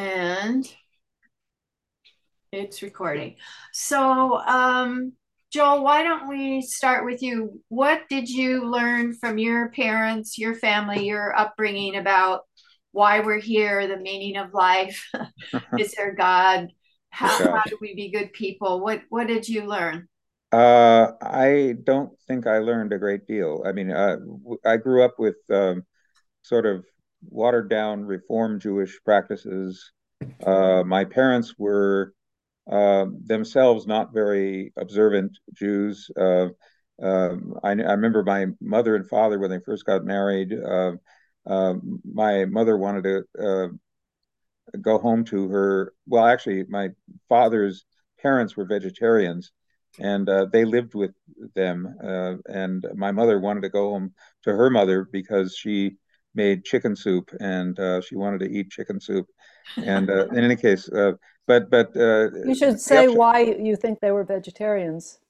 And it's recording. So, um, Joel, why don't we start with you? What did you learn from your parents, your family, your upbringing about why we're here, the meaning of life? Is there God? How, how do we be good people? What What did you learn? Uh, I don't think I learned a great deal. I mean, uh, I grew up with um, sort of watered down Reform Jewish practices. Uh, my parents were uh, themselves not very observant Jews. Uh, um, I, I, remember my mother and father when they first got married. Uh, um, my mother wanted to uh, go home to her. Well, actually, my father's parents were vegetarians, and uh, they lived with them. Uh, and my mother wanted to go home to her mother because she made chicken soup, and uh, she wanted to eat chicken soup. And uh, in any case, uh, but but uh, you should say why you think they were vegetarians.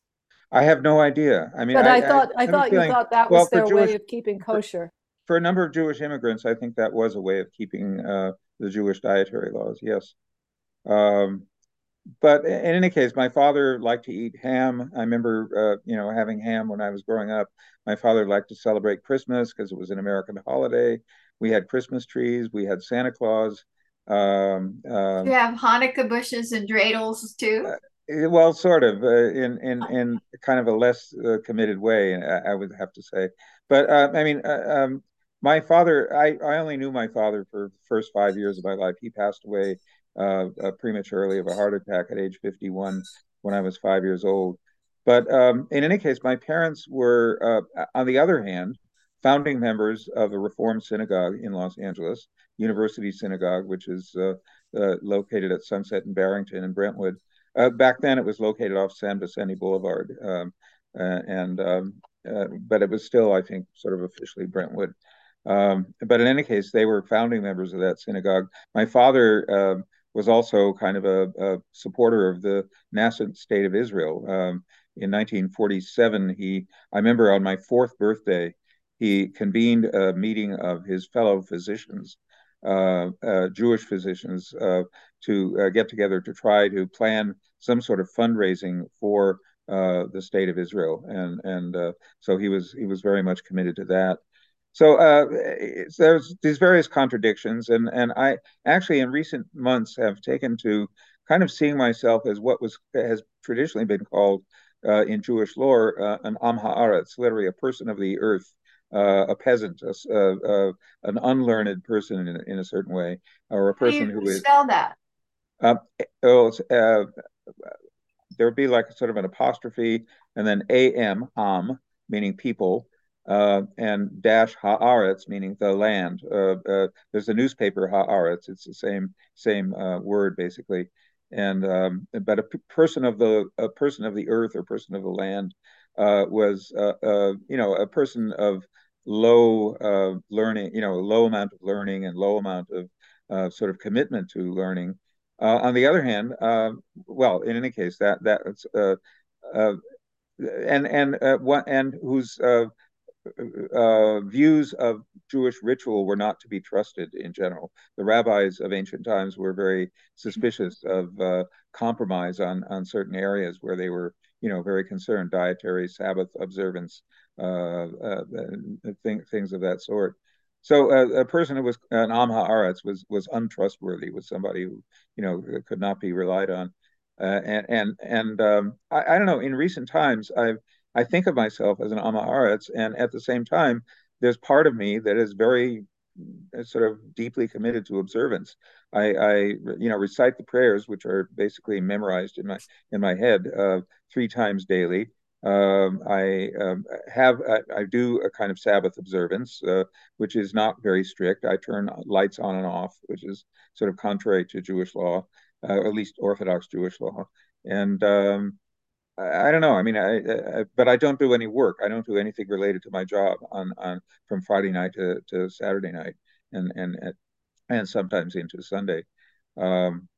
I have no idea. I mean, but I, I thought I, I thought feeling, you thought that was their Jewish, way of keeping kosher. For, for, a number of Jewish immigrants, I think that was a way of keeping the Jewish dietary laws. Yes. Um, but in any case, my father liked to eat ham. I remember, uh, you know, having ham when I was growing up. My father liked to celebrate Christmas because it was an American holiday. We had Christmas trees. We had Santa Claus. Um, um, you have Hanukkah bushes and dreidels too. Uh, well, sort of, uh, in in in kind of a less uh, committed way, I, I, would have to say. But uh, I mean, uh, um, my father, I I only knew my father for the first five years of my life. He passed away uh, uh, prematurely of a heart attack at age 51 when I was five years old. But um, in any case, my parents were, uh, on the other hand, founding members of a Reformed synagogue in Los Angeles, University Synagogue, which is uh, uh, located at Sunset and Barrington and Brentwood. Uh, back then, it was located off San Vicente Boulevard, um, and um, but it was still, I think, sort of officially Brentwood. Um, but in any case, they were founding members of that synagogue. My father um, was also kind of a, a supporter of the nascent state of Israel. Um, in 1947, he, I remember on my fourth birthday, he convened a meeting of his fellow physicians, uh, uh, Jewish physicians, uh, to uh, get together to try to plan some sort of fundraising for uh, the state of Israel, and and uh, so he was he was very much committed to that. So uh, there's these various contradictions, and and I actually in recent months have taken to kind of seeing myself as what was has traditionally been called uh, in Jewish lore uh, an am haaretz, literally a person of the earth, uh, a peasant, a, uh, an unlearned person in, in, a certain way, or a person who is spell that. Uh, oh, there would be like sort of an apostrophe and then am am meaning people uh, and dash haaretz, meaning the land. Uh, uh, there's a newspaper haaretz; it's the same same uh, word basically. And um, but a person of the a person of the earth or person of the land uh, was uh, you know a person of low learning, you know, low amount of learning and low amount of sort of commitment to learning. on the other hand, well, in any case, that that's and and uh, and whose uh, uh, views of Jewish ritual were not to be trusted in general. The rabbis of ancient times were very suspicious of uh, compromise on on certain areas where they were, you know, very concerned dietary, Sabbath observance, uh, uh th- things of that sort. So uh, a person who was an Am Haaretz was was untrustworthy, was somebody who, you know, could not be relied on. Uh, and and and um, I, I don't know. In recent times, I've I think of myself as an Am Haaretz, and at the same time, there's part of me that is very uh, sort of deeply committed to observance. I, I, you know, recite the prayers, which are basically memorized in my in my head uh, three times daily. Um, I um, have I, I, do a kind of Sabbath observance, uh, which is not very strict. I turn lights on and off, which is sort of contrary to Jewish law, uh, at least Orthodox Jewish law. And um, I don't know. I mean, I, I, but I don't do any work. I don't do anything related to my job on on from Friday night to, to Saturday night, and and and sometimes into Sunday. Um,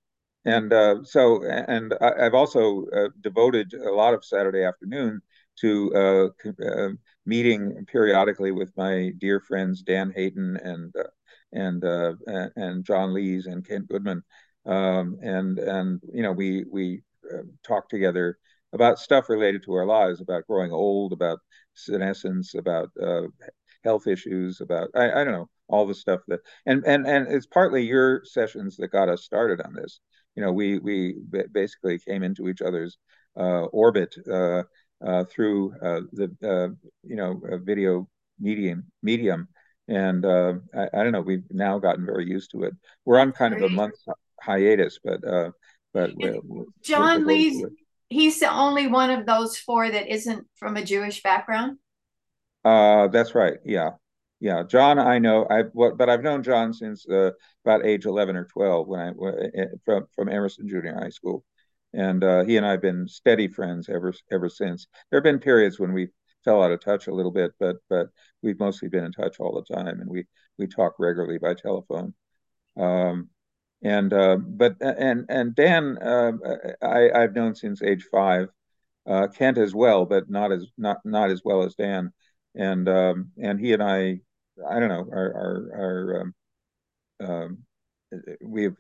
and uh, so, and I, have also uh, devoted a lot of Saturday afternoon to uh, uh, meeting periodically with my dear friends Dan Hayden and uh, and uh, and John Lees and Kent Goodman, um, and and you know we we talked together about stuff related to our lives, about growing old, about senescence, about uh, health issues, about I, I don't know all the stuff that and and and it's partly your sessions that got us started on this. You know, we we basically came into each other's uh, orbit uh, uh, through uh, the you know video medium medium, and I, I, don't know. We've now gotten very used to it. We're on kind of a month hiatus, but but John Lee's he's the only one of those four that isn't from a Jewish background. Uh, that's right. Yeah, yeah. John, I know. I what, but I've known John since uh, about age eleven or twelve when I uh, from from Emerson Junior High School, and uh, he and I have been steady friends ever ever since. There have been periods when we fell out of touch a little bit, but but we've mostly been in touch all the time, and we we talk regularly by telephone. Um, and uh, but and and Dan, uh, I, I've known since age five. Uh, Kent as well, but not as not not as well as Dan. And um, and he and I, I don't know, are are, are um, um, we've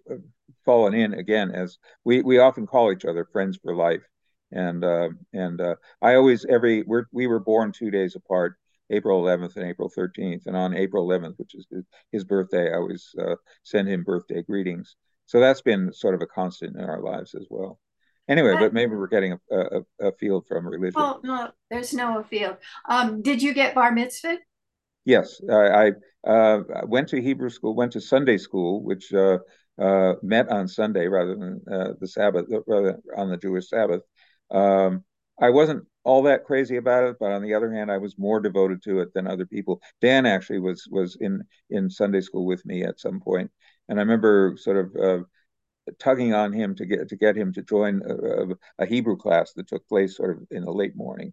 fallen in again as we we often call each other friends for life. And uh, and uh, I always every we're, we were born two days apart. April 11th and April 13th. And on April 11th, which is his birthday, I always uh, send him birthday greetings. So that's been sort of a constant in our lives as well. Anyway, but maybe we're getting a, a, a field from religion. Oh, no, there's no field. Um, did you get bar mitzvah? Yes, I, I uh, went to Hebrew school, went to Sunday school, which uh, uh, met on Sunday rather than uh, the Sabbath, rather on the Jewish Sabbath. Um, I wasn't all that crazy about it, but on the other hand, I was more devoted to it than other people. Dan actually was was in in Sunday school with me at some point, and I remember sort of uh, tugging on him to get to get him to join a, a, Hebrew class that took place sort of in the late morning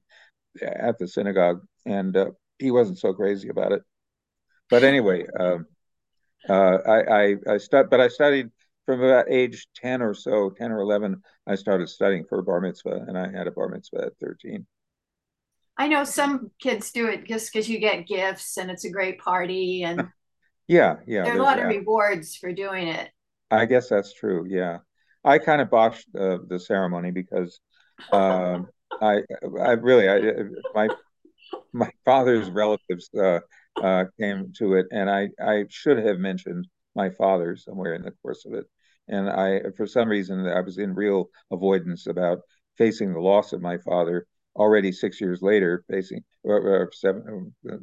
at the synagogue, and uh, he wasn't so crazy about it. But anyway, um, uh, I I, I stud, but I studied from about age 10 or so, 10 or 11, I started studying for bar mitzvah, and I had a bar mitzvah at 13. I know some kids do it just because you get gifts and it's a great party and yeah, yeah. There are a lot of rewards for doing it. I guess that's true. Yeah, I kind of botched uh, the ceremony because um, I, I really, I, my my father's relatives uh, uh, came to it, and I I should have mentioned my father somewhere in the course of it and I, for some reason, I was in real avoidance about facing the loss of my father. Already six years later, facing or, or seven, uh,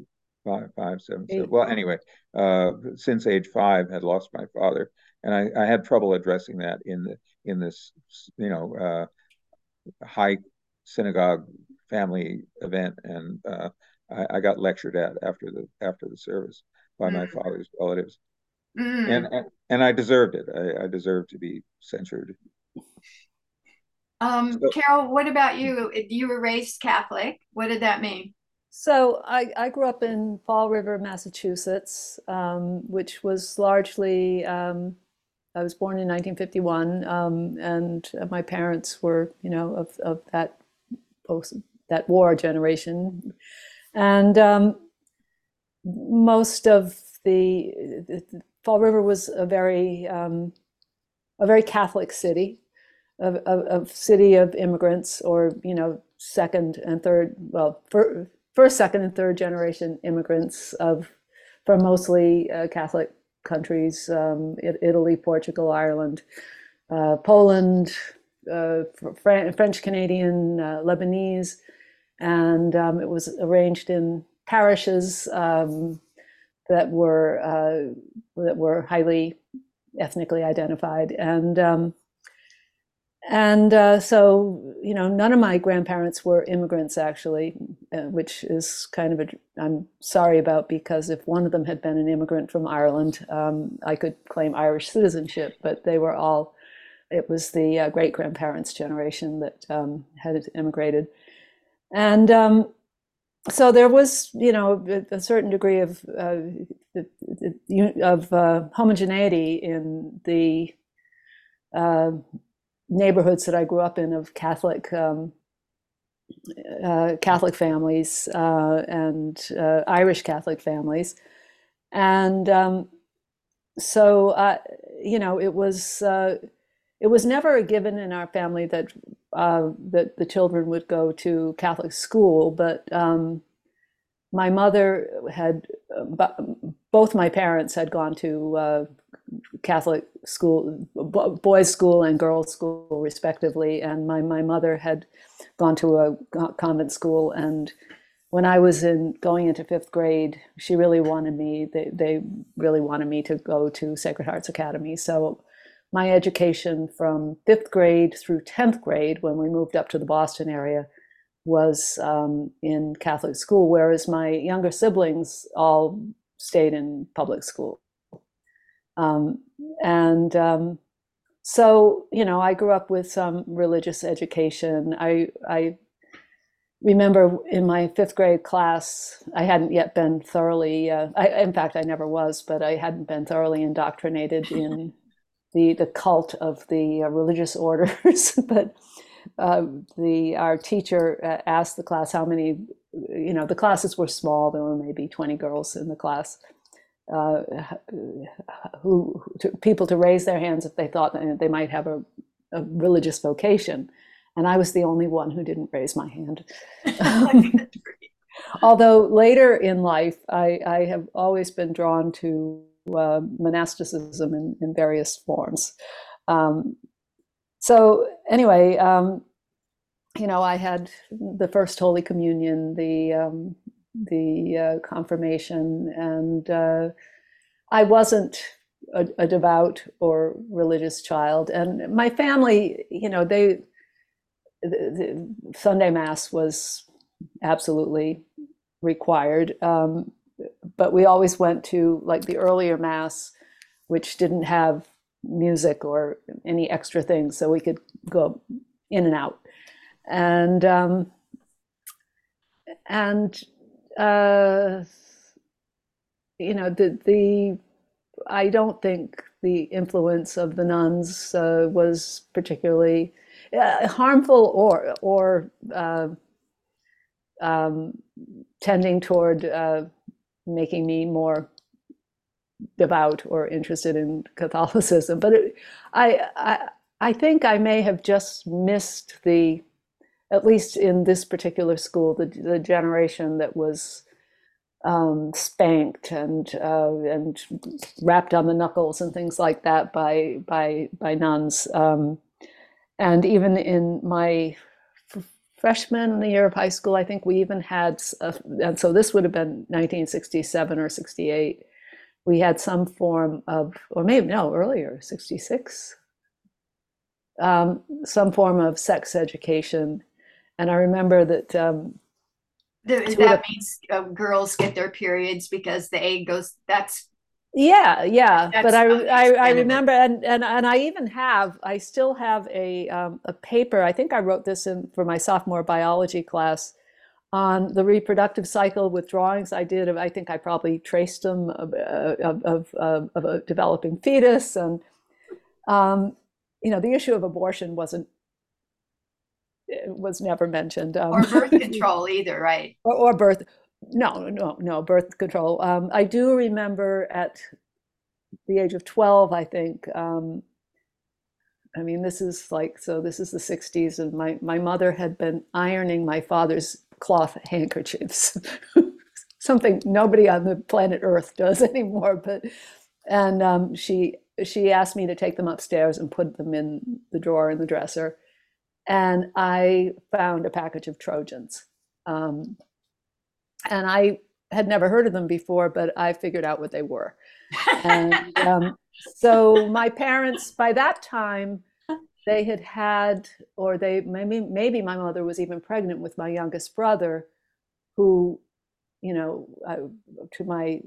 five, five, seven, seven. Well, anyway, uh, since age five, had lost my father, and I, I, had trouble addressing that in the in this, you know, uh, high synagogue family event, and uh, I, I, got lectured at after the after the service by my mm-hmm. father's relatives. Mm. And and I deserved it. I, I deserved to be censured. Um, so, Carol, what about you? You were raised Catholic. What did that mean? So I, I grew up in Fall River, Massachusetts, um, which was largely. Um, I was born in 1951, um, and my parents were, you know, of, of that post that war generation, and um, most of the, the Fall River was a very um, a very Catholic city, a, a, a, city of immigrants, or you know, second and third, well, for, first, second, and third generation immigrants of from mostly uh, Catholic countries: um, Italy, Portugal, Ireland, uh, Poland, uh, French Canadian, uh, Lebanese, and um, it was arranged in parishes. Um, that were uh, that were highly ethnically identified, and um, and uh, so you know none of my grandparents were immigrants actually, uh, which is kind of a I'm sorry about because if one of them had been an immigrant from Ireland, um, I could claim Irish citizenship, but they were all. It was the uh, great grandparents' generation that um, had immigrated, and um, so there was, you know, a, certain degree of uh, of uh, homogeneity in the uh, neighborhoods that I grew up in of Catholic um, uh, Catholic families uh, and uh, Irish Catholic families, and um, so you know, it was it was never a given in our family that uh, that the children would go to Catholic school, but um, my mother had both my parents had gone to uh, Catholic school, boys' school and girls' school, respectively, and my my mother had gone to a convent school and when I was in going into fifth grade, she really wanted me. They they really wanted me to go to Sacred Hearts Academy. So my education from fifth grade through tenth grade, when we moved up to the Boston area, was um, in Catholic school, whereas my younger siblings all stayed in public school. Um, and um, so, you know, I grew up with some religious education. I I remember in my fifth grade class, I hadn't yet been thoroughly, uh, I, in fact, I never was, but I hadn't been thoroughly indoctrinated in the, the cult of the uh, religious orders. but uh, the our teacher uh, asked the class how many, you know, the classes were small. There were maybe 20 girls in the class. Uh, who to, people to raise their hands if they thought that they might have a, a religious vocation and I was the only one who didn't raise my hand. Although later in life, I, I, have always been drawn to uh, monasticism in, in, various forms. Um, so anyway, um, you know, I had the first Holy Communion, the um, the uh, confirmation, and uh, I wasn't a, a, devout or religious child. And my family, you know, they the, the Sunday Mass was absolutely required. Um, but we always went to like the earlier Mass, which didn't have music or any extra things, so we could go in and out. And um, and uh, you know the the I don't think the influence of the nuns uh, was particularly uh, harmful or or uh, um, tending toward uh, making me more devout or interested in Catholicism. But it, I, I I think I may have just missed the, at least in this particular school, the the generation that was um, spanked and uh, and rapped on the knuckles and things like that by by by nuns. Um, and even in my freshman in the year of high school, I think we even had, a, and so this would have been 1967 or 68. We had some form of, or maybe no, earlier, 66, um, some form of sex education. And I remember that. Um, the, that means uh, girls get their periods because the egg goes, that's yeah, yeah. That's but I, I, I, remember, and, and and I even have, I still have a um, a paper. I think I wrote this in for my sophomore biology class on the reproductive cycle with drawings I did. I think I probably traced them of of, of, of a developing fetus, and um, you know, the issue of abortion wasn't was never mentioned, um, or birth control either, right? Or, or birth no, no, no, birth control. Um, I do remember at the age of 12, I think, um, I mean, this is like, so this is the 60s, and my, my mother had been ironing my father's cloth handkerchiefs, something nobody on the planet Earth does anymore. But, and um, she, she asked me to take them upstairs and put them in the drawer in the dresser. And I found a package of Trojans. Um, and I had never heard of them before, but I figured out what they were. And um, so my parents, by that time, they had had, or they maybe maybe my mother was even pregnant with my youngest brother, who, you know, I, to my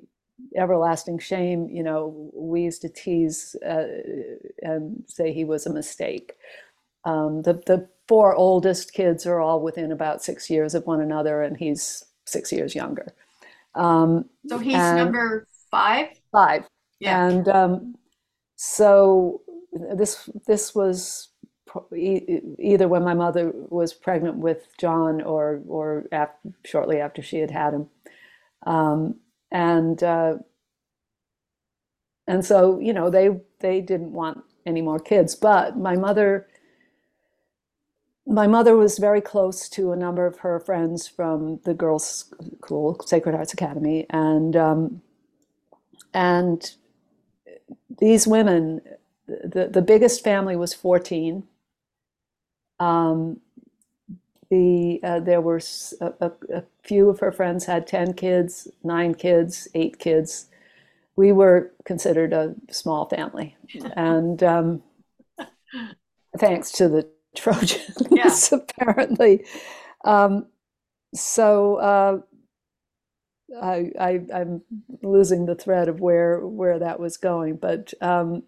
everlasting shame, you know, we used to tease uh, and say he was a mistake. Um, the the four oldest kids are all within about six years of one another, and he's six years younger. Um, so he's number five. Five. Yeah. And um, so this this was either when my mother was pregnant with John or or after, shortly after she had had him, um, and uh, and so you know they they didn't want any more kids. But my mother my mother was very close to a number of her friends from the girls' school, Sacred Hearts Academy, and um, and these women, the the biggest family was fourteen. Um, the uh, there were a, a, a, few of her friends had ten kids, nine kids, eight kids. We were considered a small family, and um, thanks to the Trojans, yeah. apparently. Um, so uh, I, I, am losing the thread of where where that was going, but. Um,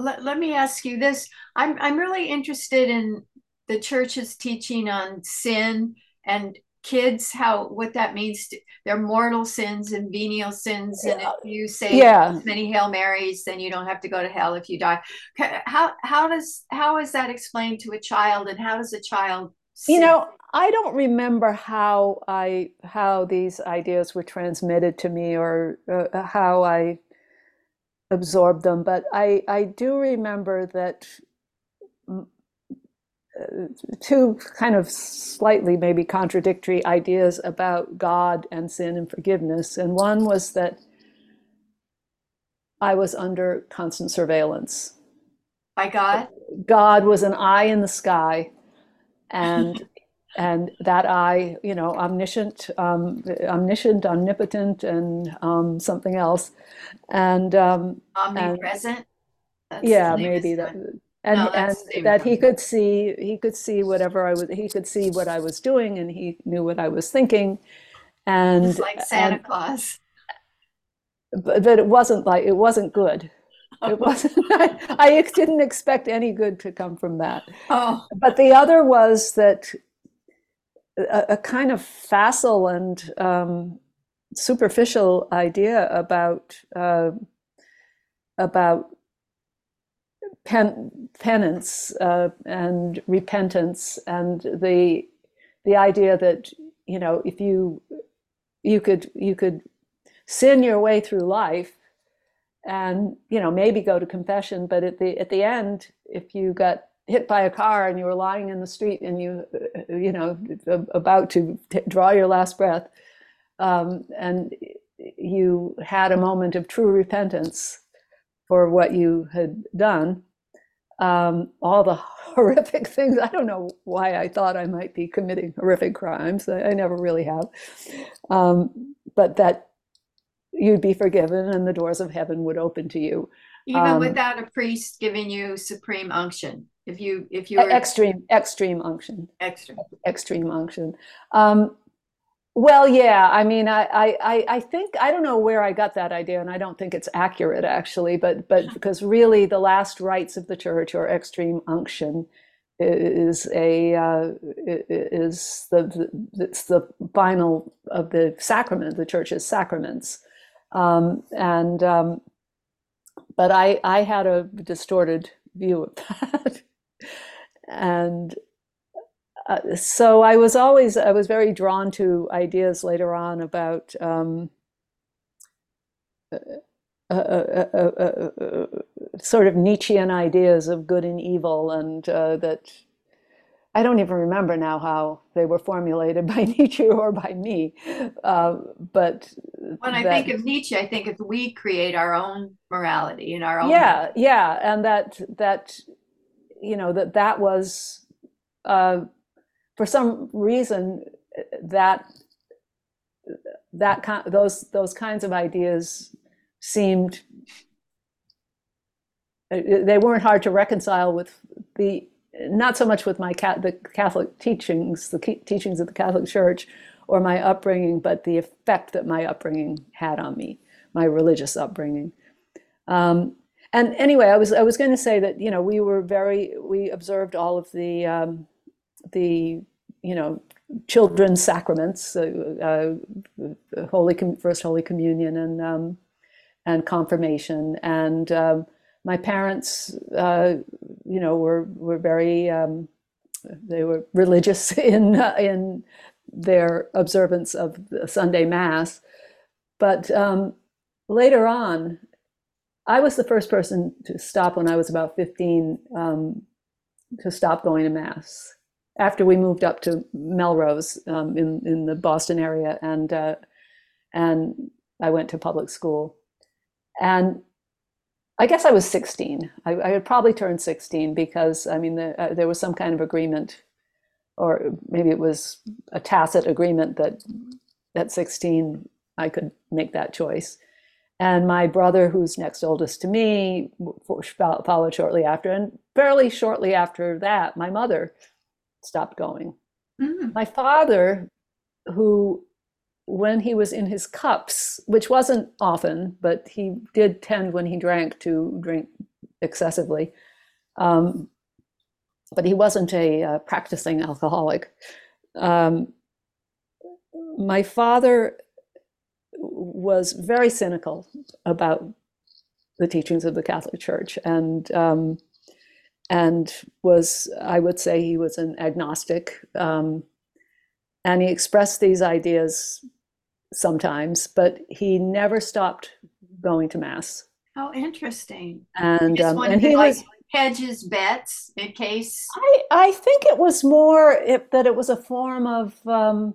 let, let me ask you this. I'm I'm really interested in the church's teaching on sin and kids how what that means to, they're mortal sins and venial sins and if you say yeah. many hail marys then you don't have to go to hell if you die how how does how is that explained to a child and how does a child sin? you know i don't remember how i how these ideas were transmitted to me or uh, how i absorbed them but i i do remember that two kind of slightly maybe contradictory ideas about God and sin and forgiveness. And one was that I was under constant surveillance. By God? God was an eye in the sky. And and that eye, you know, omniscient, um, omniscient, omnipotent, and um, something else, and um, omnipresent. And, yeah, maybe that and no, and that he could see he could see whatever I was he could see what I was doing and he knew what I was thinking. And it's like Santa and, Claus. But, but it wasn't like it wasn't good. It wasn't I, I, didn't expect any good to come from that. Oh. but the other was that a, a kind of facile and um, superficial idea about uh, about pen, penance uh, and repentance and the the idea that you know if you you could you could sin your way through life and you know maybe go to confession but at the at the end if you got hit by a car and you were lying in the street and you uh, you know about to draw your last breath um, and you had a moment of true repentance for what you had done um, all the horrific things. I don't know why I thought I might be committing horrific crimes. I, I never really have. Um, but that you'd be forgiven and the doors of heaven would open to you. Even um, without a priest giving you supreme unction. If you if you were extreme extreme unction. Extreme. Extreme unction. Well, yeah. I mean, I, I, I think I don't know where I got that idea, and I don't think it's accurate actually. But, but because really, the last rites of the church or extreme unction is a uh, is the it's the final of the sacrament, the church's sacraments, um, and um, but I I had a distorted view of that, and uh, so I was always I was very drawn to ideas later on about um, uh, uh, sort of Nietzschean ideas of good and evil, and that I don't even remember now how they were formulated by Nietzsche or by me. but when I that, think of Nietzsche, I think if we create our own morality in our own. Yeah, yeah, and that that you know that that was. Uh, for some reason that that kind those those kinds of ideas seemed they weren't hard to reconcile with the not so much with my the Catholic teachings, the teachings of the Catholic Church, or my upbringing, but the effect that my upbringing had on me, my religious upbringing. Um, and anyway, I was I was going to say that you know we were very we observed all of the um, the you know children's sacraments, uh, uh, Holy First Holy Communion and um, and confirmation. And um, my parents, uh, you know, were were very um, they were religious in uh, in their observance of Sunday Mass, but um, later on, I was the first person to stop when I was about 15 um, to stop going to mass after we moved up to Melrose um, in in the Boston area, and uh, and I went to public school, and I guess I was 16. I, I had probably turned 16 because I mean the, uh, there was some kind of agreement, or maybe it was a tacit agreement that at 16 I could make that choice. And my brother, who's next oldest to me, followed shortly after. And fairly shortly after that, my mother stopped going. Mm. My father, who, when he was in his cups, which wasn't often, but he did tend when he drank to drink excessively, um, but he wasn't a uh, practicing alcoholic. Um, my father was very cynical about the teachings of the Catholic Church, and um, and was I would say he was an agnostic, um, and he expressed these ideas sometimes, but he never stopped going to mass. Oh, interesting! And um, and he like was hedge his bets in case. I I think it was more it, that it was a form of um,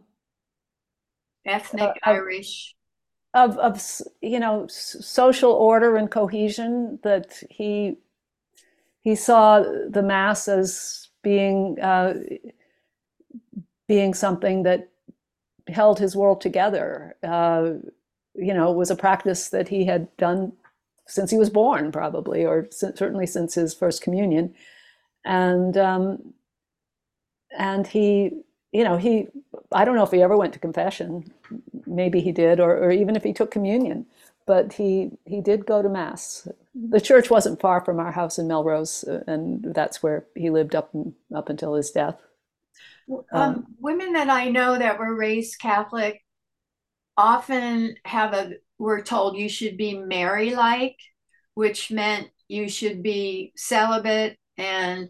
ethnic uh, Irish of of you know social order and cohesion that he he saw the mass as being uh, being something that held his world together. Uh, you know, it was a practice that he had done since he was born, probably, or certainly since his first communion, and um, and he, you know, he. I don't know if he ever went to confession maybe he did, or, or even if he took communion. But he he did go to mass. The church wasn't far from our house in Melrose, uh, and that's where he lived up up until his death. Um, um, women that I know that were raised Catholic often have a were told you should be Mary like, which meant you should be celibate and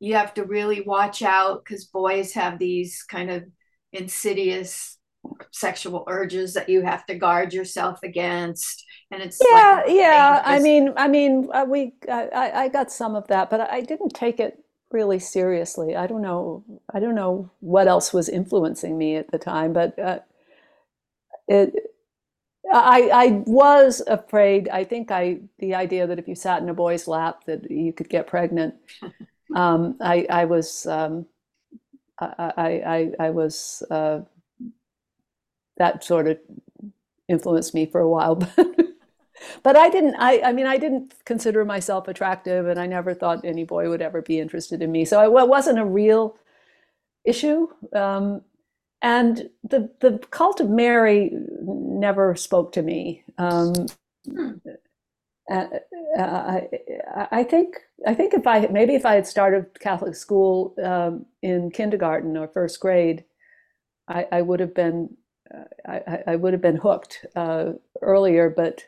you have to really watch out because boys have these kind of insidious sexual urges that you have to guard yourself against and it's yeah like yeah i mean i mean uh, we I, I got some of that but i didn't take it really seriously i don't know i don't know what else was influencing me at the time but uh, it I, I was afraid. I think I the idea that if you sat in a boy's lap that you could get pregnant. Um, I, I was um, I, I, I was uh, that sort of influenced me for a while. but I didn't, I, I mean, I didn't consider myself attractive and I never thought any boy would ever be interested in me. So it wasn't a real issue. Um, and the, the cult of Mary never spoke to me. Um, hmm. uh, I, I think I think if I maybe if I had started Catholic school um, in kindergarten or first grade, I, I would have been I, I would have been hooked uh, earlier, but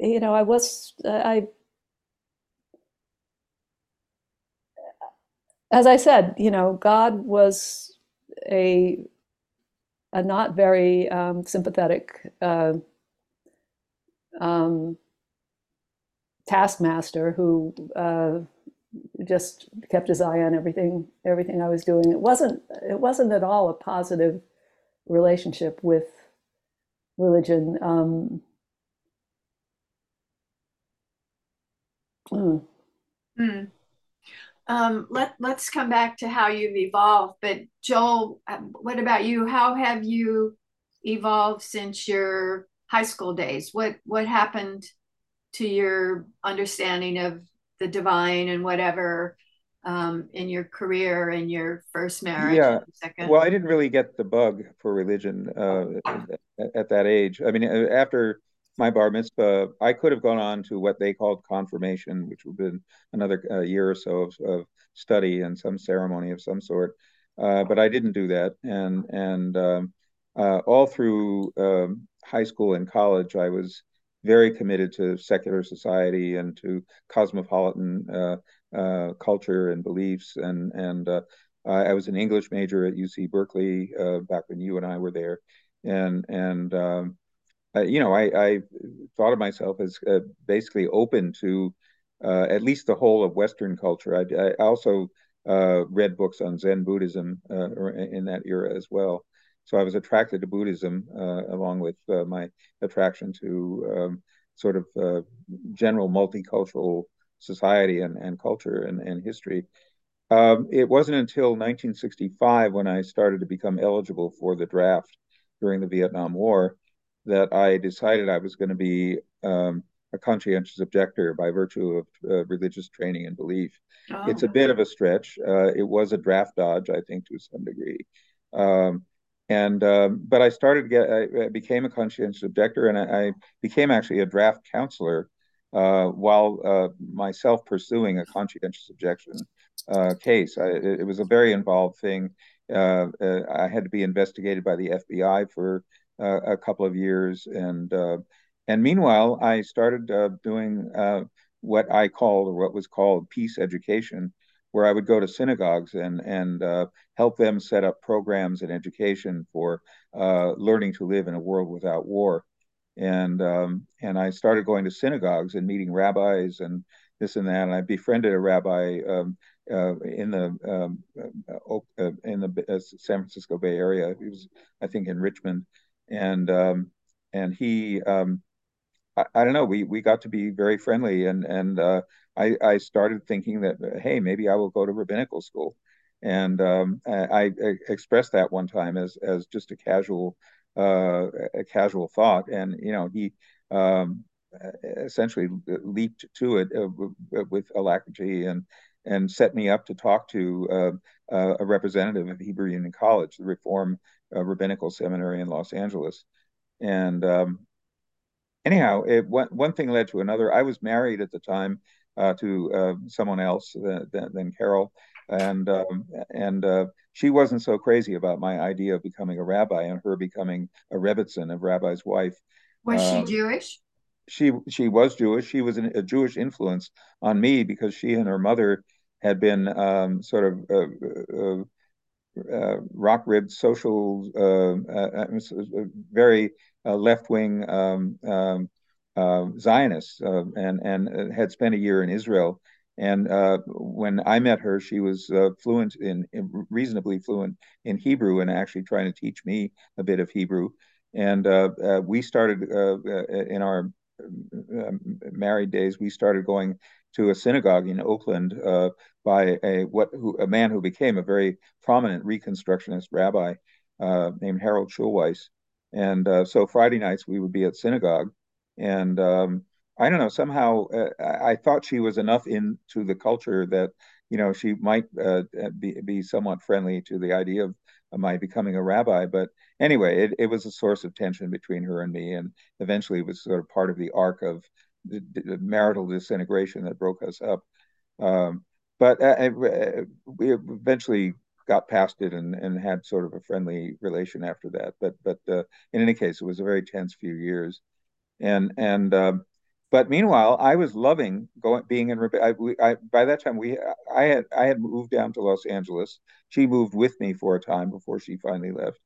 you know, I was I as I said, you know, God was a a not very um, sympathetic uh, um, taskmaster who uh, just kept his eye on everything everything I was doing. It wasn't it wasn't at all a positive relationship with religion. Um, mm. Mm. Um, let let's come back to how you've evolved. But Joel, um, what about you? How have you evolved since your high school days? What what happened to your understanding of the divine and whatever um, in your career in your first marriage yeah. well i didn't really get the bug for religion uh, at, at, that age. I mean uh, after my bar mitzvah i could have gone on to what they called confirmation which would have been another uh, year or so of, of, study and some ceremony of some sort. Uh, but i didn't do that. And and um, uh, all through um, high school and college i was very committed to secular society and to cosmopolitan uh, culture and beliefs. And and uh, I was an English major at UC Berkeley uh, back when you and I were there, and and um, uh, you know, I, I, thought of myself as uh, basically open to uh, at least the whole of Western culture. I, I also uh, read books on Zen Buddhism in that era as well. So I was attracted to Buddhism along with my attraction to um, sort of general multicultural society and, and culture and, and history. Um, it wasn't until 1965 when I started to become eligible for the draft during the Vietnam War that I decided I was going to be um, a conscientious objector by virtue of uh, religious training and belief. Oh. It's a bit of a stretch. Uh, it was a draft dodge, I think, to some degree. Um, and um, but I started get I, became a conscientious objector, and I, I became actually a draft counselor uh, while uh, myself pursuing a conscientious objection uh, case. I, it, was a very involved thing. Uh, uh, I had to be investigated by the FBI for a couple of years, and and meanwhile, I started doing what I called or what was called peace education, where I would go to synagogues and and uh, help them set up programs and education for uh, learning to live in a world without war. And um, and I started going to synagogues and meeting rabbis and this and that. And I befriended a rabbi um, uh, in the um, uh, uh, in the uh, San Francisco Bay Area. He was, I think, in Richmond, and um, and he um, I, I, don't know. We we got to be very friendly, and and uh, I I started thinking that hey, maybe I will go to rabbinical school, and um, I, I, expressed that one time as as just a casual uh, a casual thought, and you know he um, essentially leaped to it uh, with alacrity and and set me up to talk to uh, a representative of Hebrew Union College, the Reform uh, Rabbinical Seminary in Los Angeles, and um, anyhow, it, one, one thing led to another. I was married at the time uh, to uh, someone else than, than Carol, and um, and uh, she wasn't so crazy about my idea of becoming a rabbi and her becoming a rebbetzin, a rabbi's wife. Was she um, Jewish? She she was Jewish. She was an, a Jewish influence on me because she and her mother had been um, sort of uh, uh, uh, rock ribbed social, uh, uh, uh, very left wing um, um, Zionists, and and had spent a year in Israel. And when I met her, she was fluent in, in, reasonably fluent in Hebrew, and actually trying to teach me a bit of Hebrew. And we started in our married days. We started going to a synagogue in Oakland uh, by a what who, a man who became a very prominent Reconstructionist rabbi uh, named Harold Schulweis. And uh, so Friday nights we would be at synagogue, and um, I don't know somehow uh, I thought she was enough into the culture that you know she might uh, be be somewhat friendly to the idea of my becoming a rabbi. But anyway, it, it was a source of tension between her and me, and eventually it was sort of part of the arc of the, the marital disintegration that broke us up. Um, but uh, uh, we eventually got past it and, and had sort of a friendly relation after that. But but uh, in any case, it was a very tense few years, and and um, but meanwhile, I was loving going being in. I, I, by that time, we I had I had moved down to Los Angeles. She moved with me for a time before she finally left,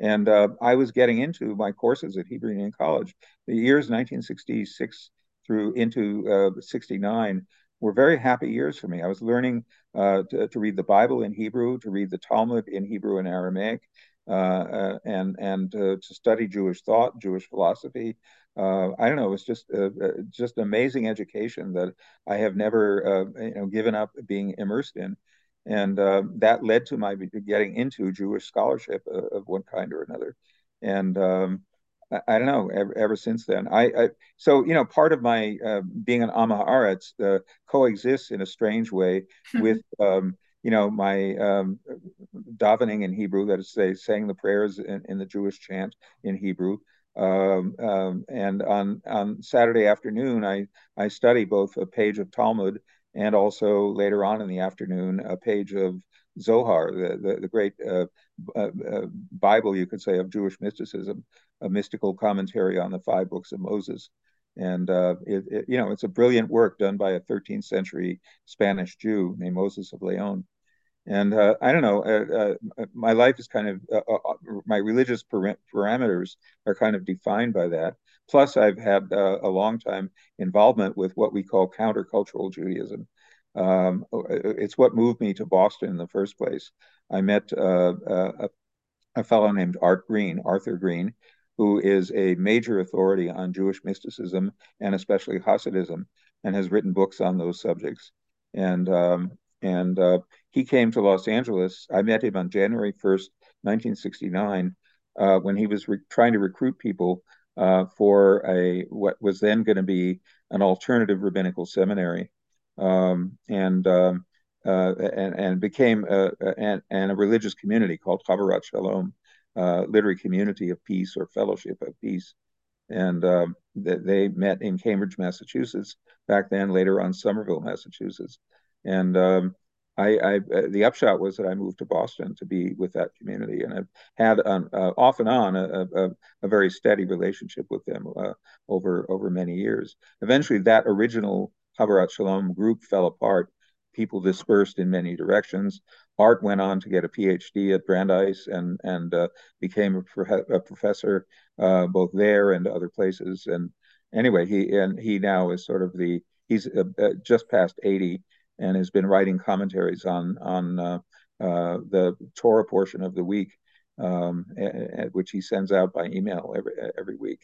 and uh, I was getting into my courses at Hebrew Union College. The years 1966 through into uh, 69 were very happy years for me. I was learning uh, to, to, read the Bible in Hebrew, to read the Talmud in Hebrew and Aramaic, and and to study Jewish thought, Jewish philosophy. Uh, I don't know. It was just uh, just amazing education that I have never you know given up being immersed in, and that led to my getting into Jewish scholarship of one kind or another, and um, I don't know. Ever, ever since then, I, I, so you know part of my uh, being an Am Haaretz uh, coexists in a strange way with um, you know my um, davening in Hebrew, that is to say, saying the prayers in, in the Jewish chant in Hebrew. Um, um, and on on Saturday afternoon, I I study both a page of Talmud and also later on in the afternoon a page of Zohar, the the, the great uh, uh, uh Bible, you could say, of Jewish mysticism a mystical commentary on the five books of Moses. And uh, it, it, you know, it's a brilliant work done by a 13th century Spanish Jew named Moses of Leon. And uh, I don't know, uh, uh my life is kind of uh, uh, my religious parameters are kind of defined by that. Plus, I've had uh, a long time involvement with what we call countercultural Judaism. Um, it's what moved me to Boston in the first place. I met uh, a, a fellow named Art Green, Arthur Green, who is a major authority on Jewish mysticism and especially Hasidism, and has written books on those subjects. And um, and uh, he came to Los Angeles. I met him on January 1st, 1969, uh, when he was trying to recruit people uh, for a what was then going to be an alternative rabbinical seminary, um, and, um, uh, and and became a, a, and, a religious community called Havurat Shalom, uh, literary community of peace or fellowship of peace. And um, they met in Cambridge, Massachusetts back then. Later on, Somerville, Massachusetts, and um, I, I uh, the upshot was that I moved to Boston to be with that community, and I've had uh, off and on a, a, a, very steady relationship with them uh, over over many years. Eventually, that original Havurat Shalom group fell apart. People dispersed in many directions. Art went on to get a PhD at Brandeis and and uh, became a, pro- a professor uh, both there and other places. And anyway, he and he now is sort of the he's uh, just past eighty and has been writing commentaries on on uh, uh, the Torah portion of the week, um, which he sends out by email every every week.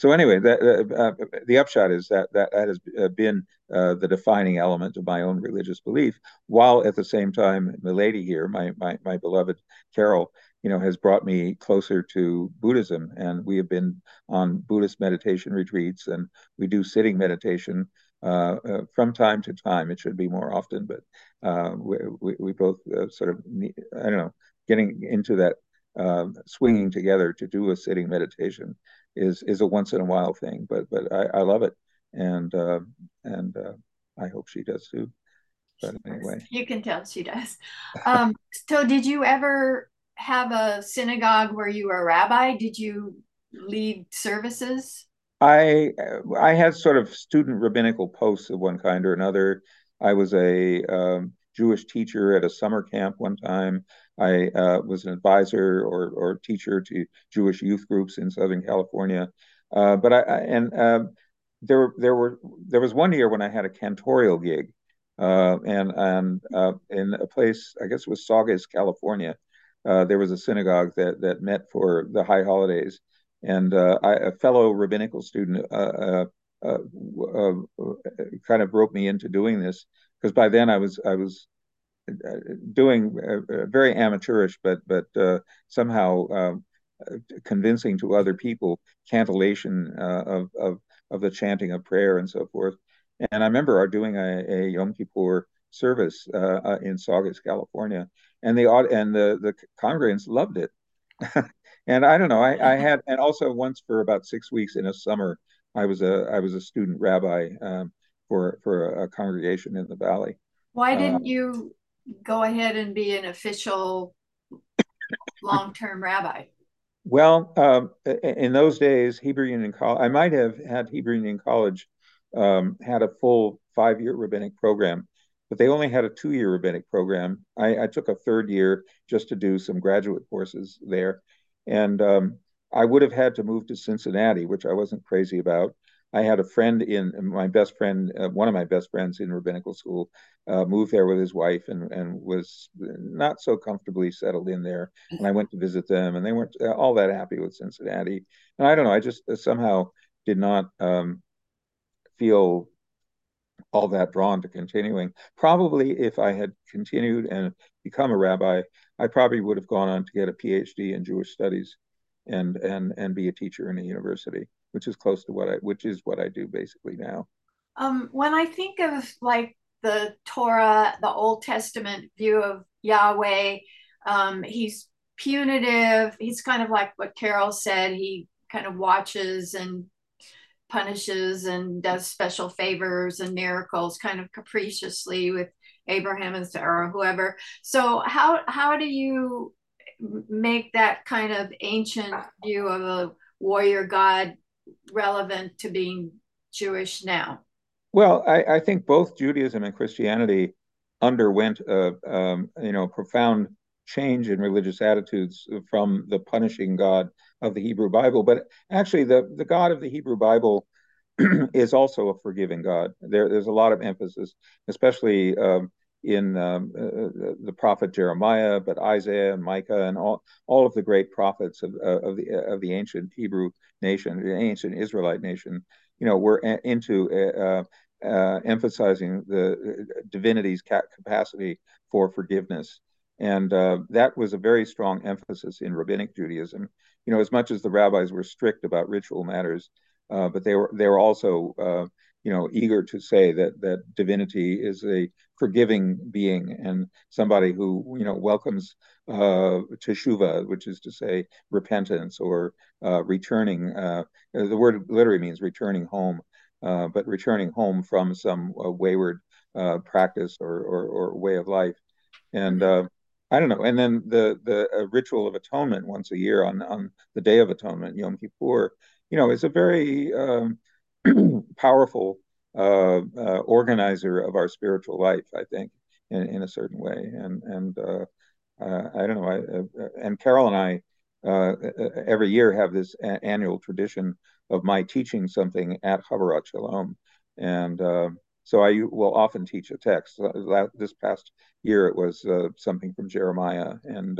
So anyway, that, uh, uh, the upshot is that that, that has uh, been uh, the defining element of my own religious belief, while at the same time, Milady here, my, my my beloved Carol, you know, has brought me closer to Buddhism, and we have been on Buddhist meditation retreats, and we do sitting meditation uh, uh, from time to time. It should be more often, but uh, we, we, we, both sort of, need, I don't know, getting into that swinging together to do a sitting meditation is is a once in a while thing. But but I, I love it, and and I hope she does too. But anyway, you can tell she does. Um, so, did you ever have a synagogue where you were a rabbi? Did you lead services? I I had sort of student rabbinical posts of one kind or another. I was a um, Jewish teacher at a summer camp one time. I uh, was an advisor or or teacher to Jewish youth groups in Southern California. Uh, but I, I and uh, there there were there was one year when I had a cantorial gig, uh, and and uh, in a place I guess it was Saugus, California. Uh, there was a synagogue that that met for the high holidays, and uh, I, a fellow rabbinical student uh, uh, kind of broke me into doing this because by then I was I was doing very amateurish, but but somehow um, convincing to other people cantillation of of of the chanting of prayer and so forth. And I remember our doing a, a Yom Kippur service uh, in Saugus, California, and the and the the congregants loved it. and I don't know. I, I had, and also once for about six weeks in a summer, I was a I was a student rabbi um, for for a, congregation in the valley. Why didn't um, you go ahead and be an official long term rabbi? Well, um, in those days, Hebrew Union College, I might have had Hebrew Union College um, had a full five year rabbinic program, but they only had a two year rabbinic program. I, I, took a third year just to do some graduate courses there. And um, I would have had to move to Cincinnati, which I wasn't crazy about. I had a friend in my best friend, uh, one of my best friends in rabbinical school, uh, moved there with his wife and, and was not so comfortably settled in there. And I went to visit them, and they weren't uh, all that happy with Cincinnati. And I don't know, I just uh, somehow did not um, feel all that drawn to continuing. Probably if I had continued and become a rabbi, I probably would have gone on to get a PhD in Jewish studies and and and be a teacher in a university, which is close to what I which is what I do basically now. Um, when I think of like the Torah, the Old Testament view of Yahweh, um, he's punitive. He's kind of like what Carol said. He kind of watches and punishes and does special favors and miracles kind of capriciously with Abraham and Sarah or whoever. So how how do you make that kind of ancient view of a warrior god relevant to being Jewish now? Well, I, I think both Judaism and Christianity underwent a um, you know profound change in religious attitudes from the punishing God of the Hebrew Bible. But actually, the the God of the Hebrew Bible is also a forgiving God. There, there's a lot of emphasis, especially um, in um, uh, uh, the prophet Jeremiah, but Isaiah and Micah and all all of the great prophets of uh, of the of the ancient Hebrew nation, the ancient Israelite nation, you know, were into uh, uh, emphasizing the divinity's capacity for forgiveness. And uh, that was a very strong emphasis in rabbinic Judaism. You know, as much as the rabbis were strict about ritual matters, uh, but they were they were also uh, you know eager to say that that divinity is a forgiving being and somebody who you know welcomes uh, teshuva, which is to say repentance or uh, returning. Uh, the word literally means returning home, uh, but returning home from some uh, wayward uh, practice or, or, or way of life, and. I don't know. And then the the ritual of atonement once a year on on the Day of Atonement, Yom Kippur, you know, is a very um, powerful uh, uh, organizer of our spiritual life. I think, in, in a certain way. And and uh, uh I don't know. I, uh, and Carol and I uh, every year have this a- annual tradition of my teaching something at Havurat Shalom, and so I will often teach a text. This past year, it was something from Jeremiah, and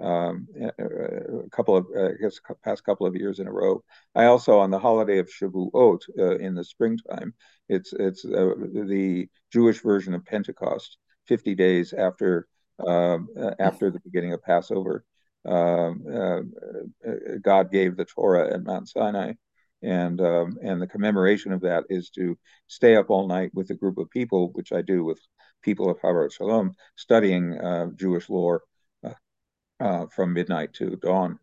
um, a couple of, uh, I guess, past couple of years in a row. I also, on the holiday of Shavuot uh, in the springtime, it's it's uh, the Jewish version of Pentecost, 50 days after um, uh, after the beginning of Passover. Um, uh, God gave the Torah at Mount Sinai, and um, and the commemoration of that is to stay up all night with a group of people, which I do with people of Havurat Shalom, studying uh, Jewish lore uh, from midnight to dawn.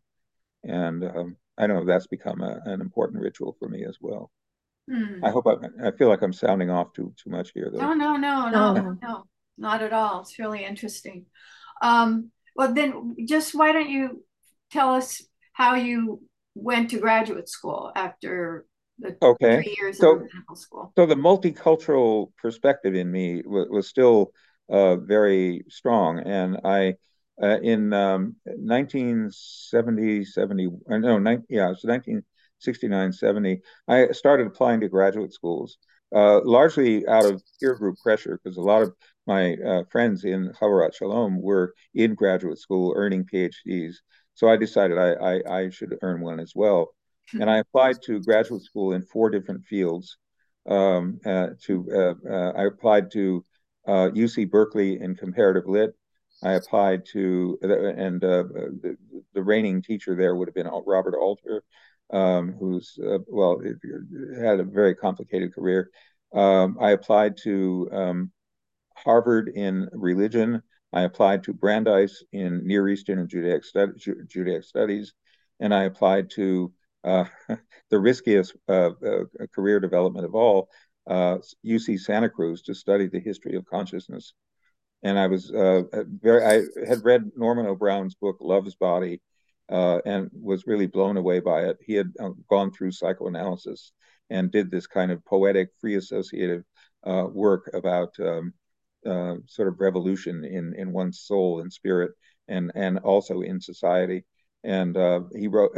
And um, I know, that's become a, an important ritual for me as well. Hmm. I hope I, I feel like I'm sounding off too too much here. Though. No, no, no, no, no, no, not at all. It's really interesting. Um, well, then, just why don't you tell us how you went to graduate school after the okay. three years so, of medical school? So the multicultural perspective in me was, was still uh, very strong, and I uh, in um, 1970, 70, uh, no, 19, yeah, it was 1969, 70, I started applying to graduate schools, uh, largely out of peer group pressure, because a lot of my uh, friends in Havurat Shalom were in graduate school earning PhDs. So I decided I, I, I should earn one as well. Hmm. And I applied to graduate school in four different fields. Um, uh, to uh, I applied to UC Berkeley in comparative lit. I applied to, and uh, the, the, reigning teacher there would have been Robert Alter, um, who's, uh, well, had a very complicated career. Um, I applied to um, Harvard in religion. I applied to Brandeis in Near Eastern and Judaic, Judaic Studies. And I applied to uh, the riskiest uh, uh, career development of all, UC uh, Santa Cruz, to study the history of consciousness and I was uh, very. I had read Norman O. Brown's book Love's Body, uh, and was really blown away by it. He had uh, gone through psychoanalysis and did this kind of poetic, free associative uh, work about um, uh, sort of revolution in in one's soul and spirit, and and also in society. And uh, he wrote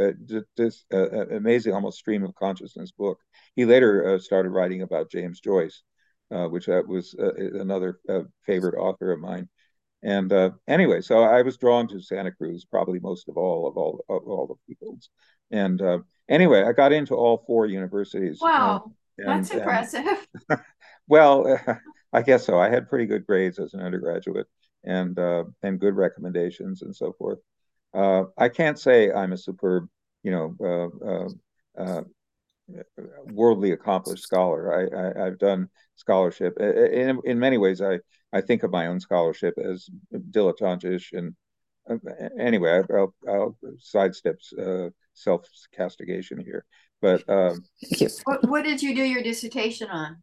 this amazing, almost stream of consciousness book. He later started writing about James Joyce uh, which uh, was uh, another uh, favorite author of mine. And uh, anyway, so I was drawn to Santa Cruz probably most of all of all of all the fields. And uh, anyway, I got into all four universities. Wow, and, that's impressive. And, well, I guess so. I had pretty good grades as an undergraduate and and good recommendations and so forth. I can't say I'm a superb, you know, worldly accomplished scholar. I, I have done scholarship in in many ways. I I think of my own scholarship as dilettantish and uh, anyway. I'll, I'll sidestep uh, self castigation here, but um, what, what did you do your dissertation on?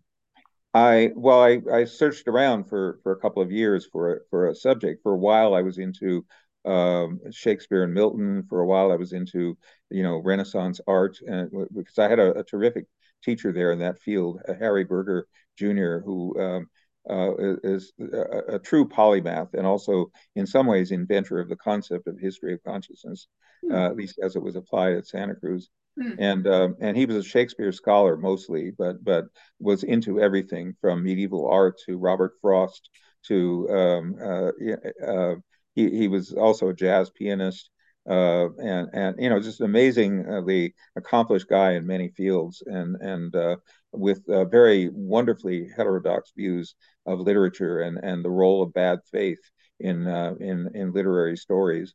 I well, I, I searched around for for a couple of years for for a subject. For a while, I was into um, Shakespeare and Milton. For a while, I was into you know Renaissance art, and because I had a, a terrific teacher there in that field, uh, Harry Berger Jr., who um, uh, is a, a, true polymath and also, in some ways, inventor of the concept of history of consciousness, mm. uh, at least as it was applied at Santa Cruz. Mm. And um, and he was a Shakespeare scholar mostly, but but was into everything from medieval art to Robert Frost to um, uh, uh he he was also a jazz pianist. Uh, and and you know just amazingly accomplished guy in many fields and and uh, with uh, very wonderfully heterodox views of literature and and the role of bad faith in uh, in in literary stories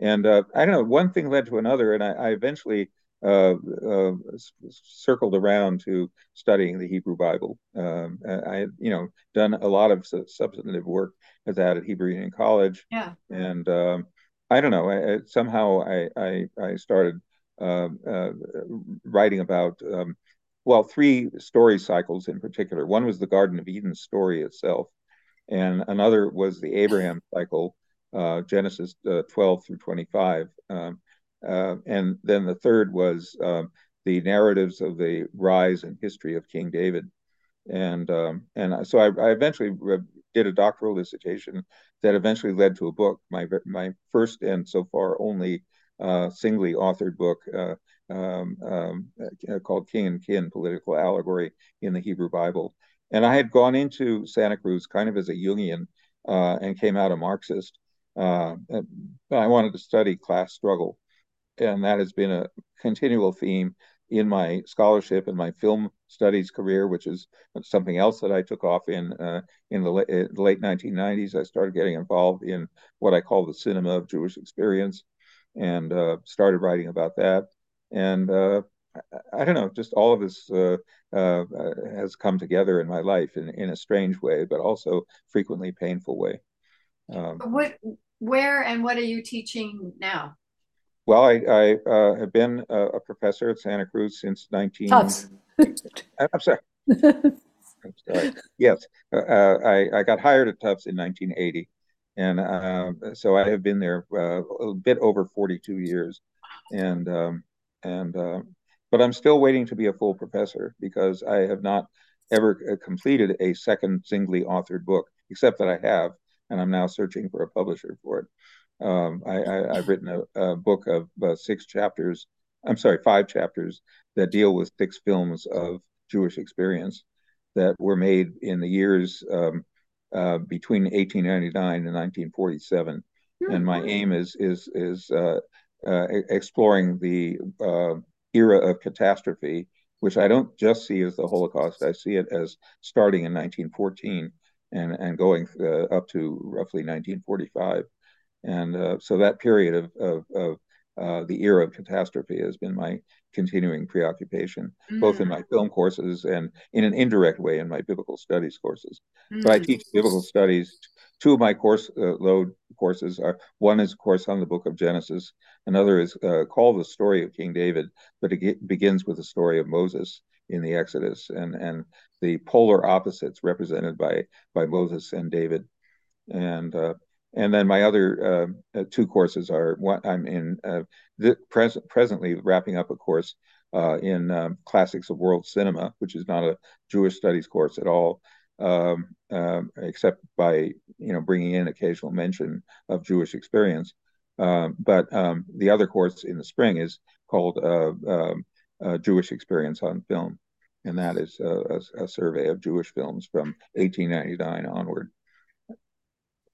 and uh, I don't know one thing led to another and I, I eventually uh, circled around to studying the Hebrew Bible um, I had you know done a lot of substantive work at that at Hebrew Union College yeah and um, I don't know. I, somehow I I, I started uh, uh, writing about um, well three story cycles in particular. One was the Garden of Eden story itself, and another was the Abraham cycle, uh, Genesis uh, 12 through 25, um, uh, and then the third was um, the narratives of the rise and history of King David and um, and so I, I, eventually did a doctoral dissertation that eventually led to a book, my my first and so far only uh, singly authored book uh, um, um, uh, called King and Kin: Political Allegory in the Hebrew Bible. And I had gone into Santa Cruz kind of as a Jungian uh, and came out a Marxist. Uh, I wanted to study class struggle, and that has been a continual theme in my scholarship and my film studies career, which is something else that I took off in uh, in the late, late 1990s. I started getting involved in what I call the cinema of Jewish experience, and uh, started writing about that. And uh, I, I, don't know, just all of this uh, uh, has come together in my life in, in a strange way, but also frequently painful way. Um, what, where, and what are you teaching now? Well, I, I uh, have been a, a, professor at Santa Cruz since 19. Tufts. I'm sorry. I'm sorry. Yes, uh, uh, I, I got hired at Tufts in 1980, and uh, so I have been there uh, a bit over 42 years, and um, and uh, but I'm still waiting to be a full professor because I have not ever completed a second singly authored book, except that I have, and I'm now searching for a publisher for it. Um, I, have written a, a, book of uh, six chapters. I'm sorry, five chapters that deal with six films of Jewish experience that were made in the years um, uh, between 1899 and 1947. Mm-hmm. And my aim is is is uh, uh exploring the uh, era of catastrophe, which I don't just see as the Holocaust. I see it as starting in 1914 and and going uh, up to roughly 1945 and uh, so that period of, of, of uh, the era of catastrophe has been my continuing preoccupation, mm. both in my film courses and in an indirect way in my biblical studies courses. Mm. But I teach biblical studies. Two of my course uh, load courses are one is, of course, on the book of Genesis. Another is uh, called the story of King David, but it begins with the story of Moses in the Exodus and and the polar opposites represented by by Moses and David. And uh, and then my other uh, uh, two courses are what I'm in uh, the pres- presently wrapping up a course uh, in um, classics of world cinema, which is not a Jewish studies course at all, um, um, except by you know bringing in occasional mention of Jewish experience. Um, but um, the other course in the spring is called uh, um, Jewish Experience on Film, and that is a, a survey of Jewish films from 1899 onward.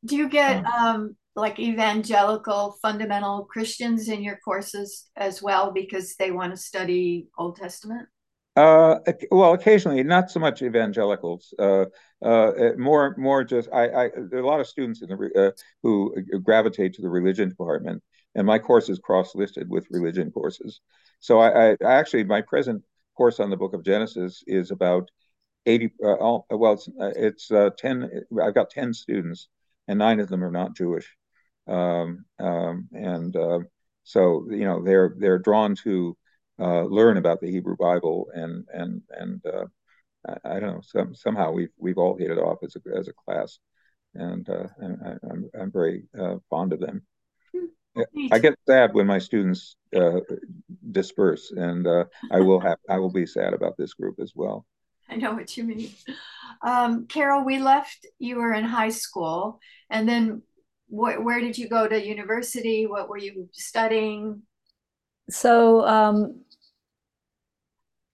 Do you get um, like evangelical fundamental Christians in your courses as well because they want to study Old Testament? Uh, well, occasionally, not so much evangelicals. Uh, uh, more, more just I, I. There are a lot of students in the uh, who gravitate to the religion department, and my course is cross-listed with religion courses. So I, I actually my present course on the Book of Genesis is about eighty. Uh, all, well, it's, uh, it's ten. I've got ten students and nine of them are not Jewish. Um, um, and uh, so you know they're they're drawn to uh, learn about the Hebrew Bible, and and and uh, I, I, don't know. Some, somehow we've we've all hit it off as a as a class, and, uh, and I, am I'm, I'm very uh, fond of them. I get sad when my students uh, disperse, and I will have I will be sad about this group as well. I know what you mean. Um, Carol, we left, you were in high school, and then wh- where did you go to university? What were you studying? So um,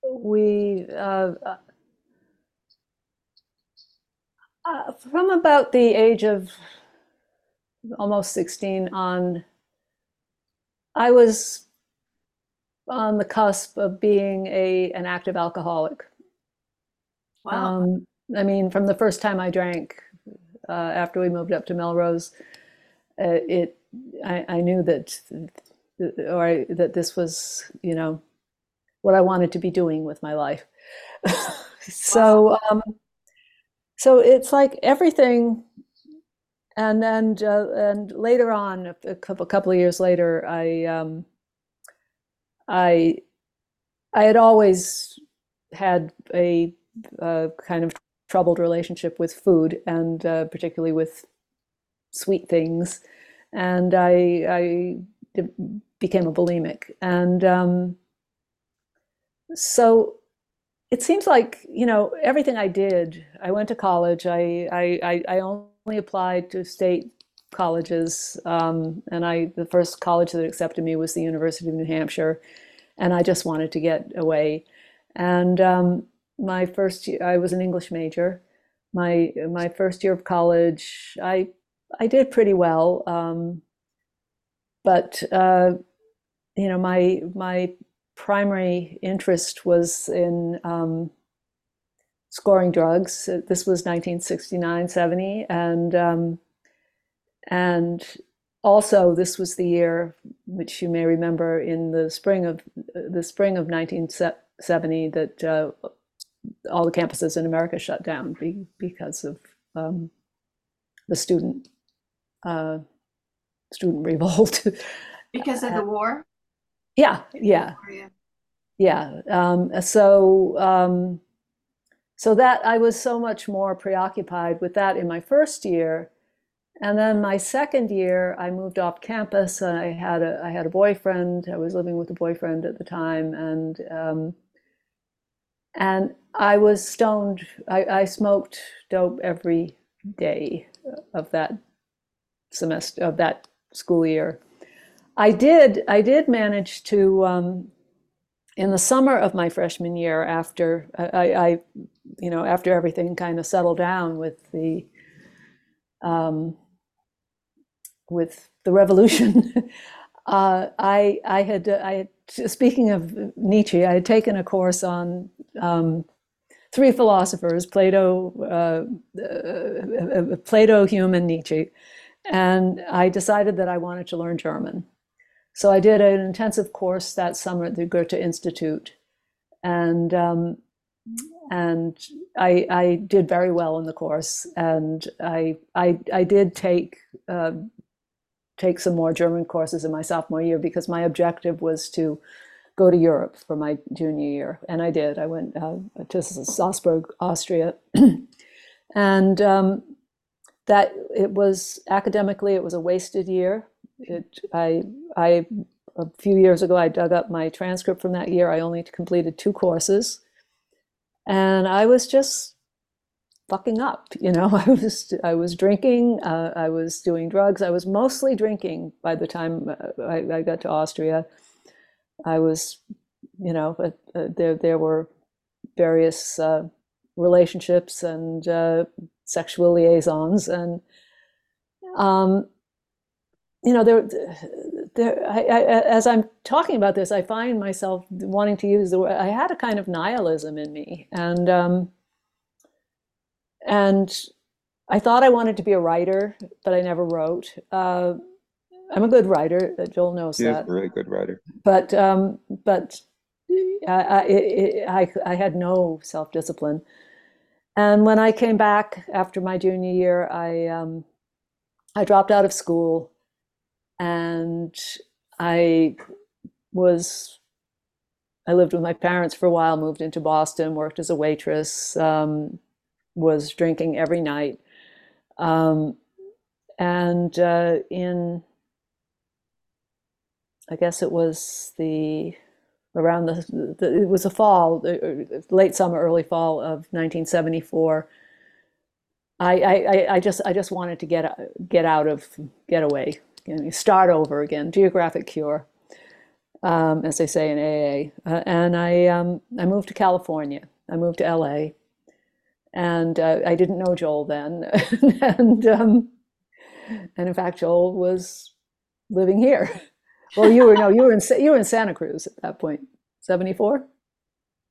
we, uh, uh, from about the age of almost 16 on, I was on the cusp of being a an active alcoholic. Wow. Um, I mean, from the first time I drank uh, after we moved up to Melrose, uh, it I, I knew that or I, that this was you know what I wanted to be doing with my life. Wow. so um, so it's like everything, and and uh, and later on, a couple a couple of years later, I um, I I had always had a, a kind of troubled relationship with food and uh, particularly with sweet things, and I I became a bulimic, and um, so it seems like you know everything I did. I went to college. I I I, I only applied to state colleges, um, and I the first college that accepted me was the University of New Hampshire, and I just wanted to get away. And um, my first year, I was an English major. My my first year of college, I I did pretty well, um, but uh, you know my my primary interest was in um, scoring drugs. This was 1969, 70, and um, and also this was the year, which you may remember, in the spring of the spring of 1970, that uh, all the campuses in America shut down be, because of um, the student uh, student revolt. Because of the war? yeah, yeah, yeah. Um, so um, so that I was so much more preoccupied with that in my first year. And then my second year, I moved off campus. And I had a I had a boyfriend. I was living with a boyfriend at the time, and um, and I was stoned. I, I smoked dope every day of that semester of that school year. I did I did manage to um, in the summer of my freshman year after I, I you know after everything kind of settled down with the um, with the revolution uh, I I had I had speaking of Nietzsche I had taken a course on um, three philosophers Plato uh, uh, Plato Hume and Nietzsche and I decided that I wanted to learn German. So I did an intensive course that summer at the Goethe Institute, and um, and I, I did very well in the course, and I I, I did take uh, take some more German courses in my sophomore year because my objective was to go to Europe for my junior year, and I did. I went uh, to Salzburg, Austria, and um, that it was academically it was a wasted year it, I, I, a few years ago, I dug up my transcript from that year. I only completed two courses, and I was just fucking up. You know, I was, I was drinking, uh, I was doing drugs. I was mostly drinking by the time uh, I, I got to Austria. I was, you know, uh, there, there were various uh, relationships and uh, sexual liaisons, and um, you know, there, there. I, I, as I'm talking about this, I find myself wanting to use the word. I had a kind of nihilism in me, and um, and I thought I wanted to be a writer, but I never wrote. Uh, I'm a good writer. Joel knows He that. a really good writer. But um, but I, I, it, I I had no self discipline. And when I came back after my junior year, I um, I dropped out of school and I was I lived with my parents for a while, moved into Boston, worked as a waitress, um, was drinking every night, um, and uh, in I guess it was the around the, the it was a fall, late summer, early fall of 1974. I, I, I just I just wanted to get get out of get away, you know, start over again, geographic cure, um, as they say in AA. Uh, and I um, I moved to California. I moved to LA, and uh, I didn't know Joel then, and um, and in fact Joel was living here. Well, you were no, you were in you were in Santa Cruz at that point, seventy four.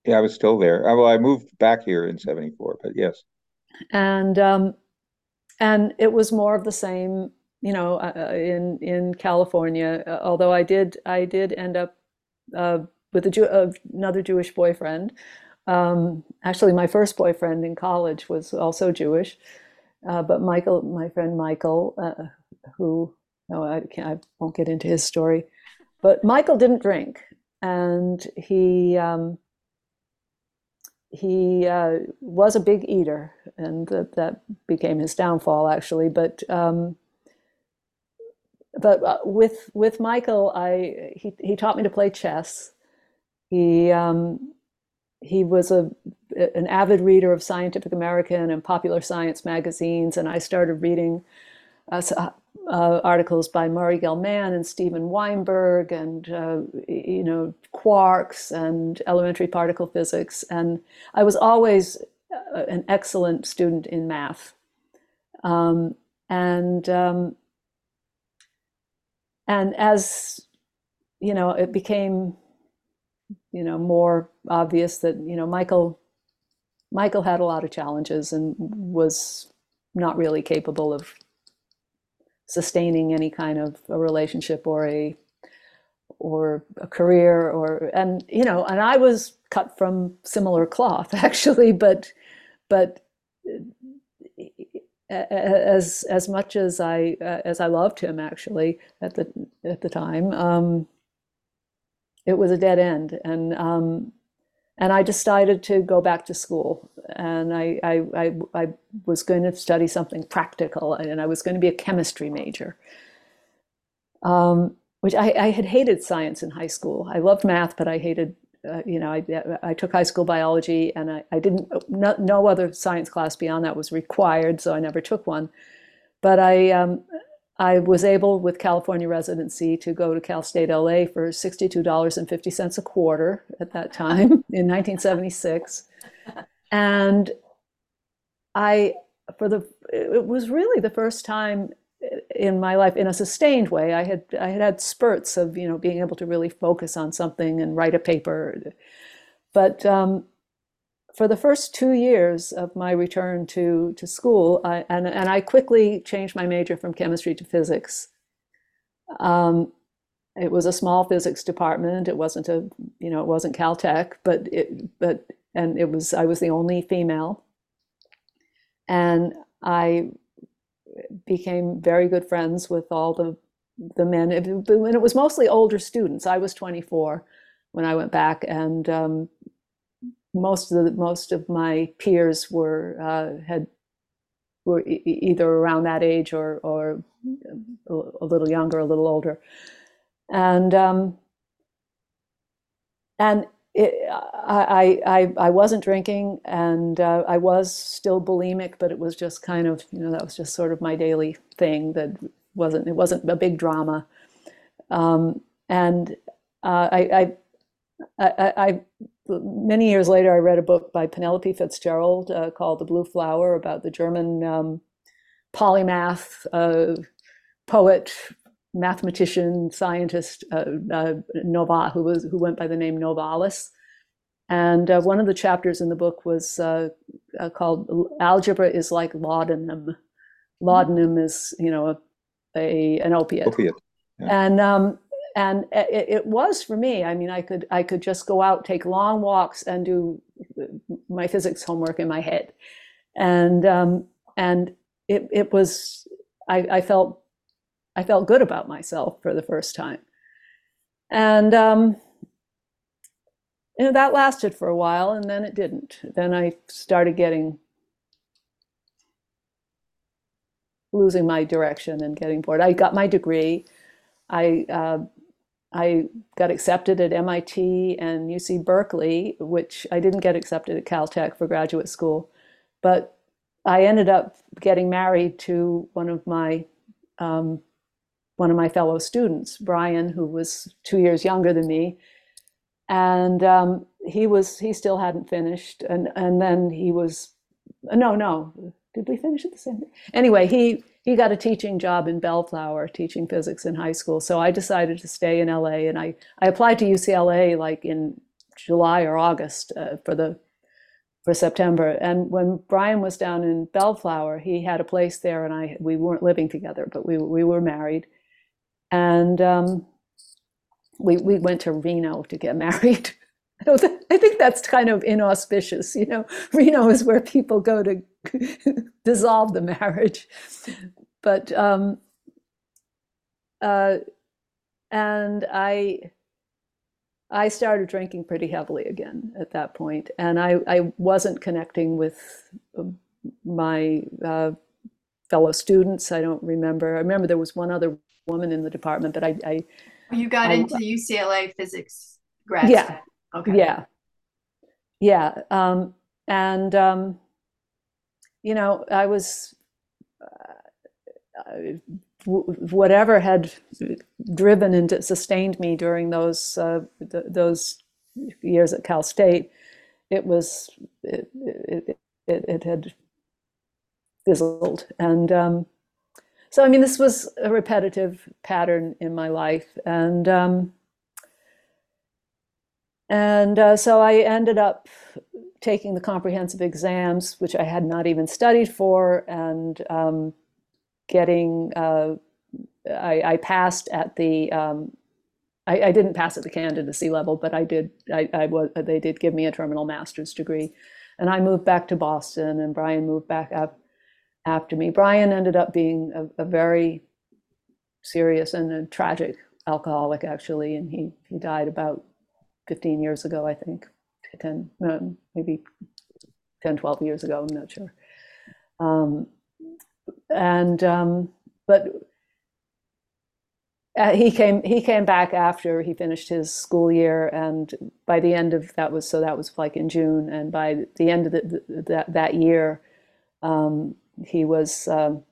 Yeah, I was still there. Well, I moved back here in seventy four, but yes. And um, and it was more of the same, you know, uh, uh in in California. Uh, although I did I did end up uh, with a Jew, uh, another Jewish boyfriend. Um, actually, my first boyfriend in college was also Jewish, but Michael, my friend Michael, who no, I. I won't get into his story. But Michael didn't drink, and he um, he uh, was a big eater, and that, that became his downfall, actually. But um, but uh, with with Michael, I he he taught me to play chess. He um, he was a an avid reader of Scientific American and popular science magazines, and I started reading uh, uh, articles by Murray Gell-Mann and Steven Weinberg and, uh, you know, quarks and elementary particle physics. And I was always uh, an excellent student in math. Um, and, um, and as, you know, it became, you know, more obvious that, you know, Michael, Michael had a lot of challenges and was not really capable of sustaining any kind of a relationship or a or a career or and you know and I was cut from similar cloth actually but but as as much as I as I loved him actually at the at the time um, it was a dead end and um, and I decided to go back to school. And I, I, I, I, was going to study something practical, and I was going to be a chemistry major, um, which I, I, had hated science in high school. I loved math, but I hated, uh, you know, I, I took high school biology, and I, I didn't, no, no other science class beyond that was required, so I never took one. But I, um, I was able, with California residency, to go to Cal State LA for $62.50 a quarter at that time in 1976. And I, for the, it was really the first time in my life in a sustained way. I had, I had had spurts of, you know, being able to really focus on something and write a paper. But um, for the first two years of my return to, to school, I, and, and I quickly changed my major from chemistry to physics. Um, it was a small physics department. It wasn't a, you know, it wasn't Caltech, but it, but, and it was, I was the only female. And I became very good friends with all the, the men. And it was mostly older students. I was 24 when I went back and um, most of the most of my peers were uh, had were e either around that age or or a little younger, a little older, and um, and it, I, I I wasn't drinking, and uh, I was still bulimic, but it was just kind of you know that was just sort of my daily thing. That wasn't it wasn't a big drama, um, and uh, I, I I, I, many years later, I read a book by Penelope Fitzgerald uh, called The Blue Flower about the German um, polymath, uh, poet, mathematician, scientist uh, uh Nova, who was who went by the name Novalis. And uh, one of the chapters in the book was uh, called "Algebra is like laudanum." Laudanum is, you know, a, a an opiate. Opiate. Yeah. And um, and it, it, was for me i mean i could i could just go out take long walks and do my physics homework in my head. And um, and it, it was I, I, felt i felt good about myself for the first time. And um, you know that lasted for a while and then it didn't. Then i started getting losing my direction and getting bored. I got my degree. I uh, I got accepted at MIT and UC Berkeley, which I didn't get accepted at Caltech for graduate school. But I ended up getting married to one of my um, one of my fellow students, Brian, who was two years younger than me, and um, he was he still hadn't finished, and and then he was no no did we finish at the same? Anyway, he he got a teaching job in Bellflower, teaching physics in high school. So I decided to stay in LA, and I I applied to UCLA like in July or August uh, for the for September. And when Brian was down in Bellflower, he had a place there, and I we weren't living together, but we we were married, and um, we we went to Reno to get married. I think that's kind of inauspicious. You know, Reno is where people go to dissolve the marriage. But um, uh, and I I started drinking pretty heavily again at that point, and I I wasn't connecting with um, my uh, fellow students. I don't remember. I remember there was one other woman in the department, but I, I you got I, into UCLA physics grad. Yeah. Okay. Yeah. Yeah. Um, and um, you know, I was, uh, whatever had driven and sustained me during those uh, th- those years at Cal State, it was it it, it, it had fizzled, and um, so I mean, this was a repetitive pattern in my life, and um, and uh, so I ended up taking the comprehensive exams, which I had not even studied for, and um, getting, uh, I, I, passed at the, um, I, I, didn't pass at the candidacy level, but I did, I, I, was, they did give me a terminal master's degree. And I moved back to Boston, and Brian moved back up after me. Brian ended up being a, a very serious and a tragic alcoholic, actually, and he, he died about 15 years ago, I think. 10, um, maybe 10, 12 years ago, I'm not sure. Um, and, um, but uh, he came, he came back after he finished his school year. And by the end of that was, so that was like in June. And by the end of the, the, that, that year, um, he was, um,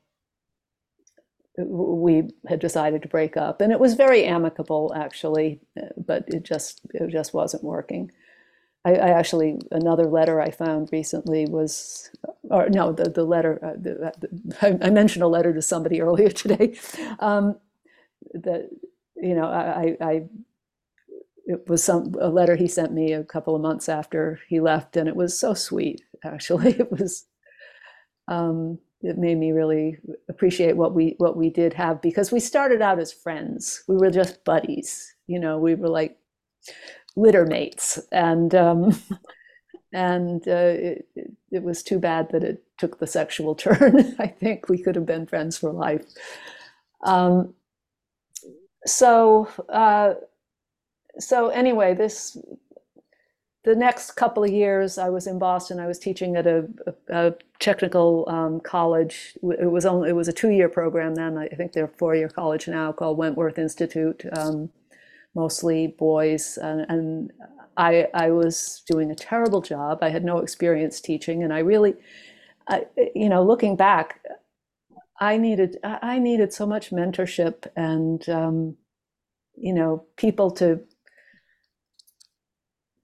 we had decided to break up and it was very amicable actually but it just it just wasn't working I, I, actually another letter I found recently was, or no, the the letter uh, the, the, I, mentioned a letter to somebody earlier today. Um, that you know I, I it was some a letter he sent me a couple of months after he left, and it was so sweet. Actually, it was. Um, it made me really appreciate what we what we did have because we started out as friends. We were just buddies. You know, we were like litter mates, and um, and uh, it, it, was too bad that it took the sexual turn. I think we could have been friends for life. Um, so uh, so anyway, this the next couple of years I was in Boston. I was teaching at a, a, technical um, college. It was only it was a two year program then. I think they're four year college now called Wentworth Institute. Um, mostly boys, and, and I, I was doing a terrible job. I had no experience teaching, and I really, I, you know, looking back, I needed I needed so much mentorship and um, you know people to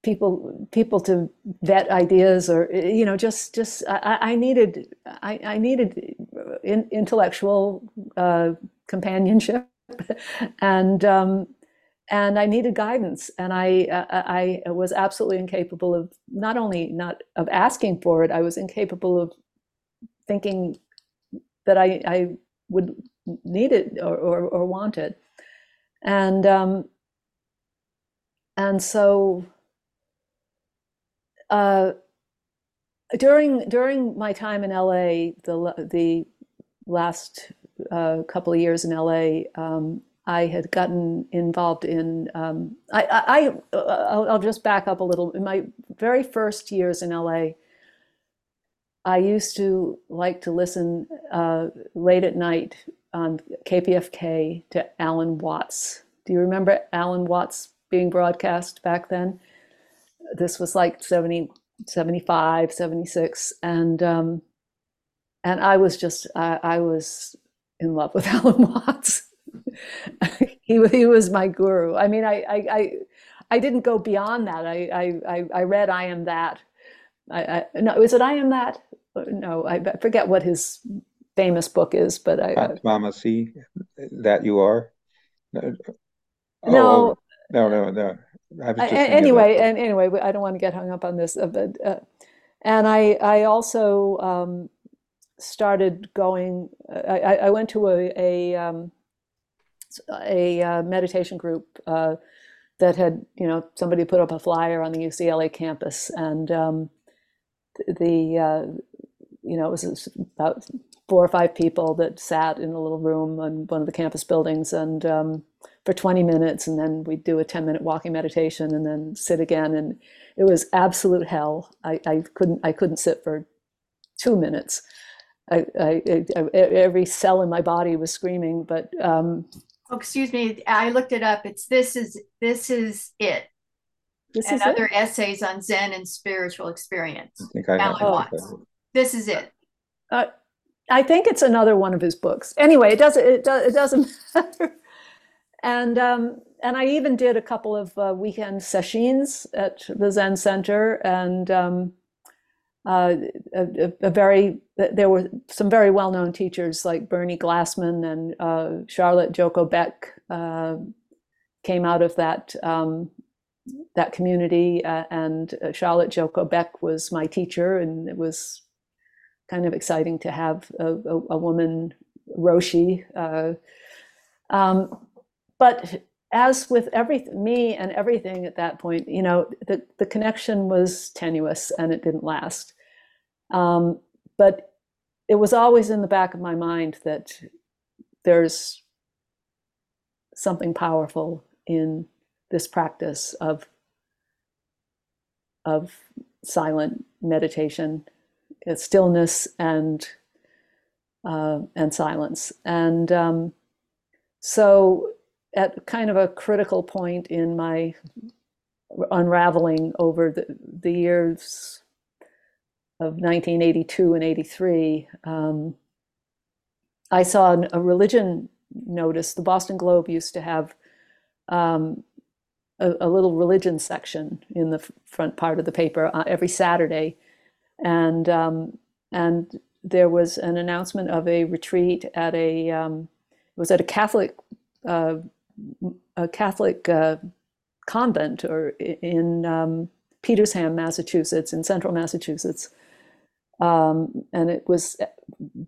people people to vet ideas or you know just just I, I needed I, I needed in, intellectual uh, companionship. And um, and I needed guidance, and I uh, I was absolutely incapable of not only not of asking for it, I was incapable of thinking that I I would need it or or, or want it, and um, and so uh, during during my time in LA, the the last uh, couple of years in LA. Um, I had gotten involved in. Um, I, I, I'll, I'll, just back up a little. In my very first years in LA, I used to like to listen uh, late at night on KPFK to Alan Watts do you remember Alan Watts being broadcast back then? This was like 70, 75, 76. And, um, and I was just, I, I was in love with Alan Watts. he, he was my guru. I mean, I, I, I, I didn't go beyond that. I, I, I read I Am That. I, I, no, is it I Am That? No, I forget what his famous book is, but I. Mama C, that you are. No, no, no, no. no. Anyway, and anyway, I don't want to get hung up on this, uh, but uh, and I, I also um, started going. I, I went to a a, um, a uh, meditation group uh, that had, you know, somebody put up a flyer on the UCLA campus, and um, the uh, you know it was about four or five people that sat in a little room on one of the campus buildings, and um, for 20 minutes, and then we'd do a 10 minute walking meditation, and then sit again, and it was absolute hell. I, I couldn't I couldn't sit for two minutes. I, I, I, every cell in my body was screaming, but um, oh, excuse me, I looked it up. It's this is this is it. This and is other it? essays on Zen and spiritual experience. I think I Alan Watts. This is it. Uh, I think it's another one of his books. Anyway, it doesn't it, does, it doesn't matter. And um, and I even did a couple of uh, weekend sessions at the Zen Center, and um, uh, a, a, very there were some very well known teachers like Bernie Glassman and uh, Charlotte Joko Beck uh, came out of that um, that community, uh, and uh, Charlotte Joko Beck was my teacher, and it was kind of exciting to have a, a, a woman Roshi. Uh, um, but as with everything, me and everything at that point, you know, the, the connection was tenuous and it didn't last. Um, but it was always in the back of my mind that there's something powerful in this practice of of silent meditation, stillness and uh, and silence. And um, so at kind of a critical point in my unraveling over the, the years of 1982 and 83, um, I saw a religion notice. The Boston Globe used to have um, a, a, little religion section in the front part of the paper uh, every Saturday, and um, and there was an announcement of a retreat at a um, was at a Catholic uh, a Catholic uh, convent or in um, Petersham, Massachusetts, in central Massachusetts. Um, and it was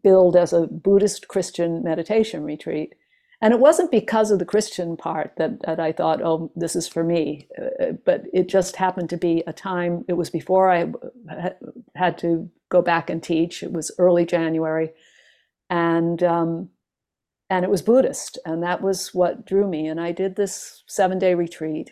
billed as a Buddhist Christian meditation retreat. And it wasn't because of the Christian part that, that I thought, oh, this is for me. Uh, but it just happened to be a time, it was before I had to go back and teach. It was early January. And um, and it was Buddhist, and that was what drew me. And I did this seven day retreat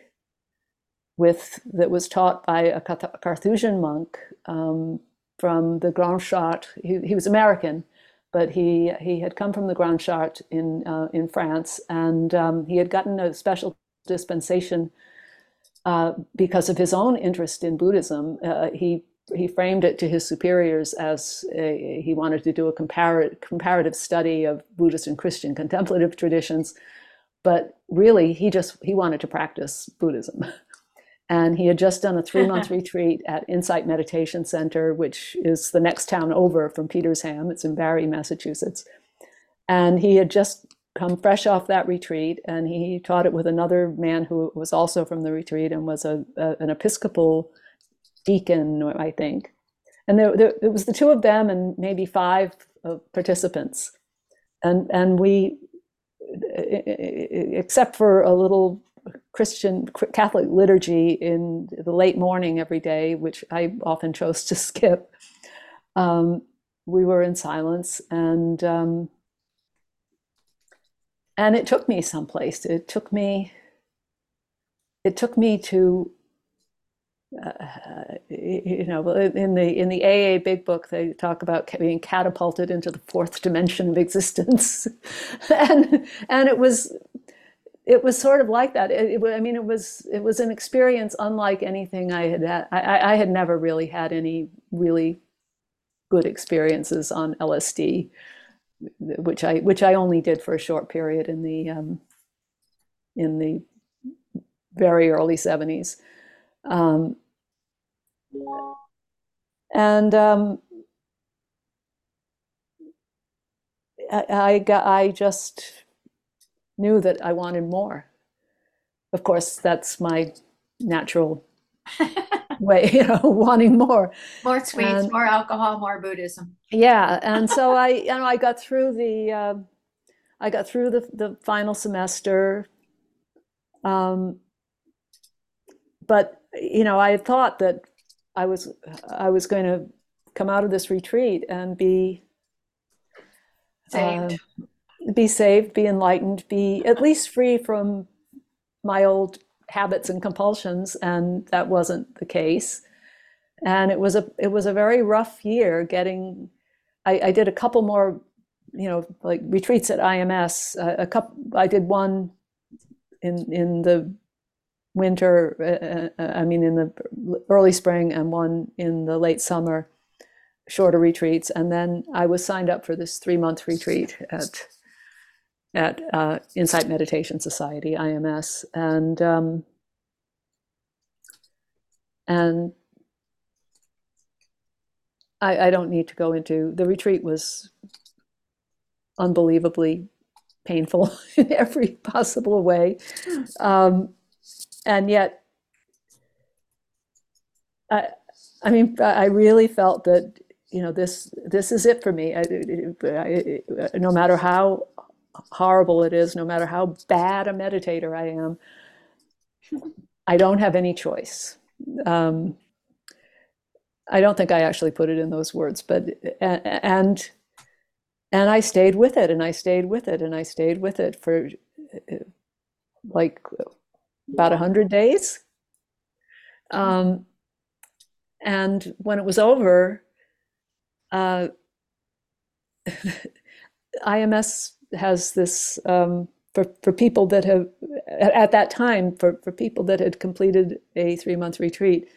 with that was taught by a Carthusian monk um, from the Grande Chartreuse. He, he, was American, but he he had come from the Grande Chartreuse in uh, in France, and um, he had gotten a special dispensation uh, because of his own interest in Buddhism. Uh, he he framed it to his superiors as a, he wanted to do a comparative comparative study of Buddhist and Christian contemplative traditions, but really he just he wanted to practice Buddhism. And he had just done a three month retreat at Insight Meditation Center, which is the next town over from Petersham. It's in Barre, Massachusetts. And he had just come fresh off that retreat, and he taught it with another man who was also from the retreat and was a, a an Episcopal deacon, I think. And there, there, it was the two of them and maybe five uh, participants. And, and we, except for a little Christian Catholic liturgy in the late morning every day, which I often chose to skip, um, we were in silence and um, and it took me someplace. It took me it took me to uh, you know, in the in the AA Big Book, they talk about being catapulted into the fourth dimension of existence, and and it was it was sort of like that. It, it, I mean, it was it was an experience unlike anything I had had. I, I had never really had any really good experiences on LSD, which I which I only did for a short period in the um, in the very early seventies, um, and um, I, I I just knew that I wanted more. Of course, that's my natural way, you know, wanting more. More sweets, and, more alcohol, more Buddhism. Yeah, and so I, you know, I got through the, uh, I got through the the final semester. Um, but you know, I had thought that I was I was going to come out of this retreat and be saved. Uh, be saved, be enlightened, be at least free from my old habits and compulsions, and that wasn't the case. And it was a it was a very rough year getting. I, I did a couple more, you know, like retreats at IMS. a couple. I did one in in the winter. Uh, uh, I mean, in the early spring, and one in the late summer. Shorter retreats, and then I was signed up for this three month retreat at at uh, Insight Meditation Society, IMS, and um, and I, I, don't need to go into the retreat was unbelievably painful in every possible way, um, and yet I, I mean, I really felt that you know this this is it for me. I, I, no matter how horrible it is, no matter how bad a meditator I am, I don't have any choice. Um, I don't think I actually put it in those words, but and and I stayed with it, and I stayed with it, and I stayed with it for like about a hundred days. Um, and when it was over, uh, IMS has this um, for for people that have at that time for for people that had completed a three month retreat.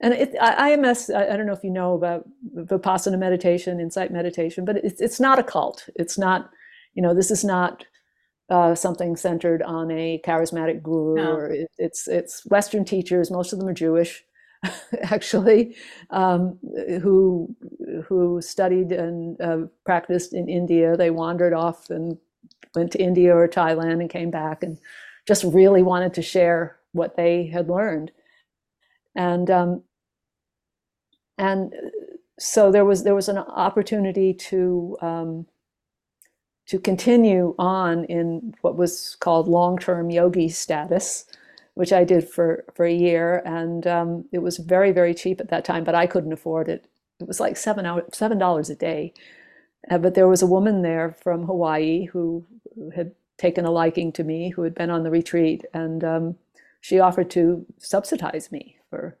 And it, IMS, I, I don't know if you know about Vipassana meditation, insight meditation, but it's it's not a cult. It's not, you know, this is not uh, something centered on a charismatic guru. No. Or it, it's it's Western teachers. Most of them are Jewish, actually, um, who who studied and uh, practiced in India. They wandered off and went to India or Thailand and came back and just really wanted to share what they had learned. And um, and so there was there was an opportunity to um, to continue on in what was called long-term yogi status, which I did for for a year, and um, it was very very cheap at that time, but I couldn't afford it it was like seven hour, seven dollars a day. Uh, but there was a woman there from Hawaii who, had taken a liking to me, who had been on the retreat, and um, she offered to subsidize me for.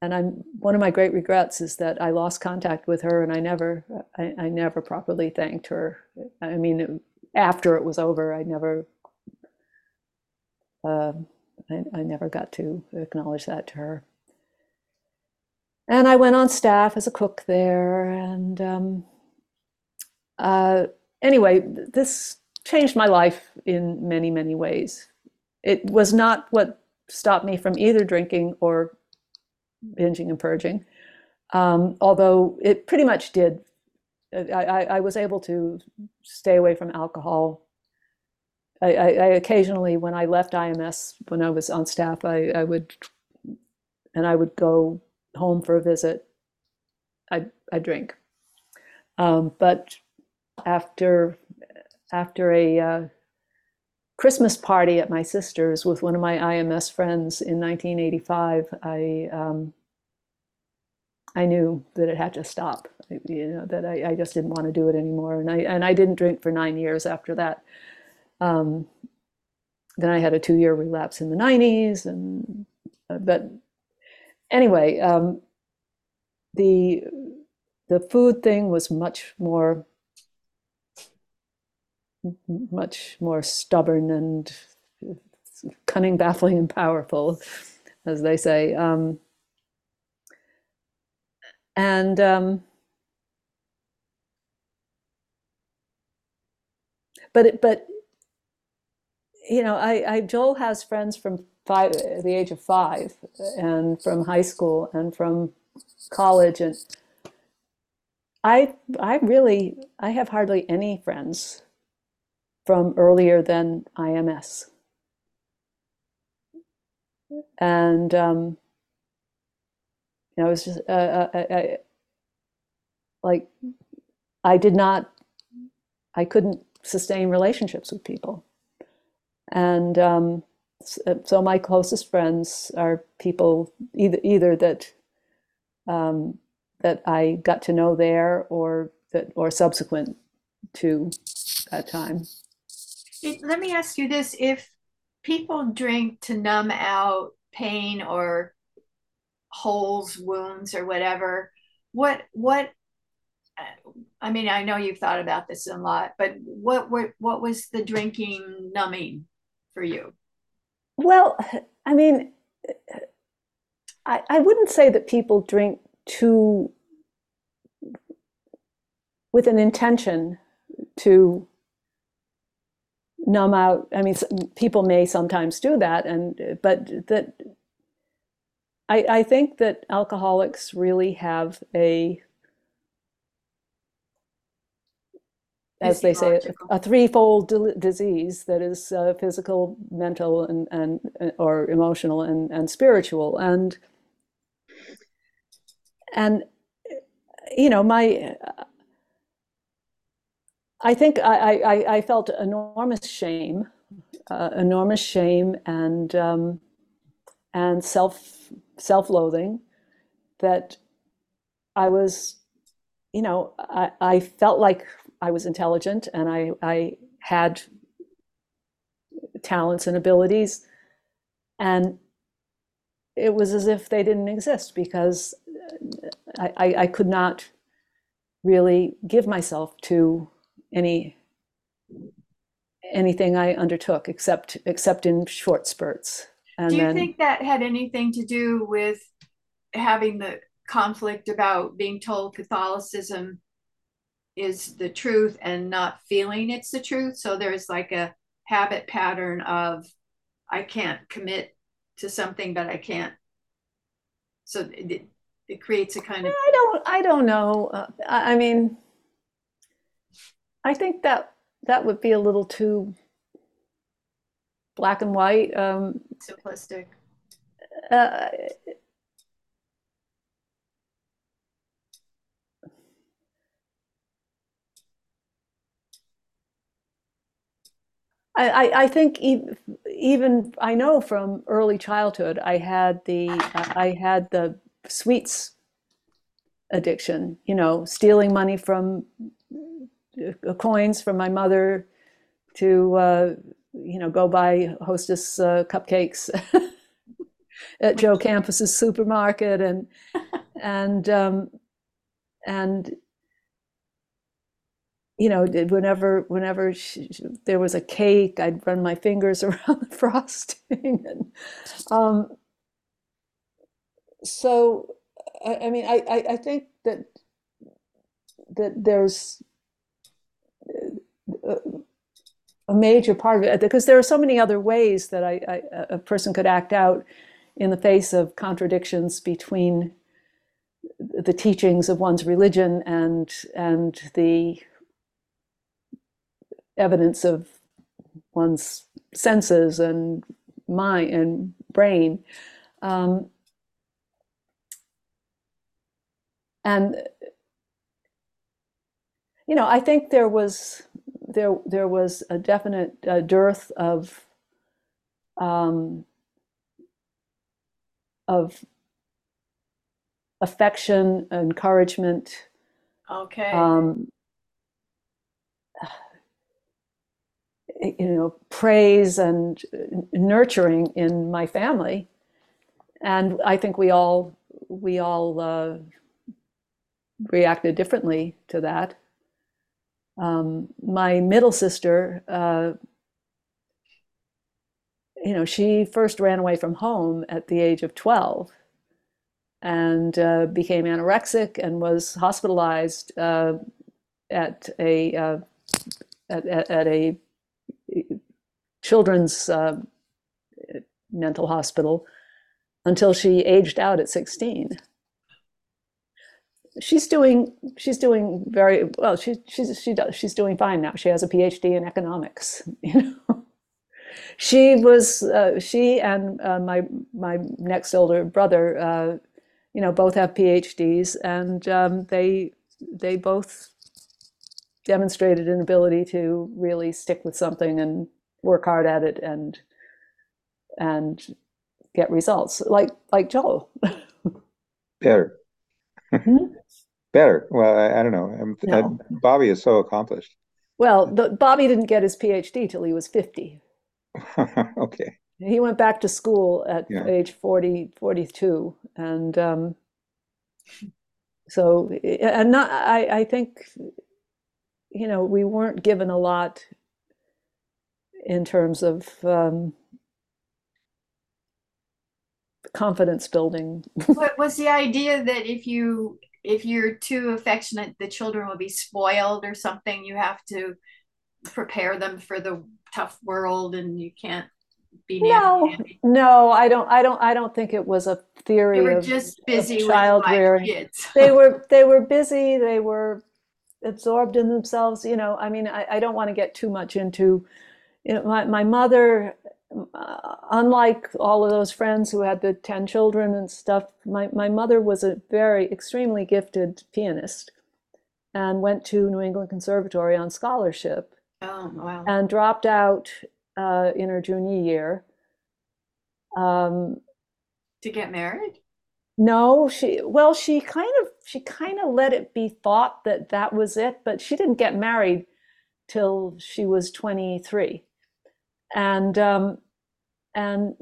And I'm one of my great regrets is that I lost contact with her, and I never, I, I never properly thanked her. I mean, after it was over, I never, uh, I, I never got to acknowledge that to her and I went on staff as a cook there. And um, uh, anyway, this changed my life in many, many ways. It was not what stopped me from either drinking or binging and purging, um, although it pretty much did. I, I, I, was able to stay away from alcohol. I, I, occasionally, when I left IMS, when I was on staff, I, would, and I would go home for a visit, I I drink. Um, but after after a uh, Christmas party at my sister's with one of my IMS friends in 1985, I um, I knew that it had to stop. You know that I, I just didn't want to do it anymore, and I and I didn't drink for nine years after that. Um, then I had a two-year relapse in the 90s, and uh, but anyway, um, the the food thing was much more much more stubborn and cunning, baffling, and powerful, as they say. Um, and um, but it, but you know, I, I Joel has friends from five, the age of five, and from high school, and from college, and I I really I have hardly any friends from earlier than IMS, and um, you know, it was just uh, uh, I, I, like I did not I couldn't sustain relationships with people, and um, so my closest friends are people either either that um, that I got to know there or that or subsequent to that time. Let me ask you this: If people drink to numb out pain or holes, wounds, or whatever, what what I mean, I know you've thought about this a lot, but what what what was the drinking numbing for you? Well, I mean, I, I wouldn't say that people drink to with an intention to numb out. I mean, people may sometimes do that, and but that I, I think that alcoholics really have a as they say, a threefold disease that is uh, physical, mental, and, and or emotional and, and spiritual. And and you know, my I think I, I, I felt enormous shame, uh, enormous shame, and um, and self self-loathing that I was, you know, I, I felt like I was intelligent and I, I had talents and abilities. And it was as if they didn't exist because I, I, I could not really give myself to any anything I undertook except except in short spurts. And do you then, think that had anything to do with having the conflict about being told Catholicism is the truth and not feeling it's the truth. So there's like a habit pattern of I can't commit to something, but I can't. So it, it creates a kind of. I don't. I don't know. Uh, I mean, I think that that would be a little too black and white. Um, Simplistic. Uh, I, I think even I know from early childhood I had the I had the sweets addiction. You know, stealing money from uh, coins from my mother to uh, you know go buy hostess uh, cupcakes at Joe Campus's supermarket and and um, and you know, whenever whenever she, there was a cake, I'd run my fingers around the frosting, and um, so I, I mean, I, I think that that there's uh, a major part of it because there are so many other ways that I, I, a person could act out in the face of contradictions between the teachings of one's religion and and the evidence of one's senses and mind and brain. Um, and you know, I think there was there there was a definite uh, dearth of um, of affection, encouragement. Okay. Um, you know, praise and nurturing in my family, and I think we all we all uh, reacted differently to that. Um, my middle sister, uh, you know, she first ran away from home at the age of 12 and uh, became anorexic and was hospitalized uh, at a uh, at, at, at, a children's uh, mental hospital until she aged out at 16 she's doing she's doing very well she, she's she does she's doing fine now. She has a phd in economics you know. She was uh, she and uh, my my next older brother uh, you know both have phds and um, they they both demonstrated an ability to really stick with something and work hard at it and and get results like like joel. Better. Hmm? better. Well I, I, don't know. No. bobby is so accomplished. Well the, bobby didn't get his phd till he was 50 okay. He went back to school at yeah. age 40 42 and um, so and not I, I think you know we weren't given a lot in terms of um, confidence building. what was the idea that if you if you're too affectionate, the children will be spoiled or something? You have to prepare them for the tough world, and you can't be no, no. I don't. I don't. I don't think it was a theory. They were of, just busy with child rearing. Kids. they were. They were busy. They were absorbed in themselves. You know. I mean, I, I don't want to get too much into. You know, my my mother uh, unlike all of those friends who had the 10 children and stuff, my, my mother was a very extremely gifted pianist and went to New England Conservatory on scholarship. Oh, wow. And dropped out uh, in her junior year. Um, to get married? No, she well, she kind of she kind of let it be thought that that was it, but she didn't get married till she was 23 and um, and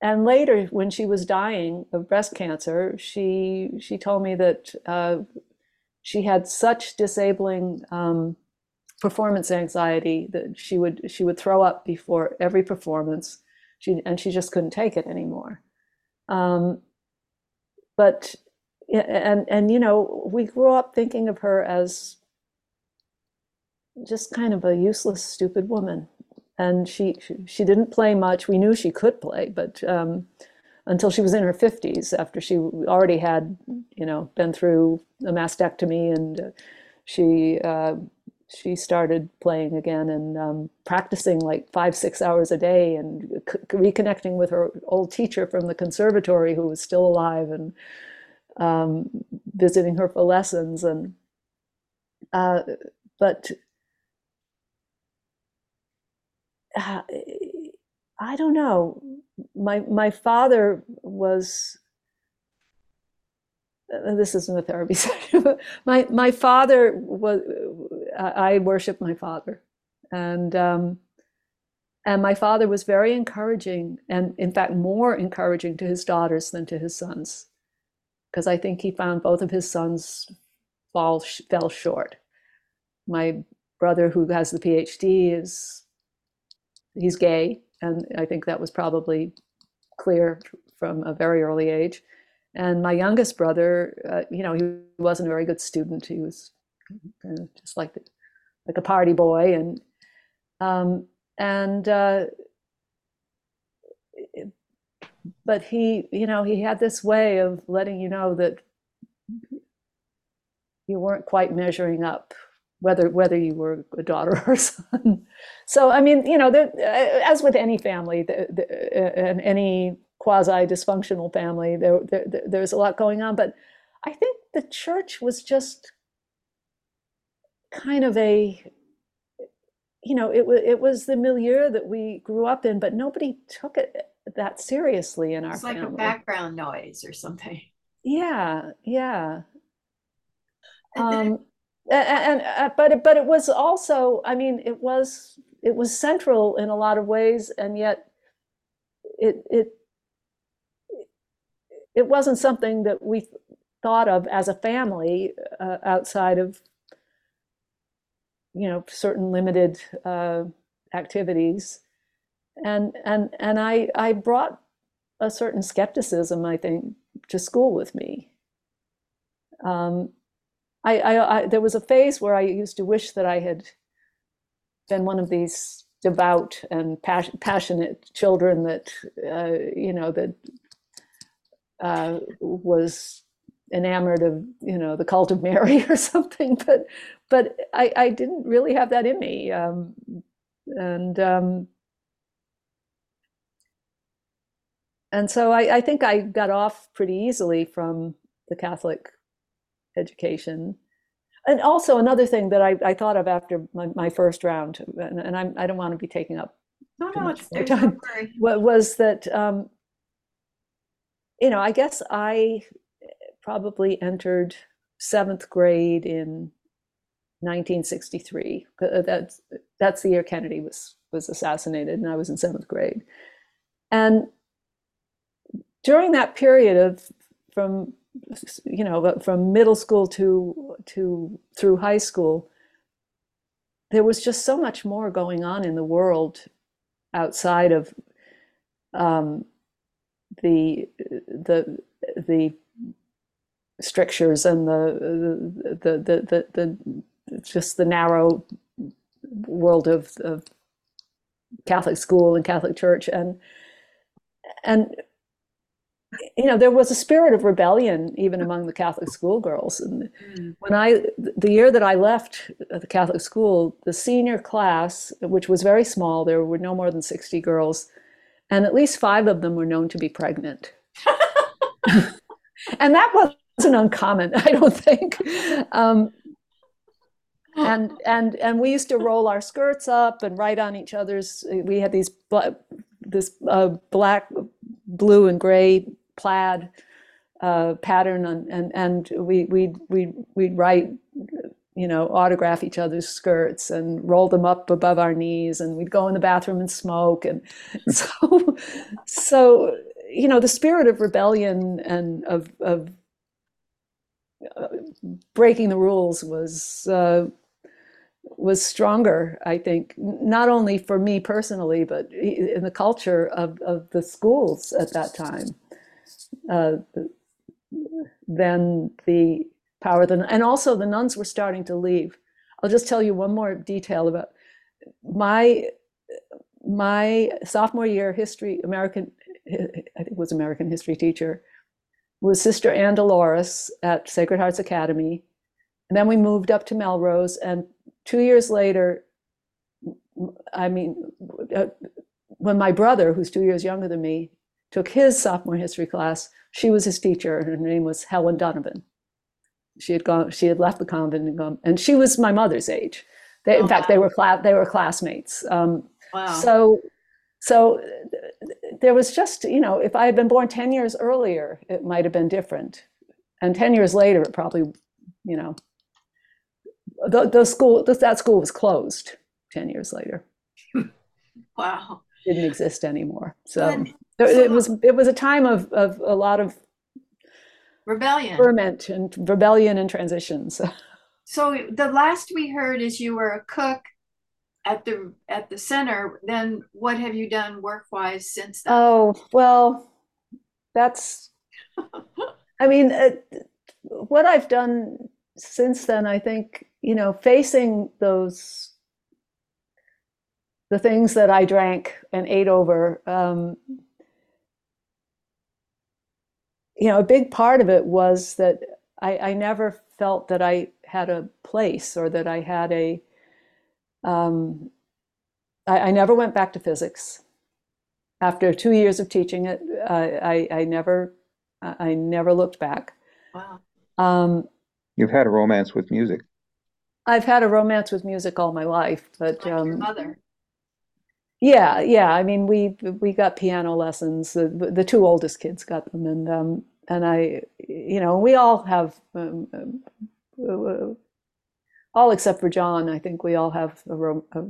and later when she was dying of breast cancer she she told me that uh, she had such disabling um, performance anxiety that she would she would throw up before every performance. She and she just couldn't take it anymore. Um, but and and you know we grew up thinking of her as just kind of a useless stupid woman and she, she, didn't play much. We knew she could play, but um, until she was in her 50s, after she already had, you know, been through a mastectomy, and uh, she uh, she started playing again and um, practicing like five six hours a day and c- reconnecting with her old teacher from the conservatory who was still alive and um, visiting her for lessons and uh, but uh, I don't know. My my father was. Uh, this isn't a therapy session. My my father was. Uh, I worship my father, and um, and my father was very encouraging, and in fact more encouraging to his daughters than to his sons, because I think he found both of his sons fall fell short. My brother, who has the PhD, is he's gay, and I think that was probably clear from a very early age. And my youngest brother, uh, you know, he wasn't a very good student. He was kind of just like the, like a party boy, and um, and uh, but he, you know, he had this way of letting you know that you weren't quite measuring up whether whether you were a daughter or a son. So I mean, you know, there, uh, as with any family, the, the, uh, and any quasi dysfunctional family, there, there, there's a lot going on. But I think the church was just kind of a, you know, it was it was the milieu that we grew up in, but nobody took it that seriously in our it's like family. a background noise or something. Yeah, yeah. Um, and, uh, but but it was also i mean it was it was central in a lot of ways and yet it it it wasn't something that we thought of as a family uh, outside of you know certain limited uh, activities and and and I I brought a certain skepticism, I think, to school with me. Um, I, I, I there was a phase where I used to wish that I had been one of these devout and pas- passionate children that uh, you know that uh, was enamored of you know the cult of Mary or something, but but I, I didn't really have that in me, um, and um, and so I, I think I got off pretty easily from the Catholic education. And also another thing that I, I thought of after my, my first round, and, and I'm, I don't want to be taking up No, no, much it's, more time. was that um, you know I guess I probably entered seventh grade in 1963. Uh, That's that's the year Kennedy was was assassinated, and I was in seventh grade. And during that period of from you know from middle school to to through high school, there was just so much more going on in the world outside of um, the the the strictures and the the the the, the, the just the narrow world of, of Catholic school and Catholic church and and you know there was a spirit of rebellion even among the Catholic schoolgirls. And Mm. when I the year that I left the Catholic school the senior class which was very small there were no more than 60 girls and at least five of them were known to be pregnant. And that wasn't uncommon I don't think. Um, and and and we used to roll our skirts up and write on each other's we had these this uh, black blue and gray plaid uh, pattern and and we we we we'd write you know autograph each other's skirts and roll them up above our knees and we'd go in the bathroom and smoke and so so you know the spirit of rebellion and of of uh, breaking the rules was uh, was stronger, I think, not only for me personally, but in the culture of, of the schools at that time, uh, than the power. Than, and also, the nuns were starting to leave. I'll just tell you one more detail about my my sophomore year history American I think was American history teacher was Sister Ann Dolores at Sacred Hearts Academy. And then we moved up to Melrose, and two years later, I mean, uh, when my brother, who's two years younger than me, took his sophomore history class, she was his teacher, and her name was Helen Donovan. She had gone, she had left the convent and gone, and she was my mother's age. They, in Oh, fact, they were cla- they were classmates. Um, Wow. so, so there was just, you know, if I had been born 10 years earlier, it might have been different. And 10 years later, it probably, you know, the, the school, th- that school was closed 10 years later. wow. Didn't exist anymore. So Good. It, was, it was a time of, of a lot of Rebellion. ferment and rebellion and transitions. So the last we heard is you were a cook at the at the center. Then what have you done work wise since then? Oh, well, that's, I mean, uh, what I've done since then, I think, you know, facing those, the things that I drank and ate over, um, you know, a big part of it was that I, I never felt that I had a place or that I had a, um, I, I never went back to physics after two years of teaching it, I, I, I never, I I never looked back. wow. Um, You've had a romance with music. I've had a romance with music all my life, but Like your um, mother. Yeah, yeah. I mean, we we got piano lessons. The, the two oldest kids got them, and um, and I, you know, we all have, um, um, all except for John. I think we all have a, rom a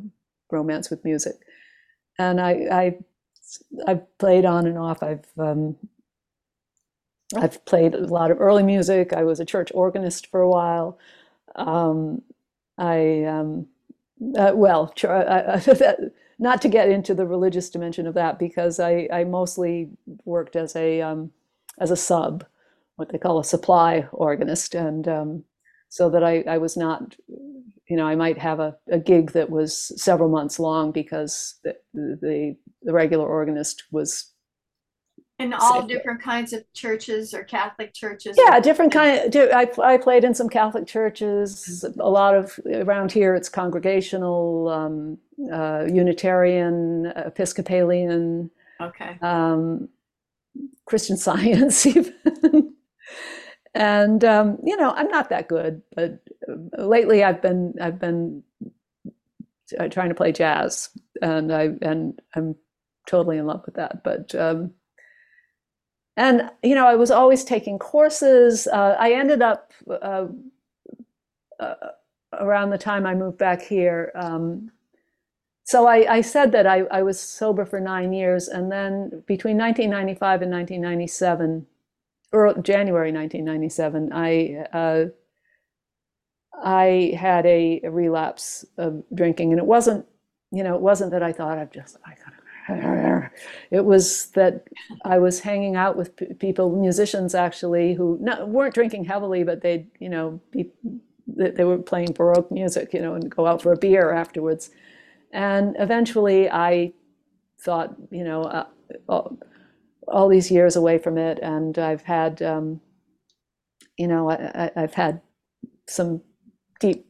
romance with music, and I, I, I've played on and off. I've um, I've played a lot of early music. I was a church organist for a while. Um, I um, uh, well, I, I, that, not to get into the religious dimension of that because I, I mostly worked as a um, as a sub, what they call a supply organist, and um, so that I, I was not, you know, I might have a, a gig that was several months long because the the, the regular organist was in all different kinds of churches or Catholic churches. Yeah, different kind. Of, I I played in some Catholic churches. A lot of around here, it's congregational, um, uh, Unitarian, Episcopalian. Okay. Um, Christian Science even. and um, you know, I'm not that good, but lately I've been I've been trying to play jazz, and I and I'm totally in love with that. But um, and you know i was always taking courses. Uh, i ended up uh, uh, around the time i moved back here um, so I, I, said that I, I, was sober for nine years and then between 1995 and 1997 or january 1997 i uh, i had a, a relapse of drinking and it wasn't you know it wasn't that i thought i've just i gotta it was that I was hanging out with people, musicians actually, who not, weren't drinking heavily, but they'd, you know, be, they were playing Baroque music, you know, and go out for a beer afterwards. And eventually I thought, you know, uh, all, all, these years away from it, and I've had, um, you know, I, have had some deep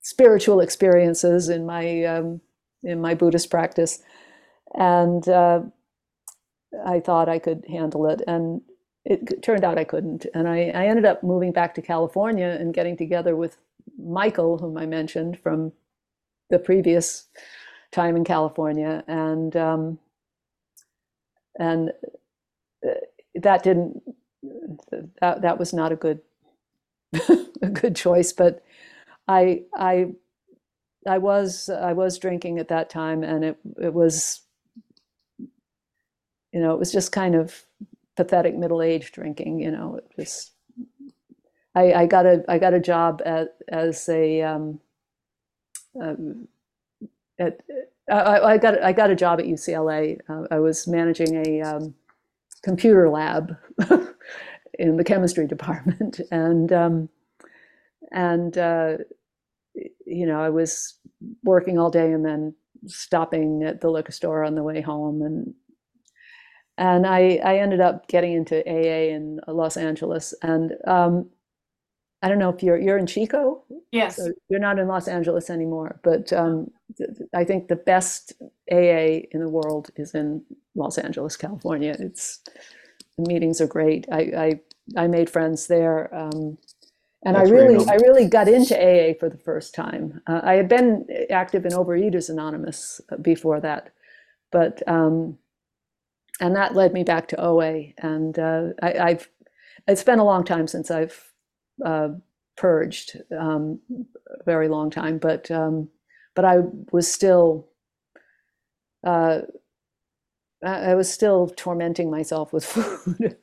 spiritual experiences in my um, in my Buddhist practice and uh, I thought I could handle it, and it turned out I couldn't. And I, I, ended up moving back to California and getting together with Michael, whom I mentioned from the previous time in California, and um, and uh, that didn't that that was not a good a good choice, but I I I was I was drinking at that time, and it it was you know, it was just kind of pathetic middle age drinking. You know, it was. I, I got a I got a job at as a um, um, at I, I, got I got a job at UCLA. Uh, I was managing a um, computer lab in the chemistry department, and um, and uh, you know I was working all day and then stopping at the liquor store on the way home and and I, I ended up getting into AA in Los Angeles. And um, I don't know if you're you're in Chico. Yes, so you're not in Los Angeles anymore. But um, I think the best AA in the world is in Los Angeles, California. It's the meetings are great. I I, I made friends there. Um, and That's I really, I really got into AA for the first time. Uh, I had been active in Overeaters Anonymous before that, but um, and that led me back to OA. And uh, I, have it's been a long time since I've uh, purged, um, a very long time, but um, but I was still. Uh, I was still tormenting myself with food,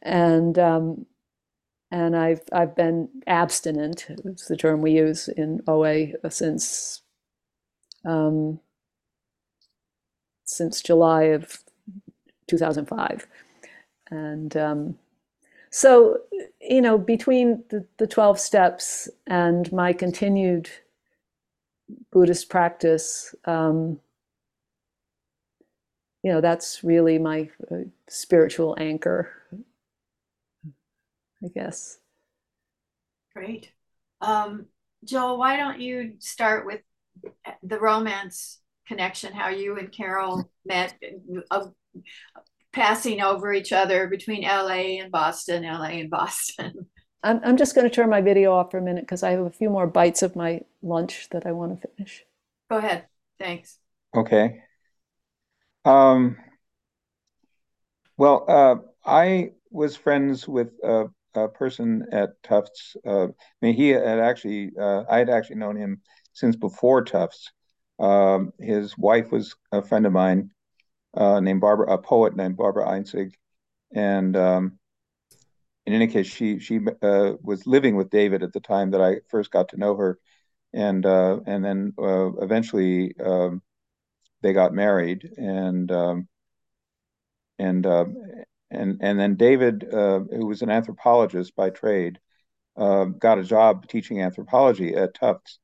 and um, and I've I've been abstinent. It's the term we use in OA since um, since July of 2005. And um, so, you know, between the, the 12 steps and my continued Buddhist practice, um, you know, that's really my uh, spiritual anchor, I guess. Great. Um, Joel, why don't you start with the romance connection, how you and Carol met? Uh, passing over each other between LA and Boston, LA and Boston. I'm, I'm just going to turn my video off for a minute because I have a few more bites of my lunch that I want to finish. Go ahead. Thanks. Okay. Um, well, uh, I was friends with a, a person at Tufts. Uh, I mean, he had actually, uh, I had actually known him since before Tufts. Um, his wife was a friend of mine uh, named Barbara, a poet named Barbara Einzig, and um, in any case, she she uh, was living with David at the time that I first got to know her, and uh, and then uh, eventually um, they got married, and um, and uh, and and then David, uh, who was an anthropologist by trade, uh, got a job teaching anthropology at Tufts,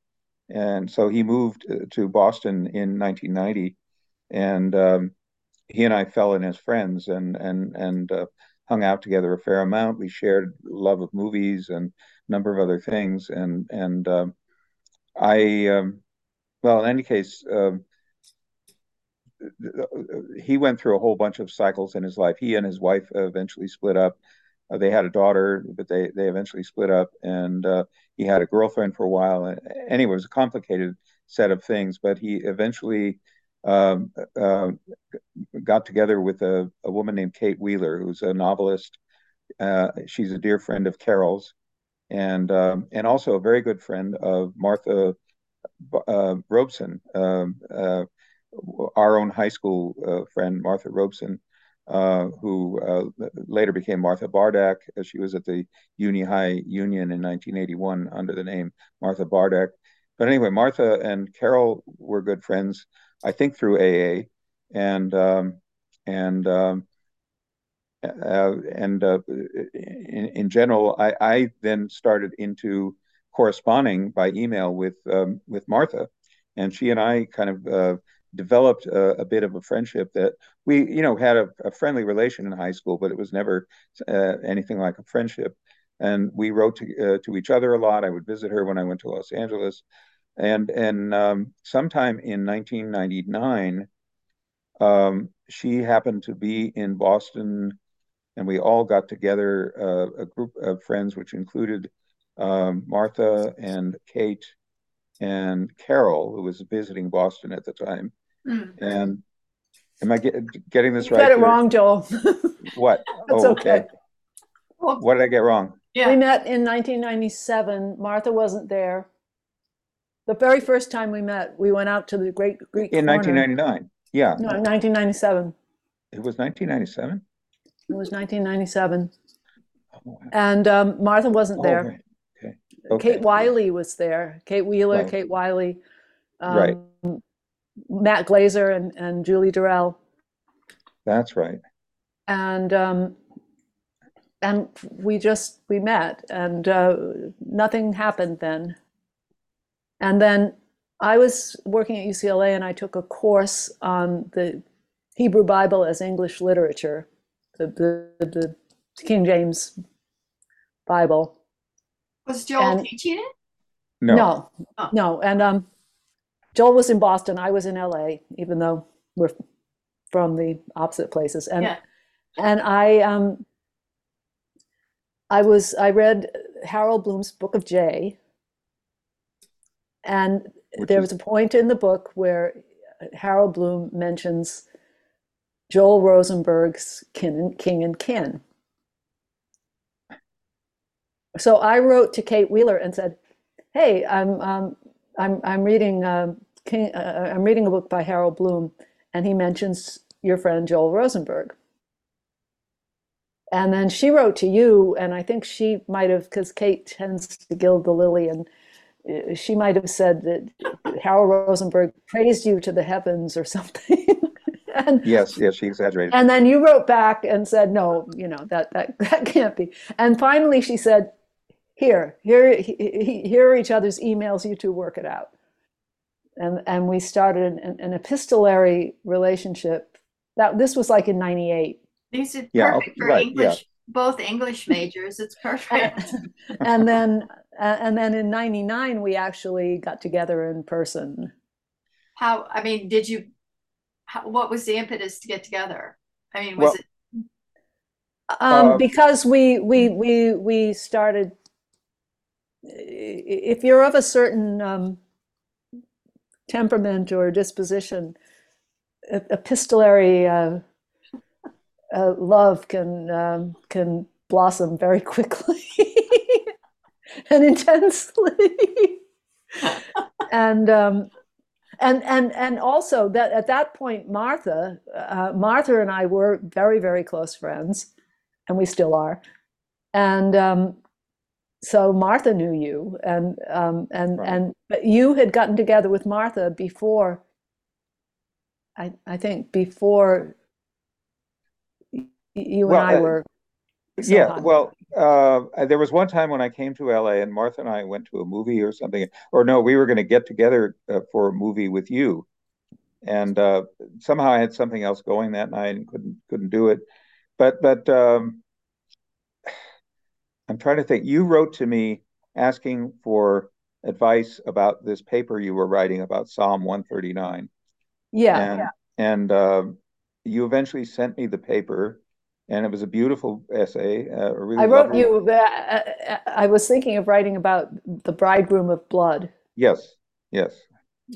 and so he moved to Boston in 1990, and um, he and I fell in as friends, and and and uh, hung out together a fair amount. We shared love of movies and a number of other things, and and um, I, um, well, in any case. Um, he went through a whole bunch of cycles in his life. He and his wife eventually split up. Uh, they had a daughter, but they they eventually split up, and uh, he had a girlfriend for a while. Anyway, it was a complicated set of things, but he eventually um, uh, got together with a, a, woman named Kate Wheeler, who's a novelist. Uh, she's a dear friend of Carol's, and um, and also a very good friend of Martha uh, Robeson. Um, uh, our own high school uh, friend Martha Robeson, uh, who later became Martha Bardak. She was at the Uni High Union in 1981 under the name Martha Bardak. But anyway, Martha and Carol were good friends, I think, through AA, and um, and um, uh, and uh, in, in general, I, I then started into corresponding by email with um, with Martha, and she and I kind of uh, developed a, a, bit of a friendship that we, you know, had a, a friendly relation in high school, but it was never uh, anything like a friendship. And we wrote to, uh, to each other a lot. I would visit her when I went to Los Angeles, and and um, sometime in 1999, um, she happened to be in Boston, and we all got together uh, a group of friends, which included um, Martha and Kate and Carol, who was visiting Boston at the time, Mm. And am I get, getting this you right? Got it here? wrong, Joel. what? That's oh, okay. okay. what did I get wrong? Yeah. We met in 1997. Martha wasn't there. The very first time we met, we went out to the Great Greek in 1999. Yeah. No, 1997. It was 1997. It was 1997. Oh, wow. And um, Martha wasn't oh, there. Right. Okay. okay. Kate Wiley was there. Kate Wheeler, right. Kate Wiley. Um, right. Matt Glazer and, and Julie Durrell. That's right. And um, and we just we met, and uh, nothing happened then. And then I was working at UCLA, and I took a course on the Hebrew Bible as English literature, the the, the King James Bible. Was Joel and, teaching it? No, no, oh. no. And um, Joel was in Boston. I was in LA, even though we're from the opposite places. And yeah. and I um I was I read Harold Bloom's Book of J. And Which there is... was a point in the book where Harold Bloom mentions Joel Rosenberg's kin and, King and Kin. So I wrote to Kate Wheeler and said, "Hey, I'm um, I'm I'm reading uh, King, uh, I'm reading a book by Harold Bloom, and he mentions your friend Joel Rosenberg. And then she wrote to you, and I think she might have, because Kate tends to gild the lily, and Uh, she might have said that Harold Rosenberg praised you to the heavens or something. and, yes, yes, she exaggerated. And then you wrote back and said, no, you know that that that can't be. And finally, she said, here, here, here are each other's emails. You two work it out and and we started an, an epistolary relationship. That this was like in '98. These are yeah, perfect for right, English, yeah. Both English majors. It's perfect. and then and then in '99 we actually got together in person. How? I mean, did you? How, what was the impetus to get together? I mean, was well, it? Um, um, because we we we we started. If you're of a certain um, temperament or disposition, epistolary uh, uh, love can um, can blossom very quickly and intensely, and um, and and and also that at that point, Martha, uh, Martha and I were very very close friends, and we still are, and um, so Martha knew you, and um, and right. and but you had gotten together with Martha before I, I think before you and I uh, were so Yeah, high. well, uh, there was one time when I came to LA and Martha and I went to a movie or something, or no, we were going to get together uh, for a movie with you, and uh, somehow I had something else going that night and couldn't couldn't do it. But but um, I'm trying to think. You wrote to me asking for advice about this paper you were writing about Psalm 139, Yeah, and and um you eventually sent me the paper, and it was a beautiful essay, uh, really I wrote you, uh, uh, I was thinking of writing about the bridegroom of blood. Yes, yes.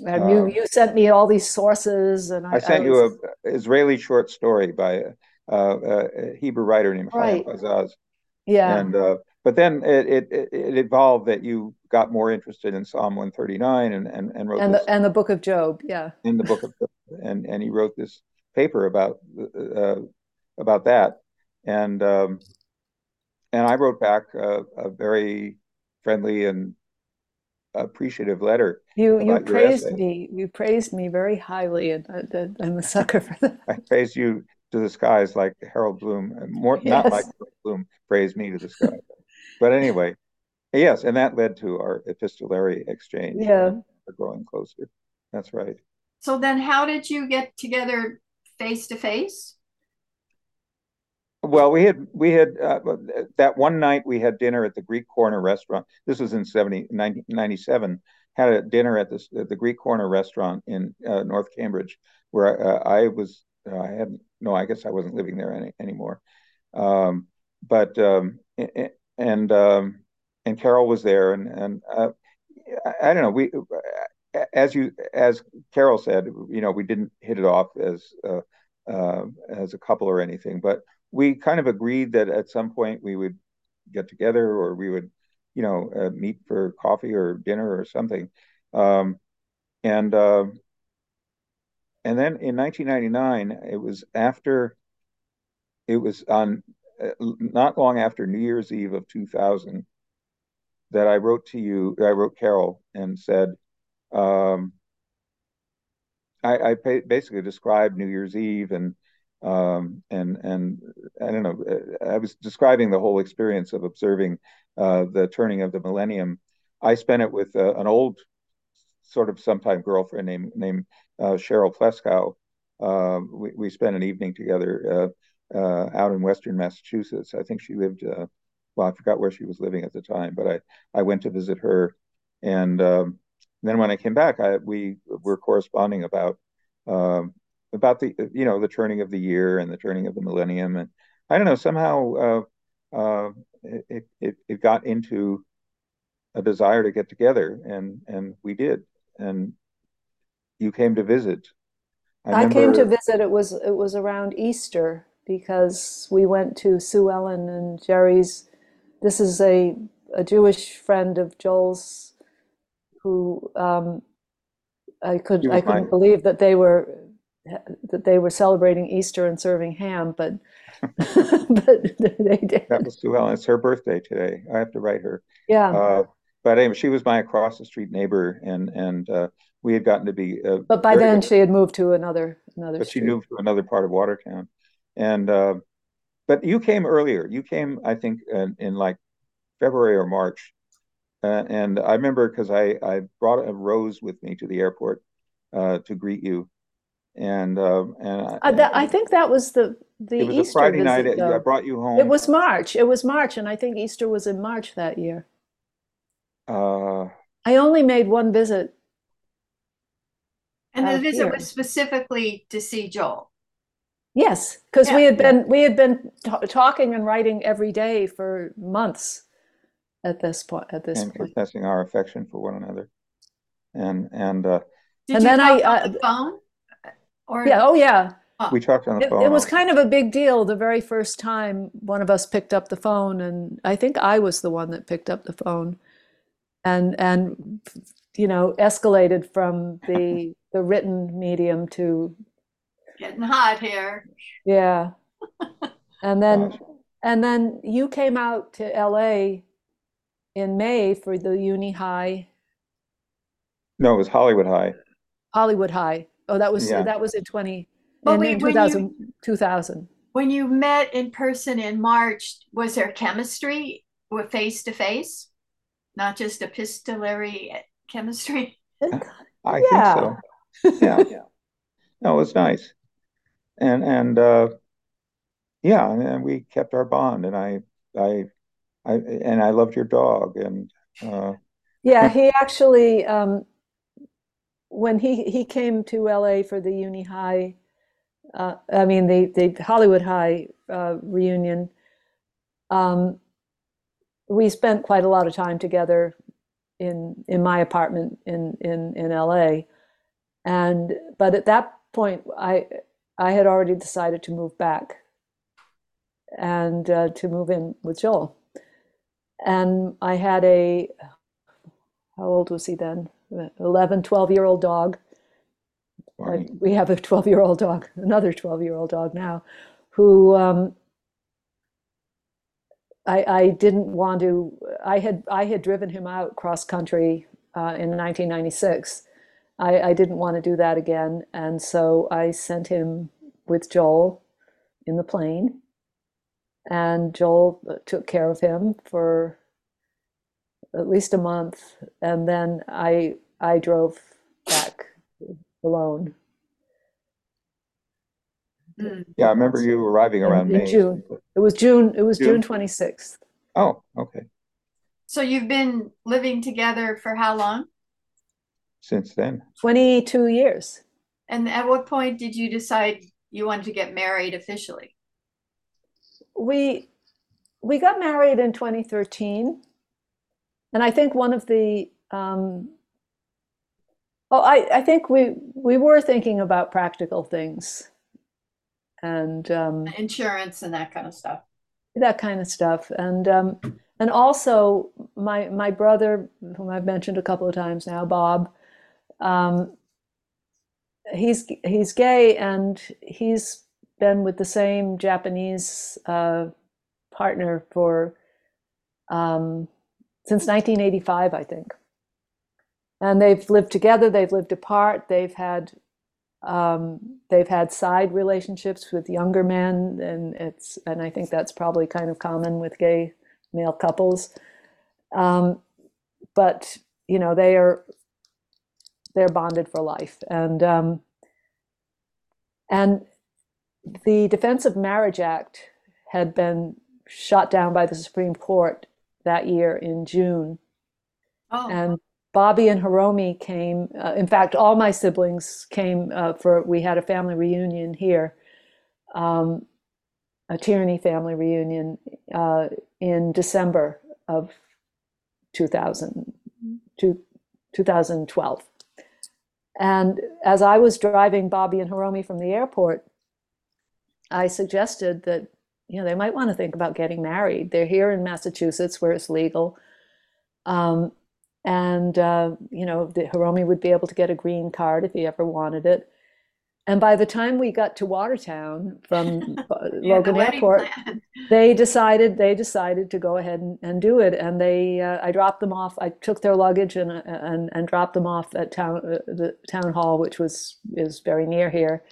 And you, Um, you sent me all these sources and I, I sent I you was, a Israeli short story by a, a, a Hebrew writer named Chaim Right. Hazaz, yeah, and uh, but then it, it it evolved that you got more interested in Psalm 139 and and, and wrote and the, and the book of Job. Yeah. in the book of and and he wrote this paper about uh, about that and um, and I wrote back a, a very friendly and appreciative letter You, you praised me, you praised me very highly and I, I- I'm a sucker for that. I praised you to the skies like Harold Bloom, and more not like Harold Bloom praised me to the sky. But anyway, yes, and that led to our epistolary exchange. Yeah. growing closer. That's right. So then how did you get together face to face? Well, we had we had uh, that one night we had dinner at the Greek Corner restaurant. This was in 70, 90 97. Had a dinner at this at the Greek Corner restaurant in uh, North Cambridge, where uh, I was. Uh, I had no. I guess I wasn't living there any, anymore. Um, but um, and um, and Carol was there, and and uh, I, I don't know. We as you as Carol said, you know, we didn't hit it off as uh, uh, as a couple or anything, but we kind of agreed that at some point we would get together or we would, you know, uh, meet for coffee or dinner or something. Um, and uh, and then in 1999, it was after, it was on uh, not long after New Year's Eve of 2000 that I wrote to you. I wrote Carol and said. Um, I, I basically described New Year's Eve and um, and and I don't know. I was describing the whole experience of observing uh, the turning of the millennium. I spent it with uh, an old, sort of sometime girlfriend named named uh, Cheryl Pleskow. we we spent an evening together uh, uh, out in Western Massachusetts. I think she lived. Uh, well, I forgot where she was living at the time, but I I went to visit her, and um, then when I came back, I we were corresponding about. Um, about the you know the turning of the year and the turning of the millennium and I don't know somehow uh, uh, it, it it got into a desire to get together and and we did and you came to visit. I, I came to visit. It was it was around Easter because we went to Sue Ellen and Jerry's. This is a a Jewish friend of Joel's who um, I could I couldn't believe that they were that they were celebrating Easter and serving ham, but but they did. That was Sue Ellen. It's her birthday today. I have to write her. Yeah. Uh, but anyway, she was my across the street neighbor, and and uh, we had gotten to be. Uh, but by then, good. she had moved to another another. But street. she moved to another part of Watertown, and uh, but you came earlier. You came, I think, in, in like February or March, uh, and I remember because I I brought a rose with me to the airport uh, to greet you and uh, and uh, that, I think that was the the it was Easter a Friday visit, night. I brought you home. It was March. It was March, and I think Easter was in March that year. Uh, I only made one visit. And the visit here. was specifically to see Joel. Yes, because yeah. we had been we had been talking and writing every day for months at this point. At this and point, professing our affection for one another, and and uh, Did and you then talk I on uh, the phone? Or yeah, oh yeah. Uh, we talked on the It, phone. it was kind of a big deal the very first time one of us picked up the phone, and I think I was the one that picked up the phone, and and you know escalated from the the written medium to getting hot here. yeah, and then Gosh. and then you came out to L.A. in May for the Uni High No, it was Hollywood High. Hollywood High. Oh, that was Yeah. that was in 20 But in, we- in when you- 2000, 2000. When you met in person in March, was there chemistry with face to face? Not just epistolary chemistry? I Yeah. think so. Yeah, yeah. No, it was nice. And and uh yeah, and, and we kept our bond and I I I and I loved your dog and uh Yeah, he actually, um, when he he came to LA for the Uni High, uh, I mean the the Hollywood High uh, reunion, um, we spent quite a lot of time together in in my apartment in in in LA, and but at that point I I had already decided to move back and uh, to move in with Joel, and I had a how old was he then? 11, 12 year old dog. we have a 12 year old dog, another 12 year old dog now, who um, I, I didn't want to. I had I had driven him out cross country uh, in 1996. I, I didn't want to do that again, and so I sent him with Joel in the plane, and Joel took care of him for at least a month, and then I I drove back alone. Yeah, I remember you arriving around in May. June. It was June. It was June June? 26th. Oh, okay. So you've been living together for how long? Since then. 22 years. And at what point did you decide you wanted to get married officially? We we got married in 2013, and I think one of the um, oh, I I think we we were thinking about practical things, and um, Insurance and that kind of stuff. that kind of stuff and um and also my my brother whom I've mentioned a couple of times now Bob um he's he's gay and he's been with the same Japanese uh partner for um since 1985 I think and they've lived together they've lived apart they've had um, they've had side relationships with younger men, and it's and I think that's probably kind of common with gay male couples. Um, but you know they are they're bonded for life, and um, and the Defense of Marriage Act had been shot down by the Supreme Court that year in June, Oh, and Bobby and Hiromi came. Uh, in fact, all my siblings came uh, for. We had a family reunion here, um, a Tyranny family reunion uh, in December of 2000, two, 2012. And as I was driving Bobby and Hiromi from the airport, I suggested that you know they might want to think about getting married. They're here in Massachusetts where it's legal. Um, and uh, you know the Hiromi would be able to get a green card if he ever wanted it. And by the time we got to Watertown from uh, you had the Logan Airport, plan. they decided they decided to go ahead and, and do it. And they uh, I dropped them off. I took their luggage and uh, and, and dropped them off at town uh, the town hall, which was is very near here.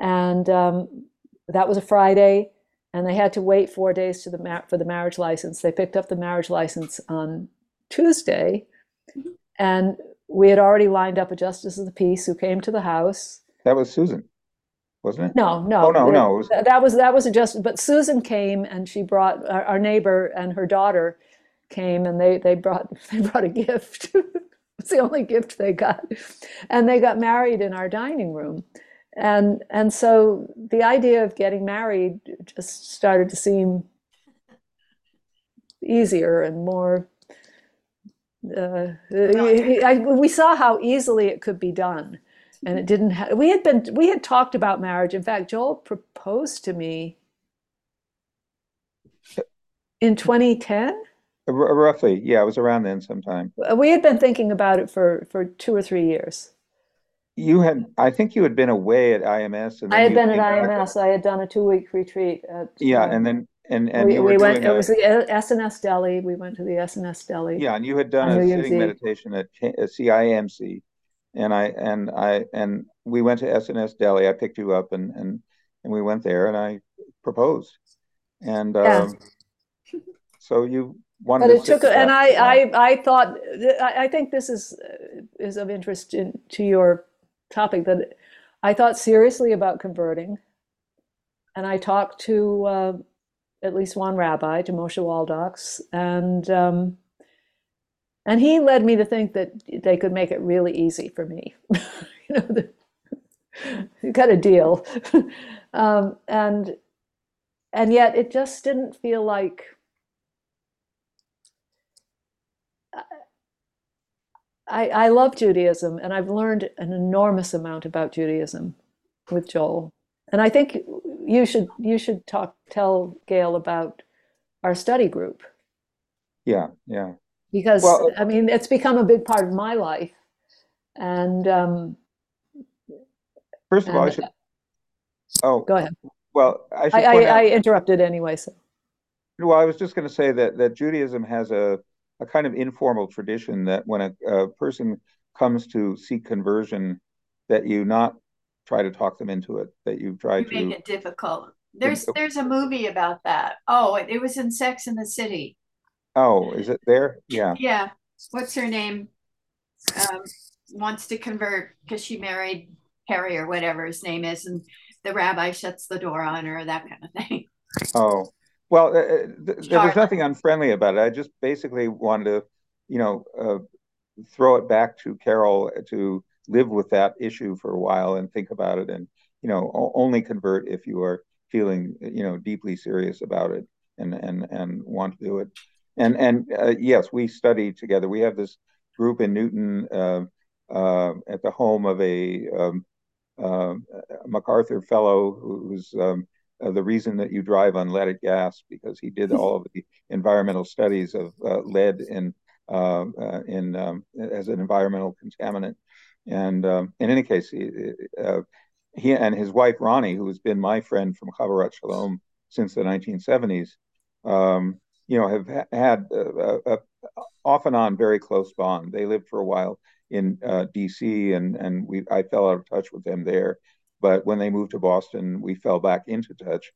And um, that was a Friday, and they had to wait four days to the mar- for the marriage license. They picked up the marriage license on Tuesday, and we had already lined up a justice of the peace who came to the house. That was Susan, wasn't it? No, no, Oh, no, no, it was- that was that was a justice. But Susan came and she brought our, our neighbor and her daughter came and they they brought they brought a gift. it's the only gift they got, and they got married in our dining room, and and so the idea of getting married just started to seem easier and more. Uh, I, we saw how easily it could be done, and it didn't. Ha- we had been we had talked about marriage. In fact, Joel proposed to me in 2010. R- roughly, yeah, it was around then sometime. We had been thinking about it for for two or three years. You had, I think you had been away at IMS and I had been at back. IMS. I had done a two week retreat at. Yeah, uh, and then and and we, you were we went. doing It a- was the S&S Deli. We went to the S&S Deli. yeah, and you had done on a New Year's sitting Eve. meditation at K- CIMC, and I and I and we went to S&S Deli. I picked you up and and and we went there and I proposed. And Yeah. um, so you wanted But to it sit took, with and I, for a while. I, I thought, I I think this is, uh, is of interest in, to your topic, that I thought seriously about converting. And I talked to uh, at least one rabbi, to Moshe Waldoks, and um, and he led me to think that they could make it really easy for me. You know, the, you got a deal. Um, and and yet it just didn't feel like I, I love Judaism and I've learned an enormous amount about Judaism with Joel. And I think you should you should talk tell Gail about our study group Yeah, yeah. because Well, I mean it's become a big part of my life. And um, first of all, I should. Oh, go ahead. well, I should I, I, out. I interrupted anyway, so Well, I was just going to say that that Judaism has a a kind of informal tradition that when a, a person comes to seek conversion, that you not try to talk them into it, that you've tried You make it difficult. There's there's a movie about that. Oh, it, it was in Sex and the City. Oh, is it there? Yeah. Yeah. What's her name? Um, wants to convert because she married Harry or whatever his name is, and the rabbi shuts the door on her, that kind of thing. Oh, well, uh, uh, th there was nothing unfriendly about it. I just basically wanted to, you know, uh, throw it back to Carol to live with that issue for a while and think about it, and you know, only convert if you are feeling, you know, deeply serious about it and and and want to do it. And and uh, yes, we study together. We have this group in Newton uh, uh, at the home of a um, um, MacArthur Fellow, who's um, uh, the reason that you drive unleaded gas because he did all of the environmental studies of uh, lead in uh, in um, as an environmental contaminant. And um, in any case, he, uh, he and his wife Ronnie, who has been my friend from Havurat Shalom since the 1970s, um, you know, have ha- had a, a, a off and on very close bond. They lived for a while in uh, D.C. and and we I fell out of touch with them there. But when they moved to Boston, we fell back into touch,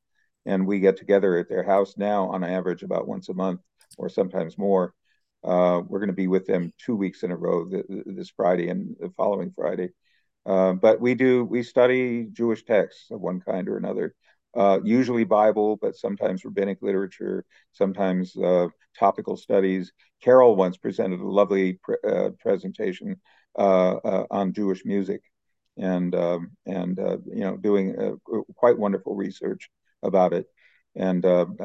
and we get together at their house now on average about once a month or sometimes more. Uh, we're going to be with them two weeks in a row th- th- this Friday and the following Friday. Uh, but we do we study Jewish texts of one kind or another, uh, usually Bible, but sometimes rabbinic literature, sometimes uh, topical studies. Carol once presented a lovely uh, presentation uh, on Jewish music, and um, and you know doing quite wonderful research about it, and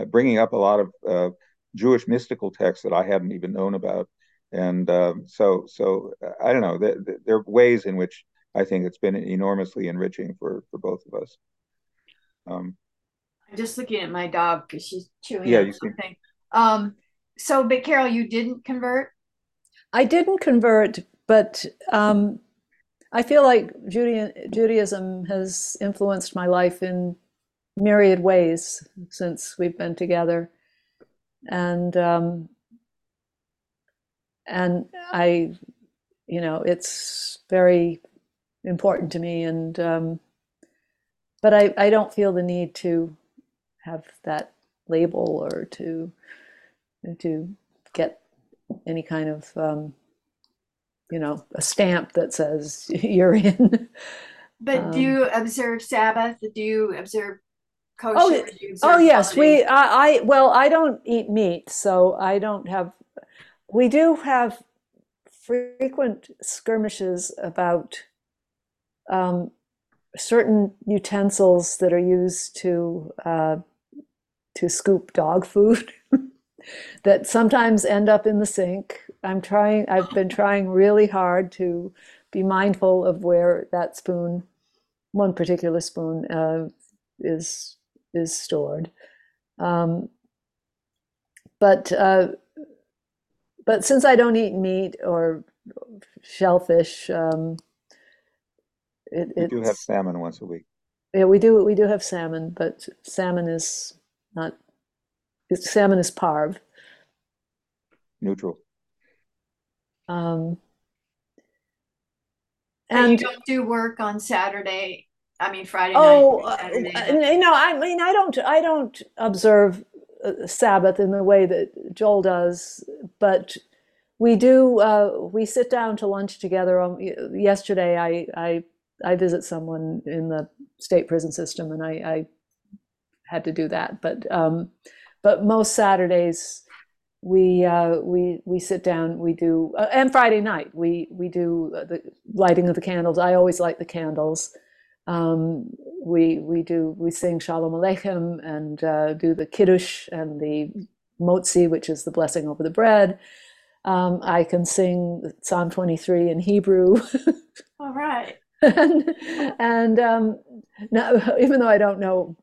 bringing up a lot of Jewish mystical texts that I hadn't even known about. And um, so so I don't know. There, there are ways in which I think it's been enormously enriching for for both of us. Um, I'm just looking at my dog because she's chewing yeah, you seem something. Um, so, but Carol, you didn't convert? I didn't convert, but um, I feel like Judaism, Judaism has influenced my life in myriad ways since we've been together, and um, and I, you know, it's very important to me, and um, but I, I don't feel the need to have that label or to to get any kind of um, you know a stamp that says you're in. But do Um, you observe Sabbath? Do you observe kosher? oh, Do oh observe yes, we? I, I well I don't eat meat, so I don't have. We do have frequent skirmishes about um, certain utensils that are used to uh, to scoop dog food that sometimes end up in the sink. I'm trying. I've been trying really hard to be mindful of where that spoon, one particular spoon, uh, is is stored. Um, but uh, but since I don't eat meat or shellfish, um, it, we do have salmon once a week. yeah, we do we do have salmon, but salmon is not it's, salmon is parve. Neutral. Um, and you don't do work on Saturday. I mean Friday oh, night. Oh, uh, no, I mean I don't. I don't observe uh, Sabbath in the way that Joel does, but we do. Uh, we sit down to lunch together. Um, yesterday, I, I I visit someone in the state prison system, and I, I had to do that. But um, but most Saturdays we uh, we we sit down. We do uh, and Friday night we we do uh, the lighting of the candles. I always light the candles. Um, we we do we sing Shalom Aleichem and uh, do the kiddush and the motzi, which is the blessing over the bread. Um, I can sing Psalm 23 in Hebrew. All right. and and um, now, even though I don't know,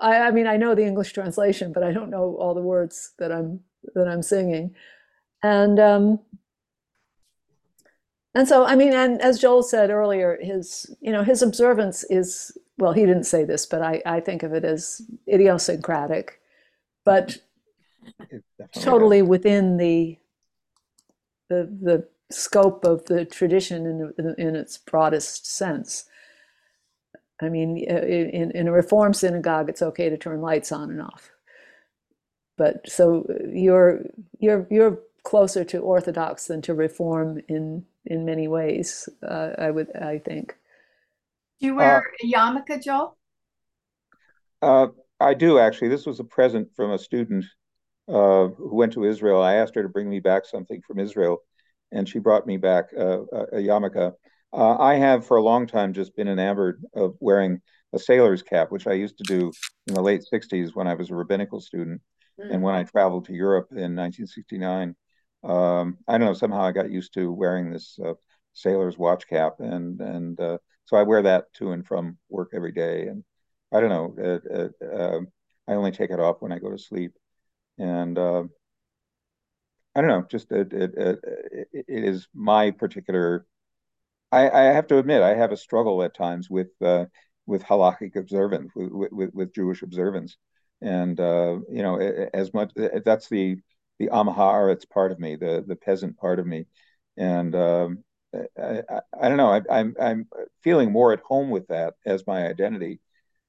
I, I mean, I know the English translation, but I don't know all the words that I'm that I'm singing. And um, and so, I mean, and as Joel said earlier, his you know his observance is well, he didn't say this, but I, I think of it as idiosyncratic, but totally within the the the scope of the tradition in, in its broadest sense. I mean, in, in a reform synagogue, it's okay to turn lights on and off. But so uh, you're you're you're closer to Orthodox than to Reform in in many ways. Uh, I would I think. Do you wear uh, a yarmulke, Joel? Uh, I do actually. This was a present from a student uh, who went to Israel. I asked her to bring me back something from Israel, and she brought me back a, a yarmulke. Uh, I have for a long time just been enamored of wearing a sailor's cap, which I used to do in the late 60s when I was a rabbinical student. Mm. And when I traveled to Europe in 1969, um, I don't know, somehow I got used to wearing this uh, sailor's watch cap. And, and uh, so I wear that to and from work every day. And I don't know, um, I only take it off when I go to sleep. And uh, I don't know, just it, it, it, it is my particular. I, I have to admit, I have a struggle at times with uh, with halakhic observance, with, with, with Jewish observance, and uh, you know, as much that's the the Amahar, it's part of me, the the peasant part of me, and um, I, I, I, don't know, I, I'm I'm feeling more at home with that as my identity,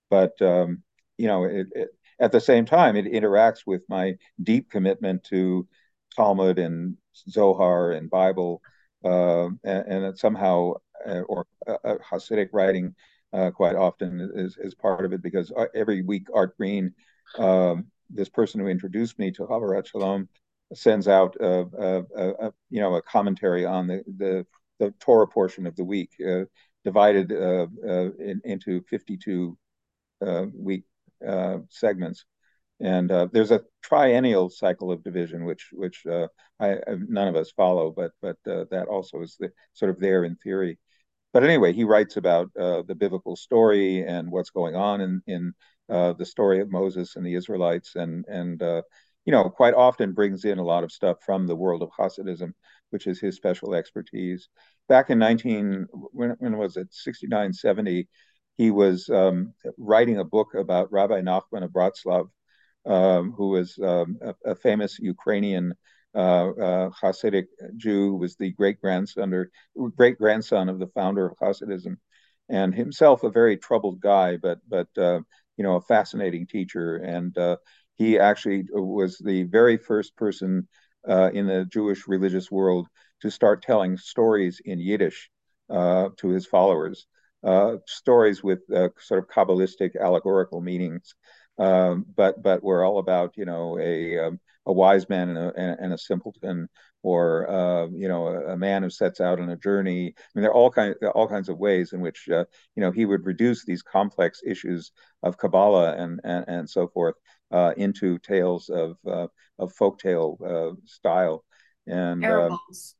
but um, you know, it, it, at the same time, it interacts with my deep commitment to Talmud and Zohar and Bible, uh, and, and somehow, uh, or uh, Hasidic writing uh, quite often is, is part of it because uh, every week Art Green, um, this person who introduced me to Havurat Shalom, sends out a, a, a, you know a commentary on the, the, the Torah portion of the week, uh, divided in, into 52 week segments. And uh, there's a triennial cycle of division which which uh, I, none of us follow but but uh, that also is the, sort of there in theory. But anyway he writes about uh, the biblical story and what's going on in in uh, the story of Moses and the Israelites and and uh, you know quite often brings in a lot of stuff from the world of Hasidism which is his special expertise. Back in 19 when, when was it? 69 70 he was um, writing a book about Rabbi Nachman of Bratslav um, who was um, a, a, famous Ukrainian uh, uh, Hasidic Jew, was the great grandson great grandson of the founder of Hasidism, and himself a very troubled guy, but but uh, you know a fascinating teacher. And uh, he actually was the very first person uh, in the Jewish religious world to start telling stories in Yiddish uh, to his followers. stories with sort of Kabbalistic allegorical meanings um, but but we're all about you know a um, a wise man and a, and a simpleton, or uh, you know a, a, man who sets out on a journey. I mean, there are all kinds all kinds of ways in which uh, you know he would reduce these complex issues of Kabbalah and and, and so forth uh, into tales of uh, of folktale uh, style and um, parables.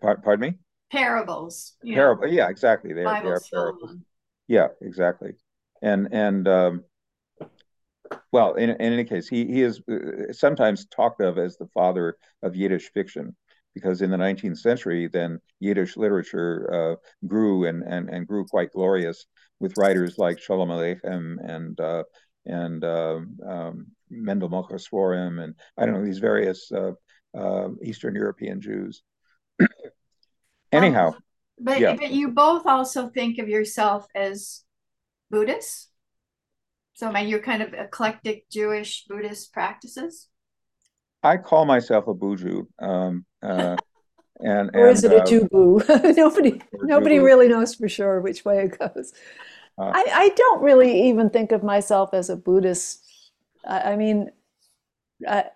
Par- pardon me. Parables. Yeah. Parable. Yeah, exactly. They, they are parables. Yeah, exactly. And and um, well, in, in any case, he, he is uh, sometimes talked of as the father of Yiddish fiction because in the 19th century, then Yiddish literature uh, grew and, and, and grew quite glorious with writers like Shalom Aleichem and uh, and uh, um, Mendel Mocher Sforim and I don't know these various uh, uh, Eastern European Jews. Anyhow, But Yeah. but you both also think of yourself as Buddhists. So my you're kind of eclectic Jewish Buddhist practices. I call myself a buju. Um, uh, and Or is and it a uh, Jubu? Nobody, nobody Jubu. really knows for sure which way it goes. Uh, I, I don't really even think of myself as a Buddhist. I, I mean, I,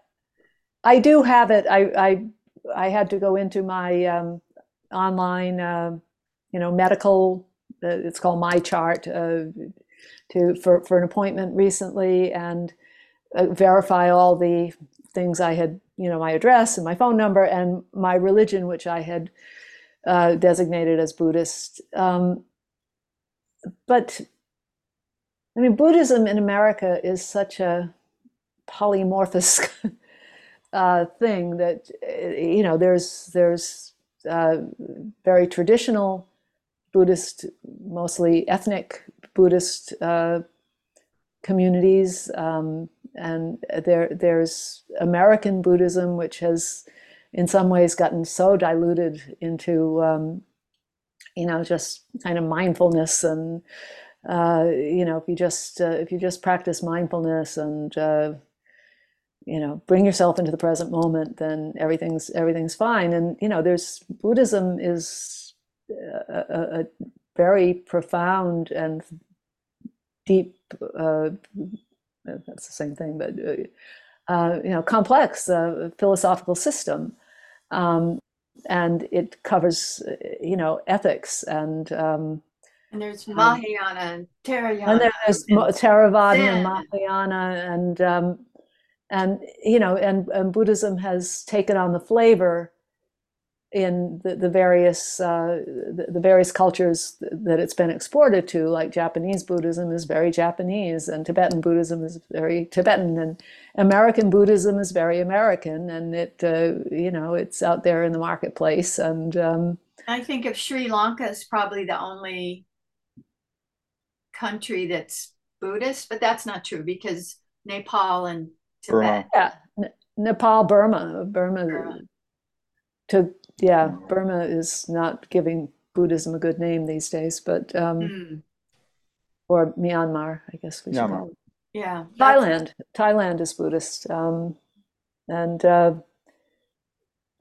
I do have it. I, I, I had to go into my um, online, uh, you know, medical. Uh, it's called My Chart uh, to for for an appointment recently and uh, verify all the things I had, you know, my address and my phone number and my religion, which I had uh, designated as Buddhist. Um, but I mean, Buddhism in America is such a polymorphous uh, thing that uh, you know there's there's uh, very traditional Buddhist, mostly ethnic Buddhist uh, communities, um, and there there's American Buddhism, which has in some ways gotten so diluted into um, you know just kind of mindfulness and uh, you know if you just uh, if you just practice mindfulness and uh, you know bring yourself into the present moment then everything's everything's fine. And you know there's buddhism is a, a, very profound and deep uh, that's the same thing but uh, uh, you know complex uh, philosophical system. Um, and it covers you know ethics and um, And there's um, Mahayana and and Theravada then there's and Theravada and Mahayana, and um, and you know, and, and Buddhism has taken on the flavor in the, the various uh, the, the various cultures that it's been exported to. Like Japanese Buddhism is very Japanese, and Tibetan Buddhism is very Tibetan, and American Buddhism is very American, and it uh, you know it's out there in the marketplace, and um, I think of Sri Lanka as probably the only country that's Buddhist, but that's not true because Nepal and Burma. Tibet. yeah, N- Nepal, Burma, Burma. Burma. to yeah burma is not giving buddhism a good name these days but um Mm, or myanmar i guess we should Myanmar. call it. Yeah, thailand. Thailand is buddhist um and uh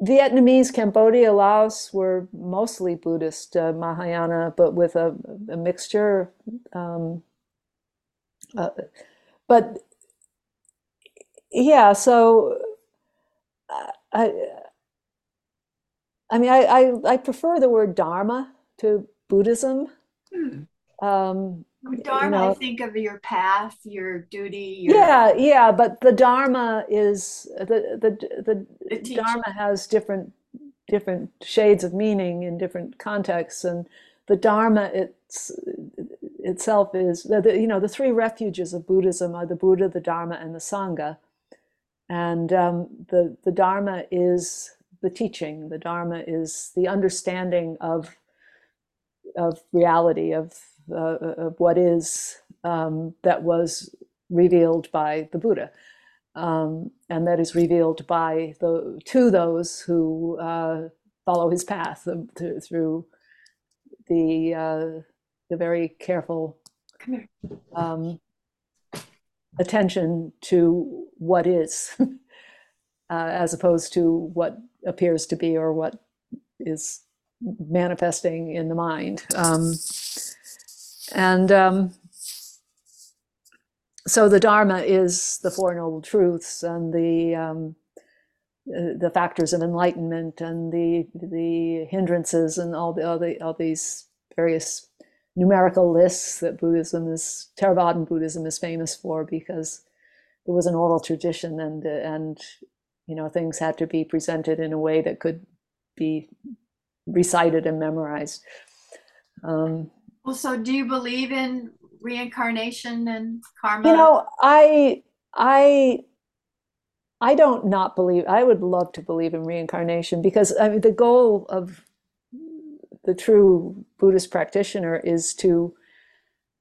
vietnamese cambodia laos were mostly buddhist uh, mahayana but with a, a mixture um uh, but yeah so uh, i I mean, I, I, I prefer the word dharma to Buddhism. hmm. Um, you Dharma, I think of your path, your duty, your yeah, yeah, but the Dharma is the the the the. Dharma has different different shades of meaning in different contexts, and the Dharma it's itself is the, the, you know the three refuges of Buddhism are the Buddha, the Dharma, and the Sangha, and um, the the Dharma is the teaching. The Dharma is the understanding of of reality of uh, of what is um, that was revealed by the Buddha, um, and that is revealed by the to those who uh, follow his path um, th- through the uh, the very careful um, attention to what is, uh, as opposed to what appears to be or what is manifesting in the mind. Um, and um, so the Dharma is the Four Noble Truths and the um, uh, the factors of enlightenment and the the hindrances and all the all, the, all these various numerical lists that Buddhism is Theravadan Buddhism is famous for because it was an oral tradition and and you know things had to be presented in a way that could be recited and memorized. Um, Well, so do you believe in reincarnation and karma? you know, I I I don't not believe. I would love to believe in reincarnation because I mean the goal of the true Buddhist practitioner is to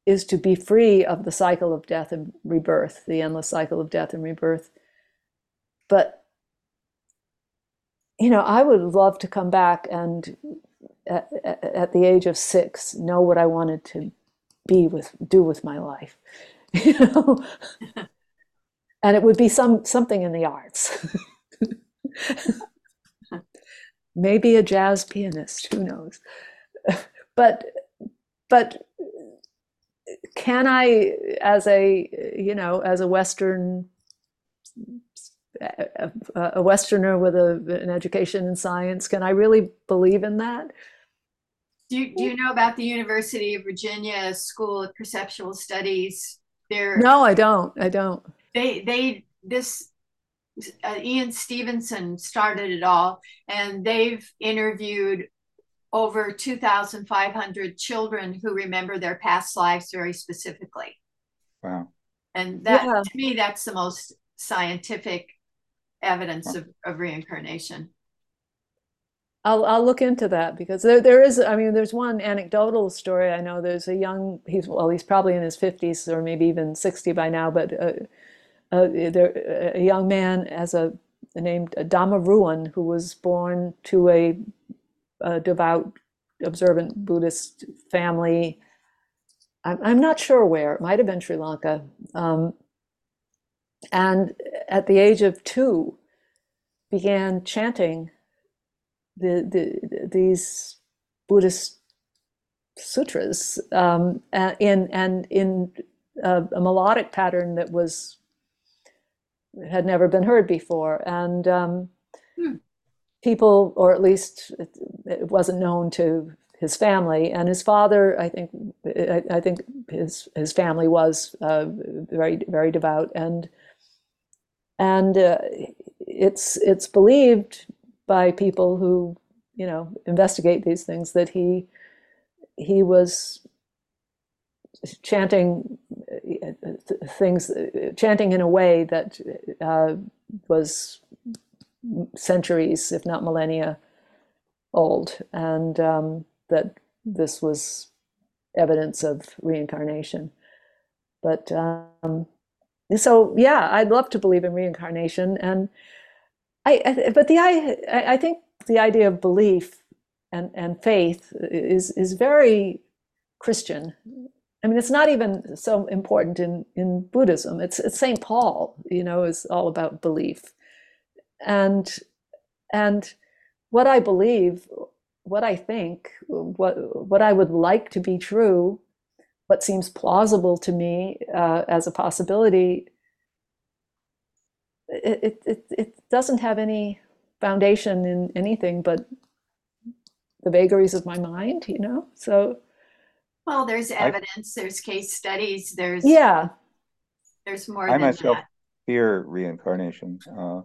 is to be free of the cycle of death and rebirth, the endless cycle of death and rebirth. But you know, I would love to come back and at, at, the age of six know what I wanted to be with do with my life, you know, and it would be some something in the arts. Maybe a jazz pianist, who knows? But but can I, as a you know, as a Western a, a Westerner with a, an education in science, can I really believe in that? Do you, do you know about the University of Virginia School of Perceptual Studies? There, no, I don't. I don't. They they this uh, Ian Stevenson started it all, and they've interviewed over 2,500 children who remember their past lives very specifically. Wow. And that, yeah. to me, that's the most scientific evidence of, of reincarnation. I'll, I'll look into that because there, there is, I mean, there's one anecdotal story. I know there's a young, he's, well, he's probably in his 50s or maybe even 60 by now, but uh, uh, there, a young man as a named Dhammaruwan who was born to a, a devout, observant Buddhist family. I'm, I'm, not sure where. It might have been Sri Lanka. Um, and at the age of two, began chanting the, the, these Buddhist sutras um, in and in a, a, melodic pattern that was had never been heard before, and um, hmm. people, or at least it, it, wasn't known to his family and his father. I think I, I think his his family was uh, very very devout, and and uh, it's it's believed by people who you know investigate these things that he he was chanting uh, things chanting in a way that uh, was centuries if not millennia old. And um, that this was evidence of reincarnation. But um, so yeah i'd love to believe in reincarnation. And i, I but the i i think the idea of belief and and faith is is very christian. I mean it's not even so important in in buddhism. It's, it's st paul you know is all about belief. And and what i believe what i think what what i would like to be true what seems plausible to me uh, as a possibility, it, it, it doesn't have any foundation in anything but the vagaries of my mind, you know? So. Well, there's evidence, I, there's case studies, there's. Yeah. There's more I myself that. fear reincarnation. Uh,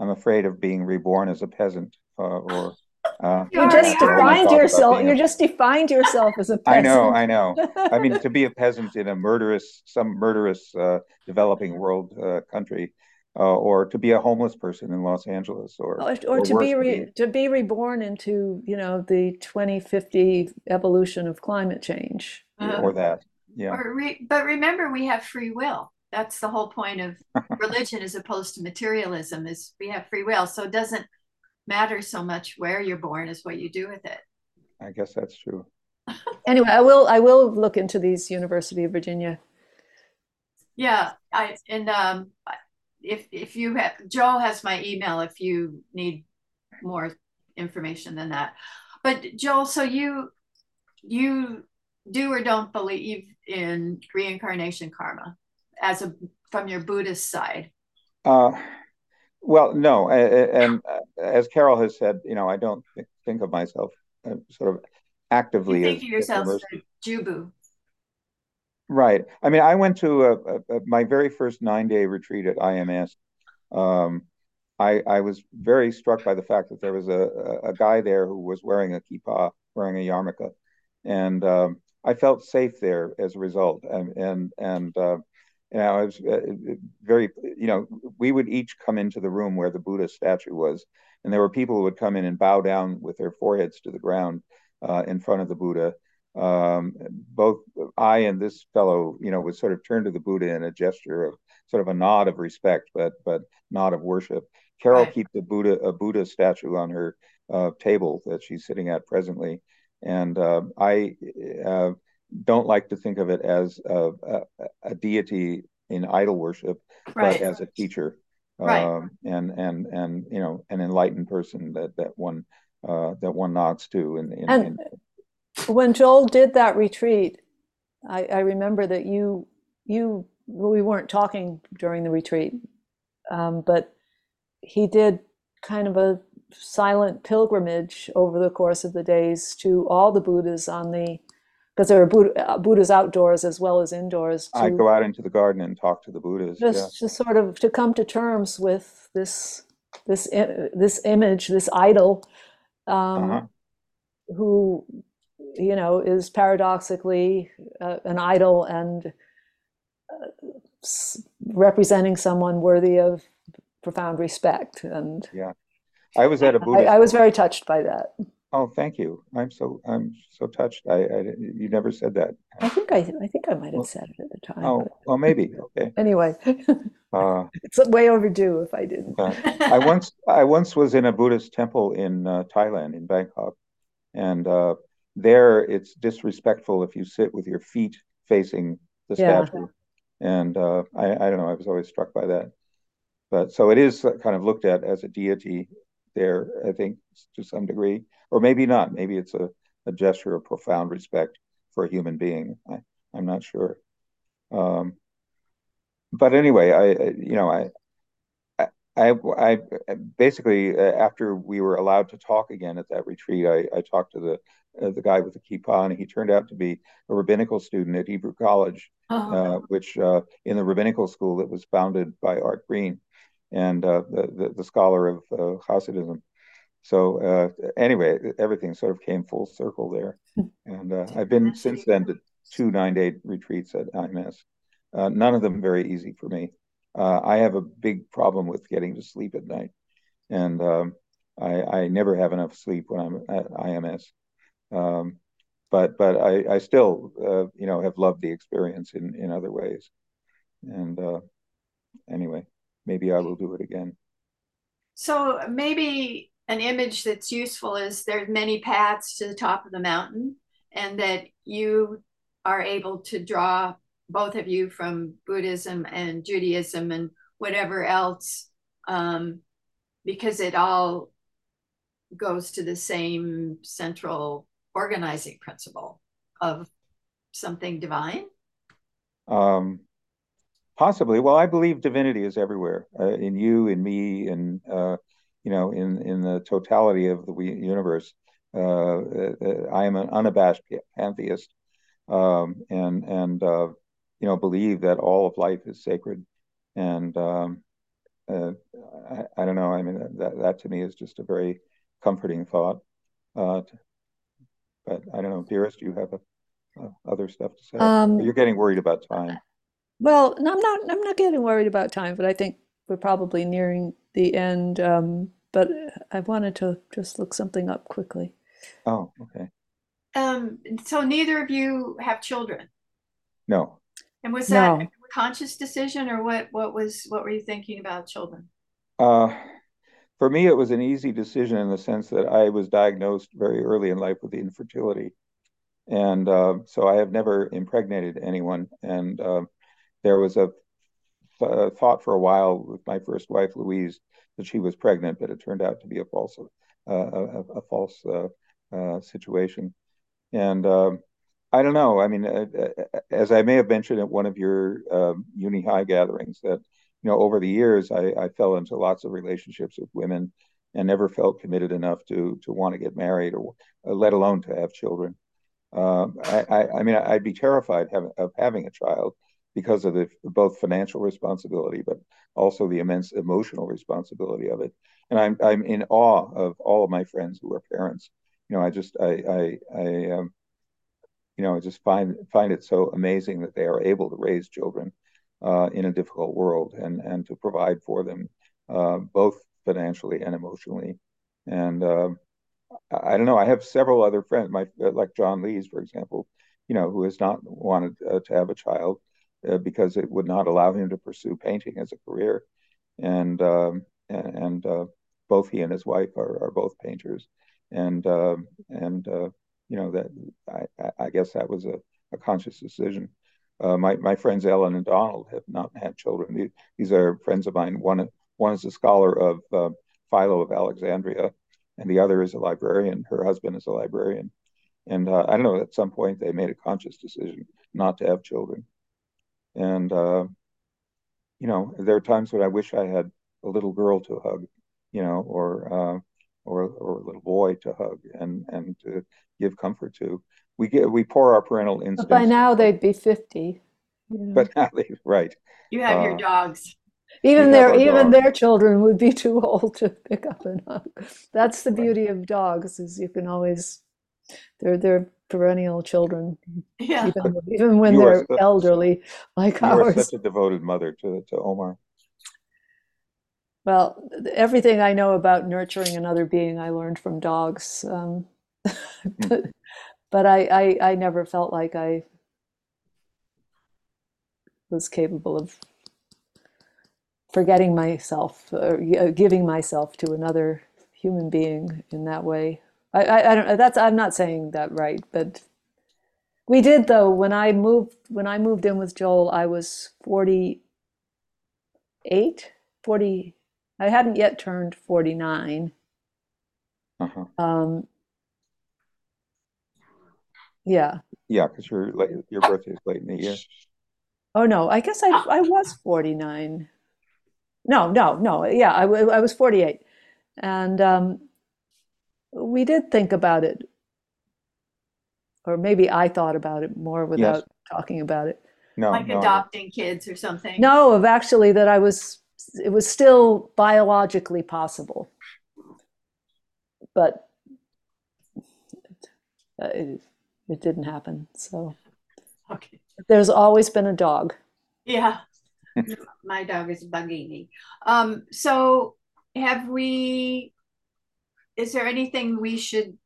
I'm afraid of being reborn as a peasant uh, or uh, you just defined yourself. You just defined yourself as a peasant. I know, I know. I mean, to be a peasant in a murderous, some murderous uh, developing world uh, country, uh, or to be a homeless person in Los Angeles, or or, or, or to be re, to be reborn into you know the 2050 evolution of climate change, uh, or that, yeah. Or re, but remember, we have free will. That's the whole point of religion, as opposed to materialism. Is we have free will, so it doesn't matter so much where you're born as what you do with it. I guess that's true. anyway, I will I will look into these University of Virginia. Yeah, I and um if if you have Joe has my email if you need more information than that. But Joel, so you you do or don't believe in reincarnation karma as a from your Buddhist side? Uh well, no, and as Carol has said, you know, I don't think of myself uh, sort of actively. You think as, of yourself as Jubu. Right. I mean, I went to a, a, my very first nine-day retreat at IMS. Um, I, I, was very struck by the fact that there was a, a, guy there who was wearing a kippah, wearing a yarmulke, and um, I felt safe there as a result. And and and uh, you know, I was uh, very, you know, we would each come into the room where the Buddha statue was, and there were people who would come in and bow down with their foreheads to the ground uh, in front of the Buddha. Um, both I and this fellow, you know, would sort of turn to the Buddha in a gesture of sort of a nod of respect, but but not of worship. Carol right. keeps a Buddha a Buddha statue on her uh, table that she's sitting at presently. And uh, I uh, don't like to think of it as a, a, a deity in idol worship, right. but as a teacher, right. um, and and and you know, an enlightened person that that one uh, that one nods to. In, in, and in... when Joel did that retreat, I, I remember that you you we weren't talking during the retreat, um, but he did kind of a silent pilgrimage over the course of the days to all the Buddhas on the because there are Buddha, uh, Buddhas outdoors as well as indoors. To, I go out into the garden and talk to the Buddhas. Just yeah. to sort of to come to terms with this this this image, this idol, um, uh-huh. who you know is paradoxically uh, an idol and uh, representing someone worthy of profound respect and yeah I was at a Buddhist. I, I, was very touched by that. Oh, thank you. I'm so I'm so touched. I, I you never said that. I think I I think I might have well, said it at the time. Oh, but... well, maybe. Okay. Anyway, uh, it's way overdue if I didn't. Uh, I once I once was in a Buddhist temple in uh, Thailand in Bangkok, and uh, there it's disrespectful if you sit with your feet facing the yeah. statue. And uh, I I don't know. I was always struck by that. But so it is kind of looked at as a deity there, I think, to some degree, or maybe not. Maybe it's a, a gesture of profound respect for a human being. I, I'm not sure. Um, but anyway, I, you know, I, I, I, basically uh, after we were allowed to talk again at that retreat, I, I talked to the uh, the guy with the kippah, and he turned out to be a rabbinical student at Hebrew College, uh-huh. uh, which uh, in the rabbinical school that was founded by Art Green and uh, the, the, the scholar of uh, Hasidism. So uh, anyway, everything sort of came full circle there, and uh, I've been since then to two nine day retreats at IMS. Uh, none of them very easy for me. Uh, I have a big problem with getting to sleep at night, and um, I, I, never have enough sleep when I'm at IMS. Um, but but I, I still you know have loved the experience in in other ways, and anyway maybe I will do it again. So maybe an image that's useful is there's many paths to the top of the mountain, and that you are able to draw both of you from Buddhism and Judaism and whatever else, um, because it all goes to the same central organizing principle of something divine. Um, Possibly. Well, I believe divinity is everywhere uh, in you, in me, and uh, you know, in in the totality of the universe. Uh, uh I am an unabashed pantheist, um, and and uh, you know, believe that all of life is sacred. And um, uh, I, I, don't know. I mean, that that to me is just a very comforting thought. but I don't know, dearest, you have a, other stuff to say. Um, you're getting worried about time. Well, no, I'm not. I'm not getting worried about time, but I think we're probably nearing the end. Um, but I wanted to just look something up quickly. Oh, okay. Um, so neither of you have children. No. And was that no. a conscious decision, or what? What was? What were you thinking about children? Uh, for me, it was an easy decision in the sense that I was diagnosed very early in life with infertility, and uh, so I have never impregnated anyone, and uh, there was a, thought for a while with my first wife, Louise, that she was pregnant, but it turned out to be a false, uh, a, a, false uh, uh, situation. And um, I don't know. I mean, uh, uh, as I may have mentioned at one of your um, uni high gatherings, that you know, over the years, I, I, fell into lots of relationships with women and never felt committed enough to to want to get married or let alone to have children. Um, I, I, I, mean, I'd be terrified have, of having a child because of the both financial responsibility, but also the immense emotional responsibility of it. And I'm I'm in awe of all of my friends who are parents. You know, I just I I, I um, you know I just find find it so amazing that they are able to raise children uh, in a difficult world and and to provide for them uh, both financially and emotionally. And uh, I don't know. I have several other friends, my like John Lees, for example, you know, who has not wanted uh, to have a child uh, because it would not allow him to pursue painting as a career. And um, and uh, both he and his wife are, are both painters, and um, and uh, you know that I, I guess that was a, a conscious decision. Uh, my my friends Ellen and Donald have not had children. These, are friends of mine. One one is a scholar of uh, Philo of Alexandria, and the other is a librarian. Her husband is a librarian, and uh, I don't know. At some point, they made a conscious decision not to have children, and uh, you know, there are times when I wish I had a little girl to hug, you know, or uh, or or a little boy to hug and and to give comfort to. We get we pour our parental instincts. But by now they'd be fifty. But now they right. You have uh, your dogs. Even their even their children would be too old to pick up and hug. That's the beauty right. of dogs is you can always they're they're perennial children. Yeah. Even, even when you they're such, elderly like you ours. You are such a devoted mother to to Omar. Well, everything I know about nurturing another being, I learned from dogs. Um, but, but I, I, I never felt like I was capable of forgetting myself or giving myself to another human being in that way. I, I, I don't. know. That's. I'm not saying that right, but we did though. When I moved, when I moved in with Joel, I was 48, 40. I hadn't yet turned 49. Uh-huh. Um, yeah. Yeah, because your your birthday is late in the year. Oh no, I guess I I was 49. No, no, no. Yeah, I, I was 48, and um, we did think about it, or maybe I thought about it more without yes. talking about it. No, like no. adopting kids or something. No, of actually that I was it was still biologically possible, but it, it didn't happen. So okay. there's always been a dog. Yeah, my dog is bugging me. Um, so have we? Is there anything we should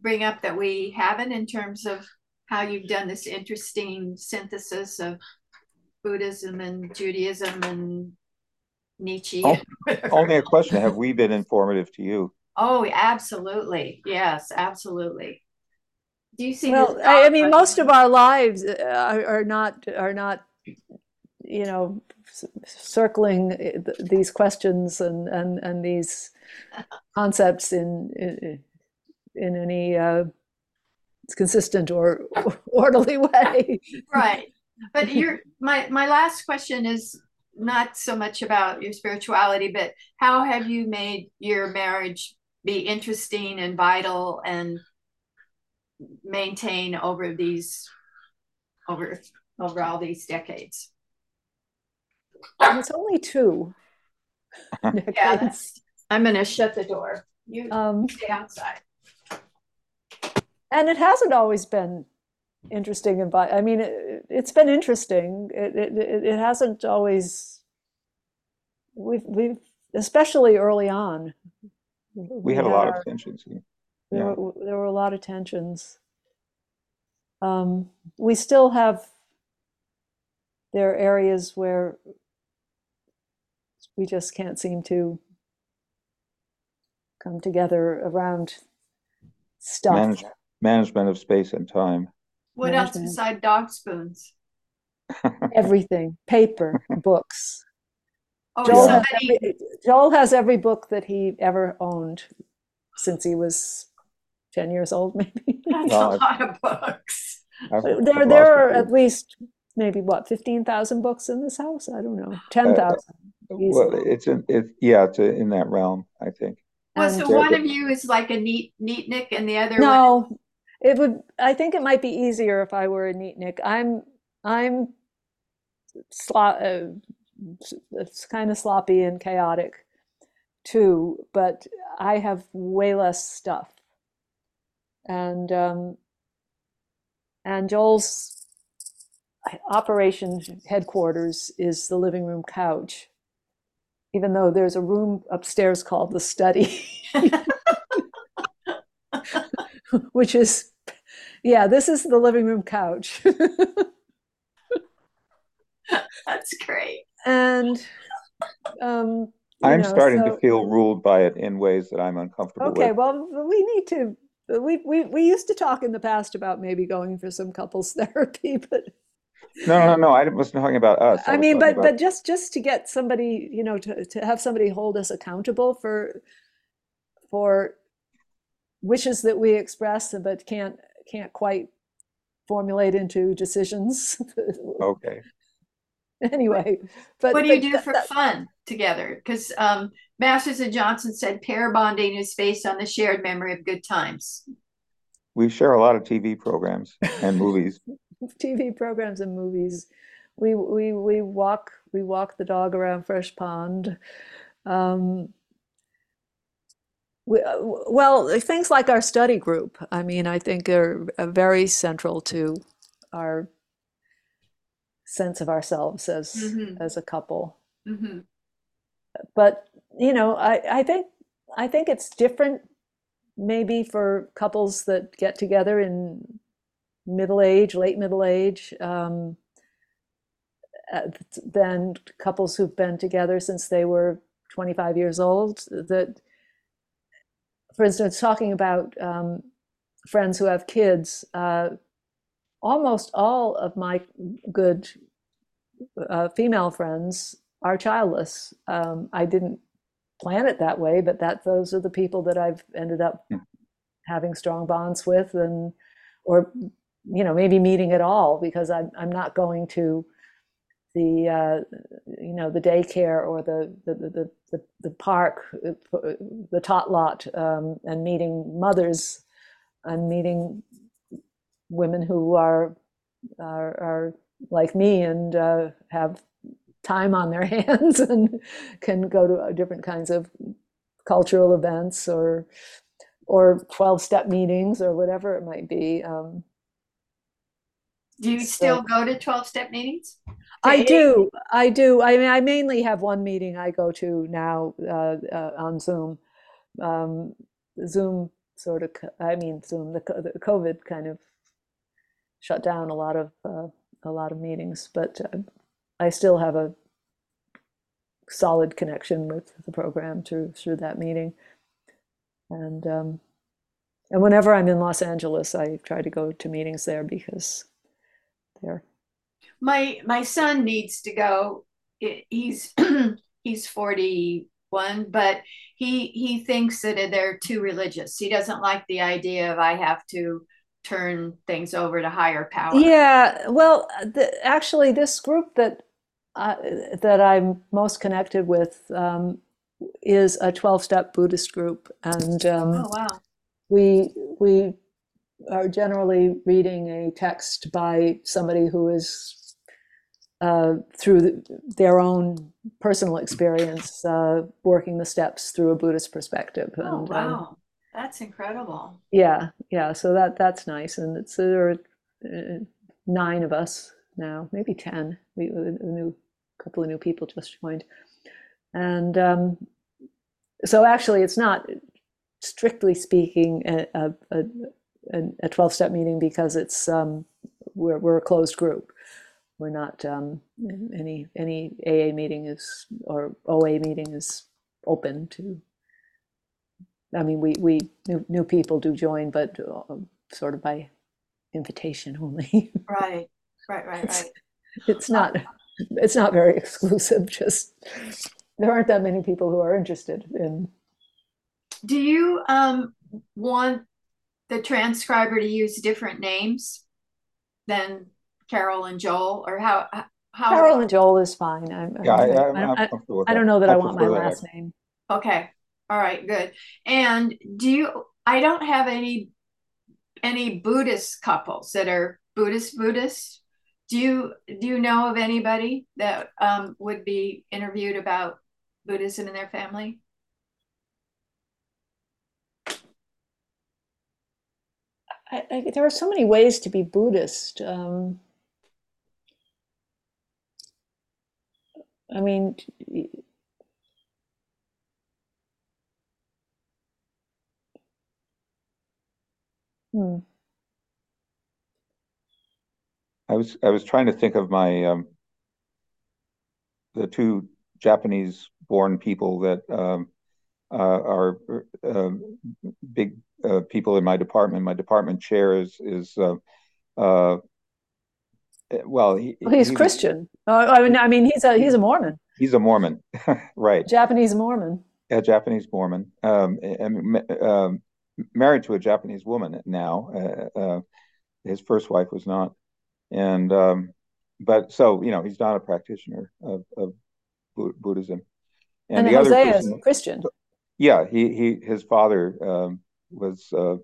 bring up that we haven't in terms of how you've done this interesting synthesis of Buddhism and Judaism and Nietzsche. Oh, only a question: Have we been informative to you? Oh, absolutely. Yes, absolutely. Do you see? Well, I, I, mean, most of our lives uh, are, are not are not, you know, circling uh, these questions and and and these concepts in in, in any uh, consistent or orderly way. right. But your my my last question is not so much about your spirituality, but how have you made your marriage be interesting and vital and maintain over these over over all these decades? It's only two. yeah, I'm gonna shut the door. You um, stay outside. And it hasn't always been interesting and I mean, it, has been interesting. It, it, it hasn't always. We've we've especially early on. We, we had, had, a lot our, of tensions. Yeah. There, were, there were a lot of tensions. Um, we still have. There are areas where we just can't seem to come together around stuff. Manage, management of space and time. What else beside dog spoons? Everything, paper, books. Oh, Joel, somebody... has every, Joel has every book that he ever owned since he was 10 years old, maybe. That's well, a lot of books. I've, there, I've there are at least maybe what 15,000 books in this house. I don't know, 10,000. Uh, well, it's in, it, yeah, it's in that realm, I think. Well, so one of you is like a neat neatnik, and the other no, one... it would. I think it might be easier if I were a neatnik. I'm I'm slop. Uh, it's kind of sloppy and chaotic too, but I have way less stuff. And um, and Joel's operation headquarters is the living room couch, even though there's a room upstairs called the study, which is, yeah, this is the living room couch. That's great. And um, I'm know, starting so- to feel ruled by it in ways that I'm uncomfortable Okay, with. well, we need to, we, we, we used to talk in the past about maybe going for some couples therapy, but No, no, no, I wasn't talking about us. I was mean, but, about- but just, just to get somebody, you know, to, to have somebody hold us accountable for, for wishes that we express but can't, can't quite formulate into decisions. Okay, Anyway, but. What do you but do that- for that- fun together? Because um, Masters and Johnson said pair bonding is based on the shared memory of good times. we share a lot of TV programs and movies. TV programs and movies. We we we walk we walk the dog around Fresh Pond. Um, we, uh, well, things like our study group. I mean, I think are uh, very central to our sense of ourselves as Mhm. as a couple. hmm But you know, I I think I think it's different maybe for couples that get together in middle age, late middle age, um, uh, than couples who've been together since they were 25 years old. That, for instance, talking about um, friends who have kids, uh, almost all of my good uh, female friends are childless. Um, I didn't plan it that way, but that those are the people that I've ended up Hmm. having strong bonds with, and or you know maybe meeting at all because I'm I'm not going to the uh, you know the daycare or the the the, the, the park, uh, the tot lot, um, and meeting mothers and meeting women who are are, are like me and uh, have time on their hands and can go to different kinds of cultural events or or 12 step meetings or whatever it might be um, Do you So- still go to 12 step meetings? I do. I do. I mean, I mainly have one meeting I go to now uh, uh, on Zoom. Um, Zoom sort of, I mean, Zoom, the, the COVID kind of shut down a lot of uh, a lot of meetings, but uh, I still have a solid connection with the program through through that meeting. And um, and whenever I'm in Los Angeles, I try to go to meetings there because they're My my son needs to go. He's he's 41, but he he thinks that they're too religious. He doesn't like the idea of I have to turn things over to higher power. Yeah, well, the, actually, this group that uh, that I'm most connected with um, is a 12-step Buddhist group, and um, Oh wow. we we are generally reading a text by somebody who is uh, through the, their own personal experience uh, working the steps through a Buddhist perspective. Oh And, um, wow. That's incredible. yeah, yeah. So that that's nice, and it's there are uh, nine of us now, maybe ten. We a new couple of new people just joined, and um, so actually, it's not strictly speaking a a, a, a twelve step meeting because it's um, we're we're a closed group. We're not um, any any AA meeting is or OA meeting is open to I mean, we, we new, new people do join, but uh, sort of by invitation only. Right. Right, right, It's- right. it's not it's not very exclusive. Just there aren't that many people who are interested in. Do you um want the transcriber to use different names than Carol and Joel or how how Carol and Joel is fine. I'm, Yeah, I, I, I'm, don't- I'm I- comfortable with I don't know that I want my prefer that. last name. Okay. All right, good. And do you I don't have any any Buddhist couples that are Buddhist Buddhist. Do you do you know of anybody that um would be interviewed about Buddhism in their family? I, I, there are so many ways to be Buddhist. Um, I mean, hmm. I was I was trying to think of my um, the two Japanese born people that um, uh, are uh, big uh, people in my department. My department chair is is uh, uh, well, he, well, he's, Christian. I mean, I mean, he's a he's a Mormon. He's a Mormon, right? Japanese Mormon. A Japanese Mormon, um, and, um, married to a Japanese woman now. Uh, his first wife was not, and um, but so you know he's not a practitioner of, of Buddhism. And, and the Hosea other person, is Christian. Yeah, he he his father um, was uh,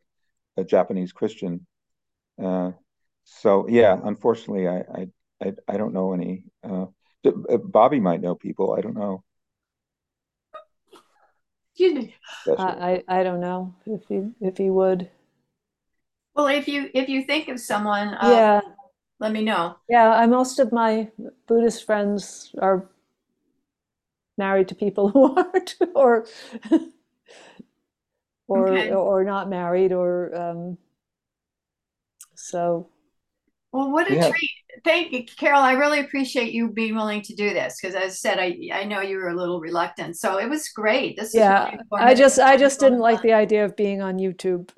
a Japanese Christian. Uh, so yeah, unfortunately, I I I, I don't know any. Uh, uh Bobby might know people. I don't know. Excuse I, I I don't know if he if he would. Well, if you if you think of someone, uh, yeah, let me know. Yeah, I, most of my Buddhist friends are married to people who aren't, or or okay. or not married, or um, so. Well, what a yeah. treat! Thank you, Carol. I really appreciate you being willing to do this because, as I said, I I know you were a little reluctant, so it was great. This yeah, really I just I just didn't like the idea of being on YouTube.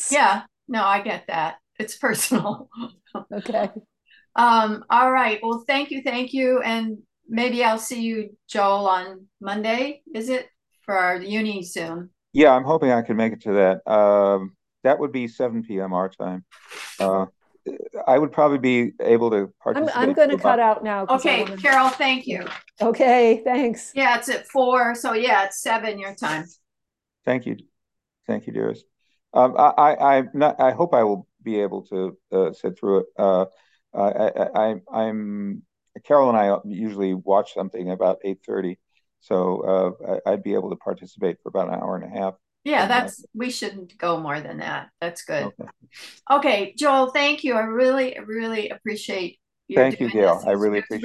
yeah, no, I get that. It's personal. okay. Um, all right. Well, thank you, thank you, and maybe I'll see you, Joel, on Monday. Is it for our uni soon? Yeah, I'm hoping I can make it to that. Um, that would be 7 p.m. our time. Uh, I would probably be able to participate. I'm, I'm going to cut out now. Okay, wanna... Carol, thank you. Okay, thanks. Yeah, it's at four. So yeah, it's seven your time. Thank you. Thank you, dearest. Um, I, I, am not, I hope I will be able to uh, sit through it. Uh, I, I, am Carol and I usually watch something about 8:30, so uh, I, would be able to participate for about an hour and a half. Yeah, that's we shouldn't go more than that. That's good. Okay, okay Joel, thank you. I really, really appreciate you. Thank you, Gail. I really appreciate.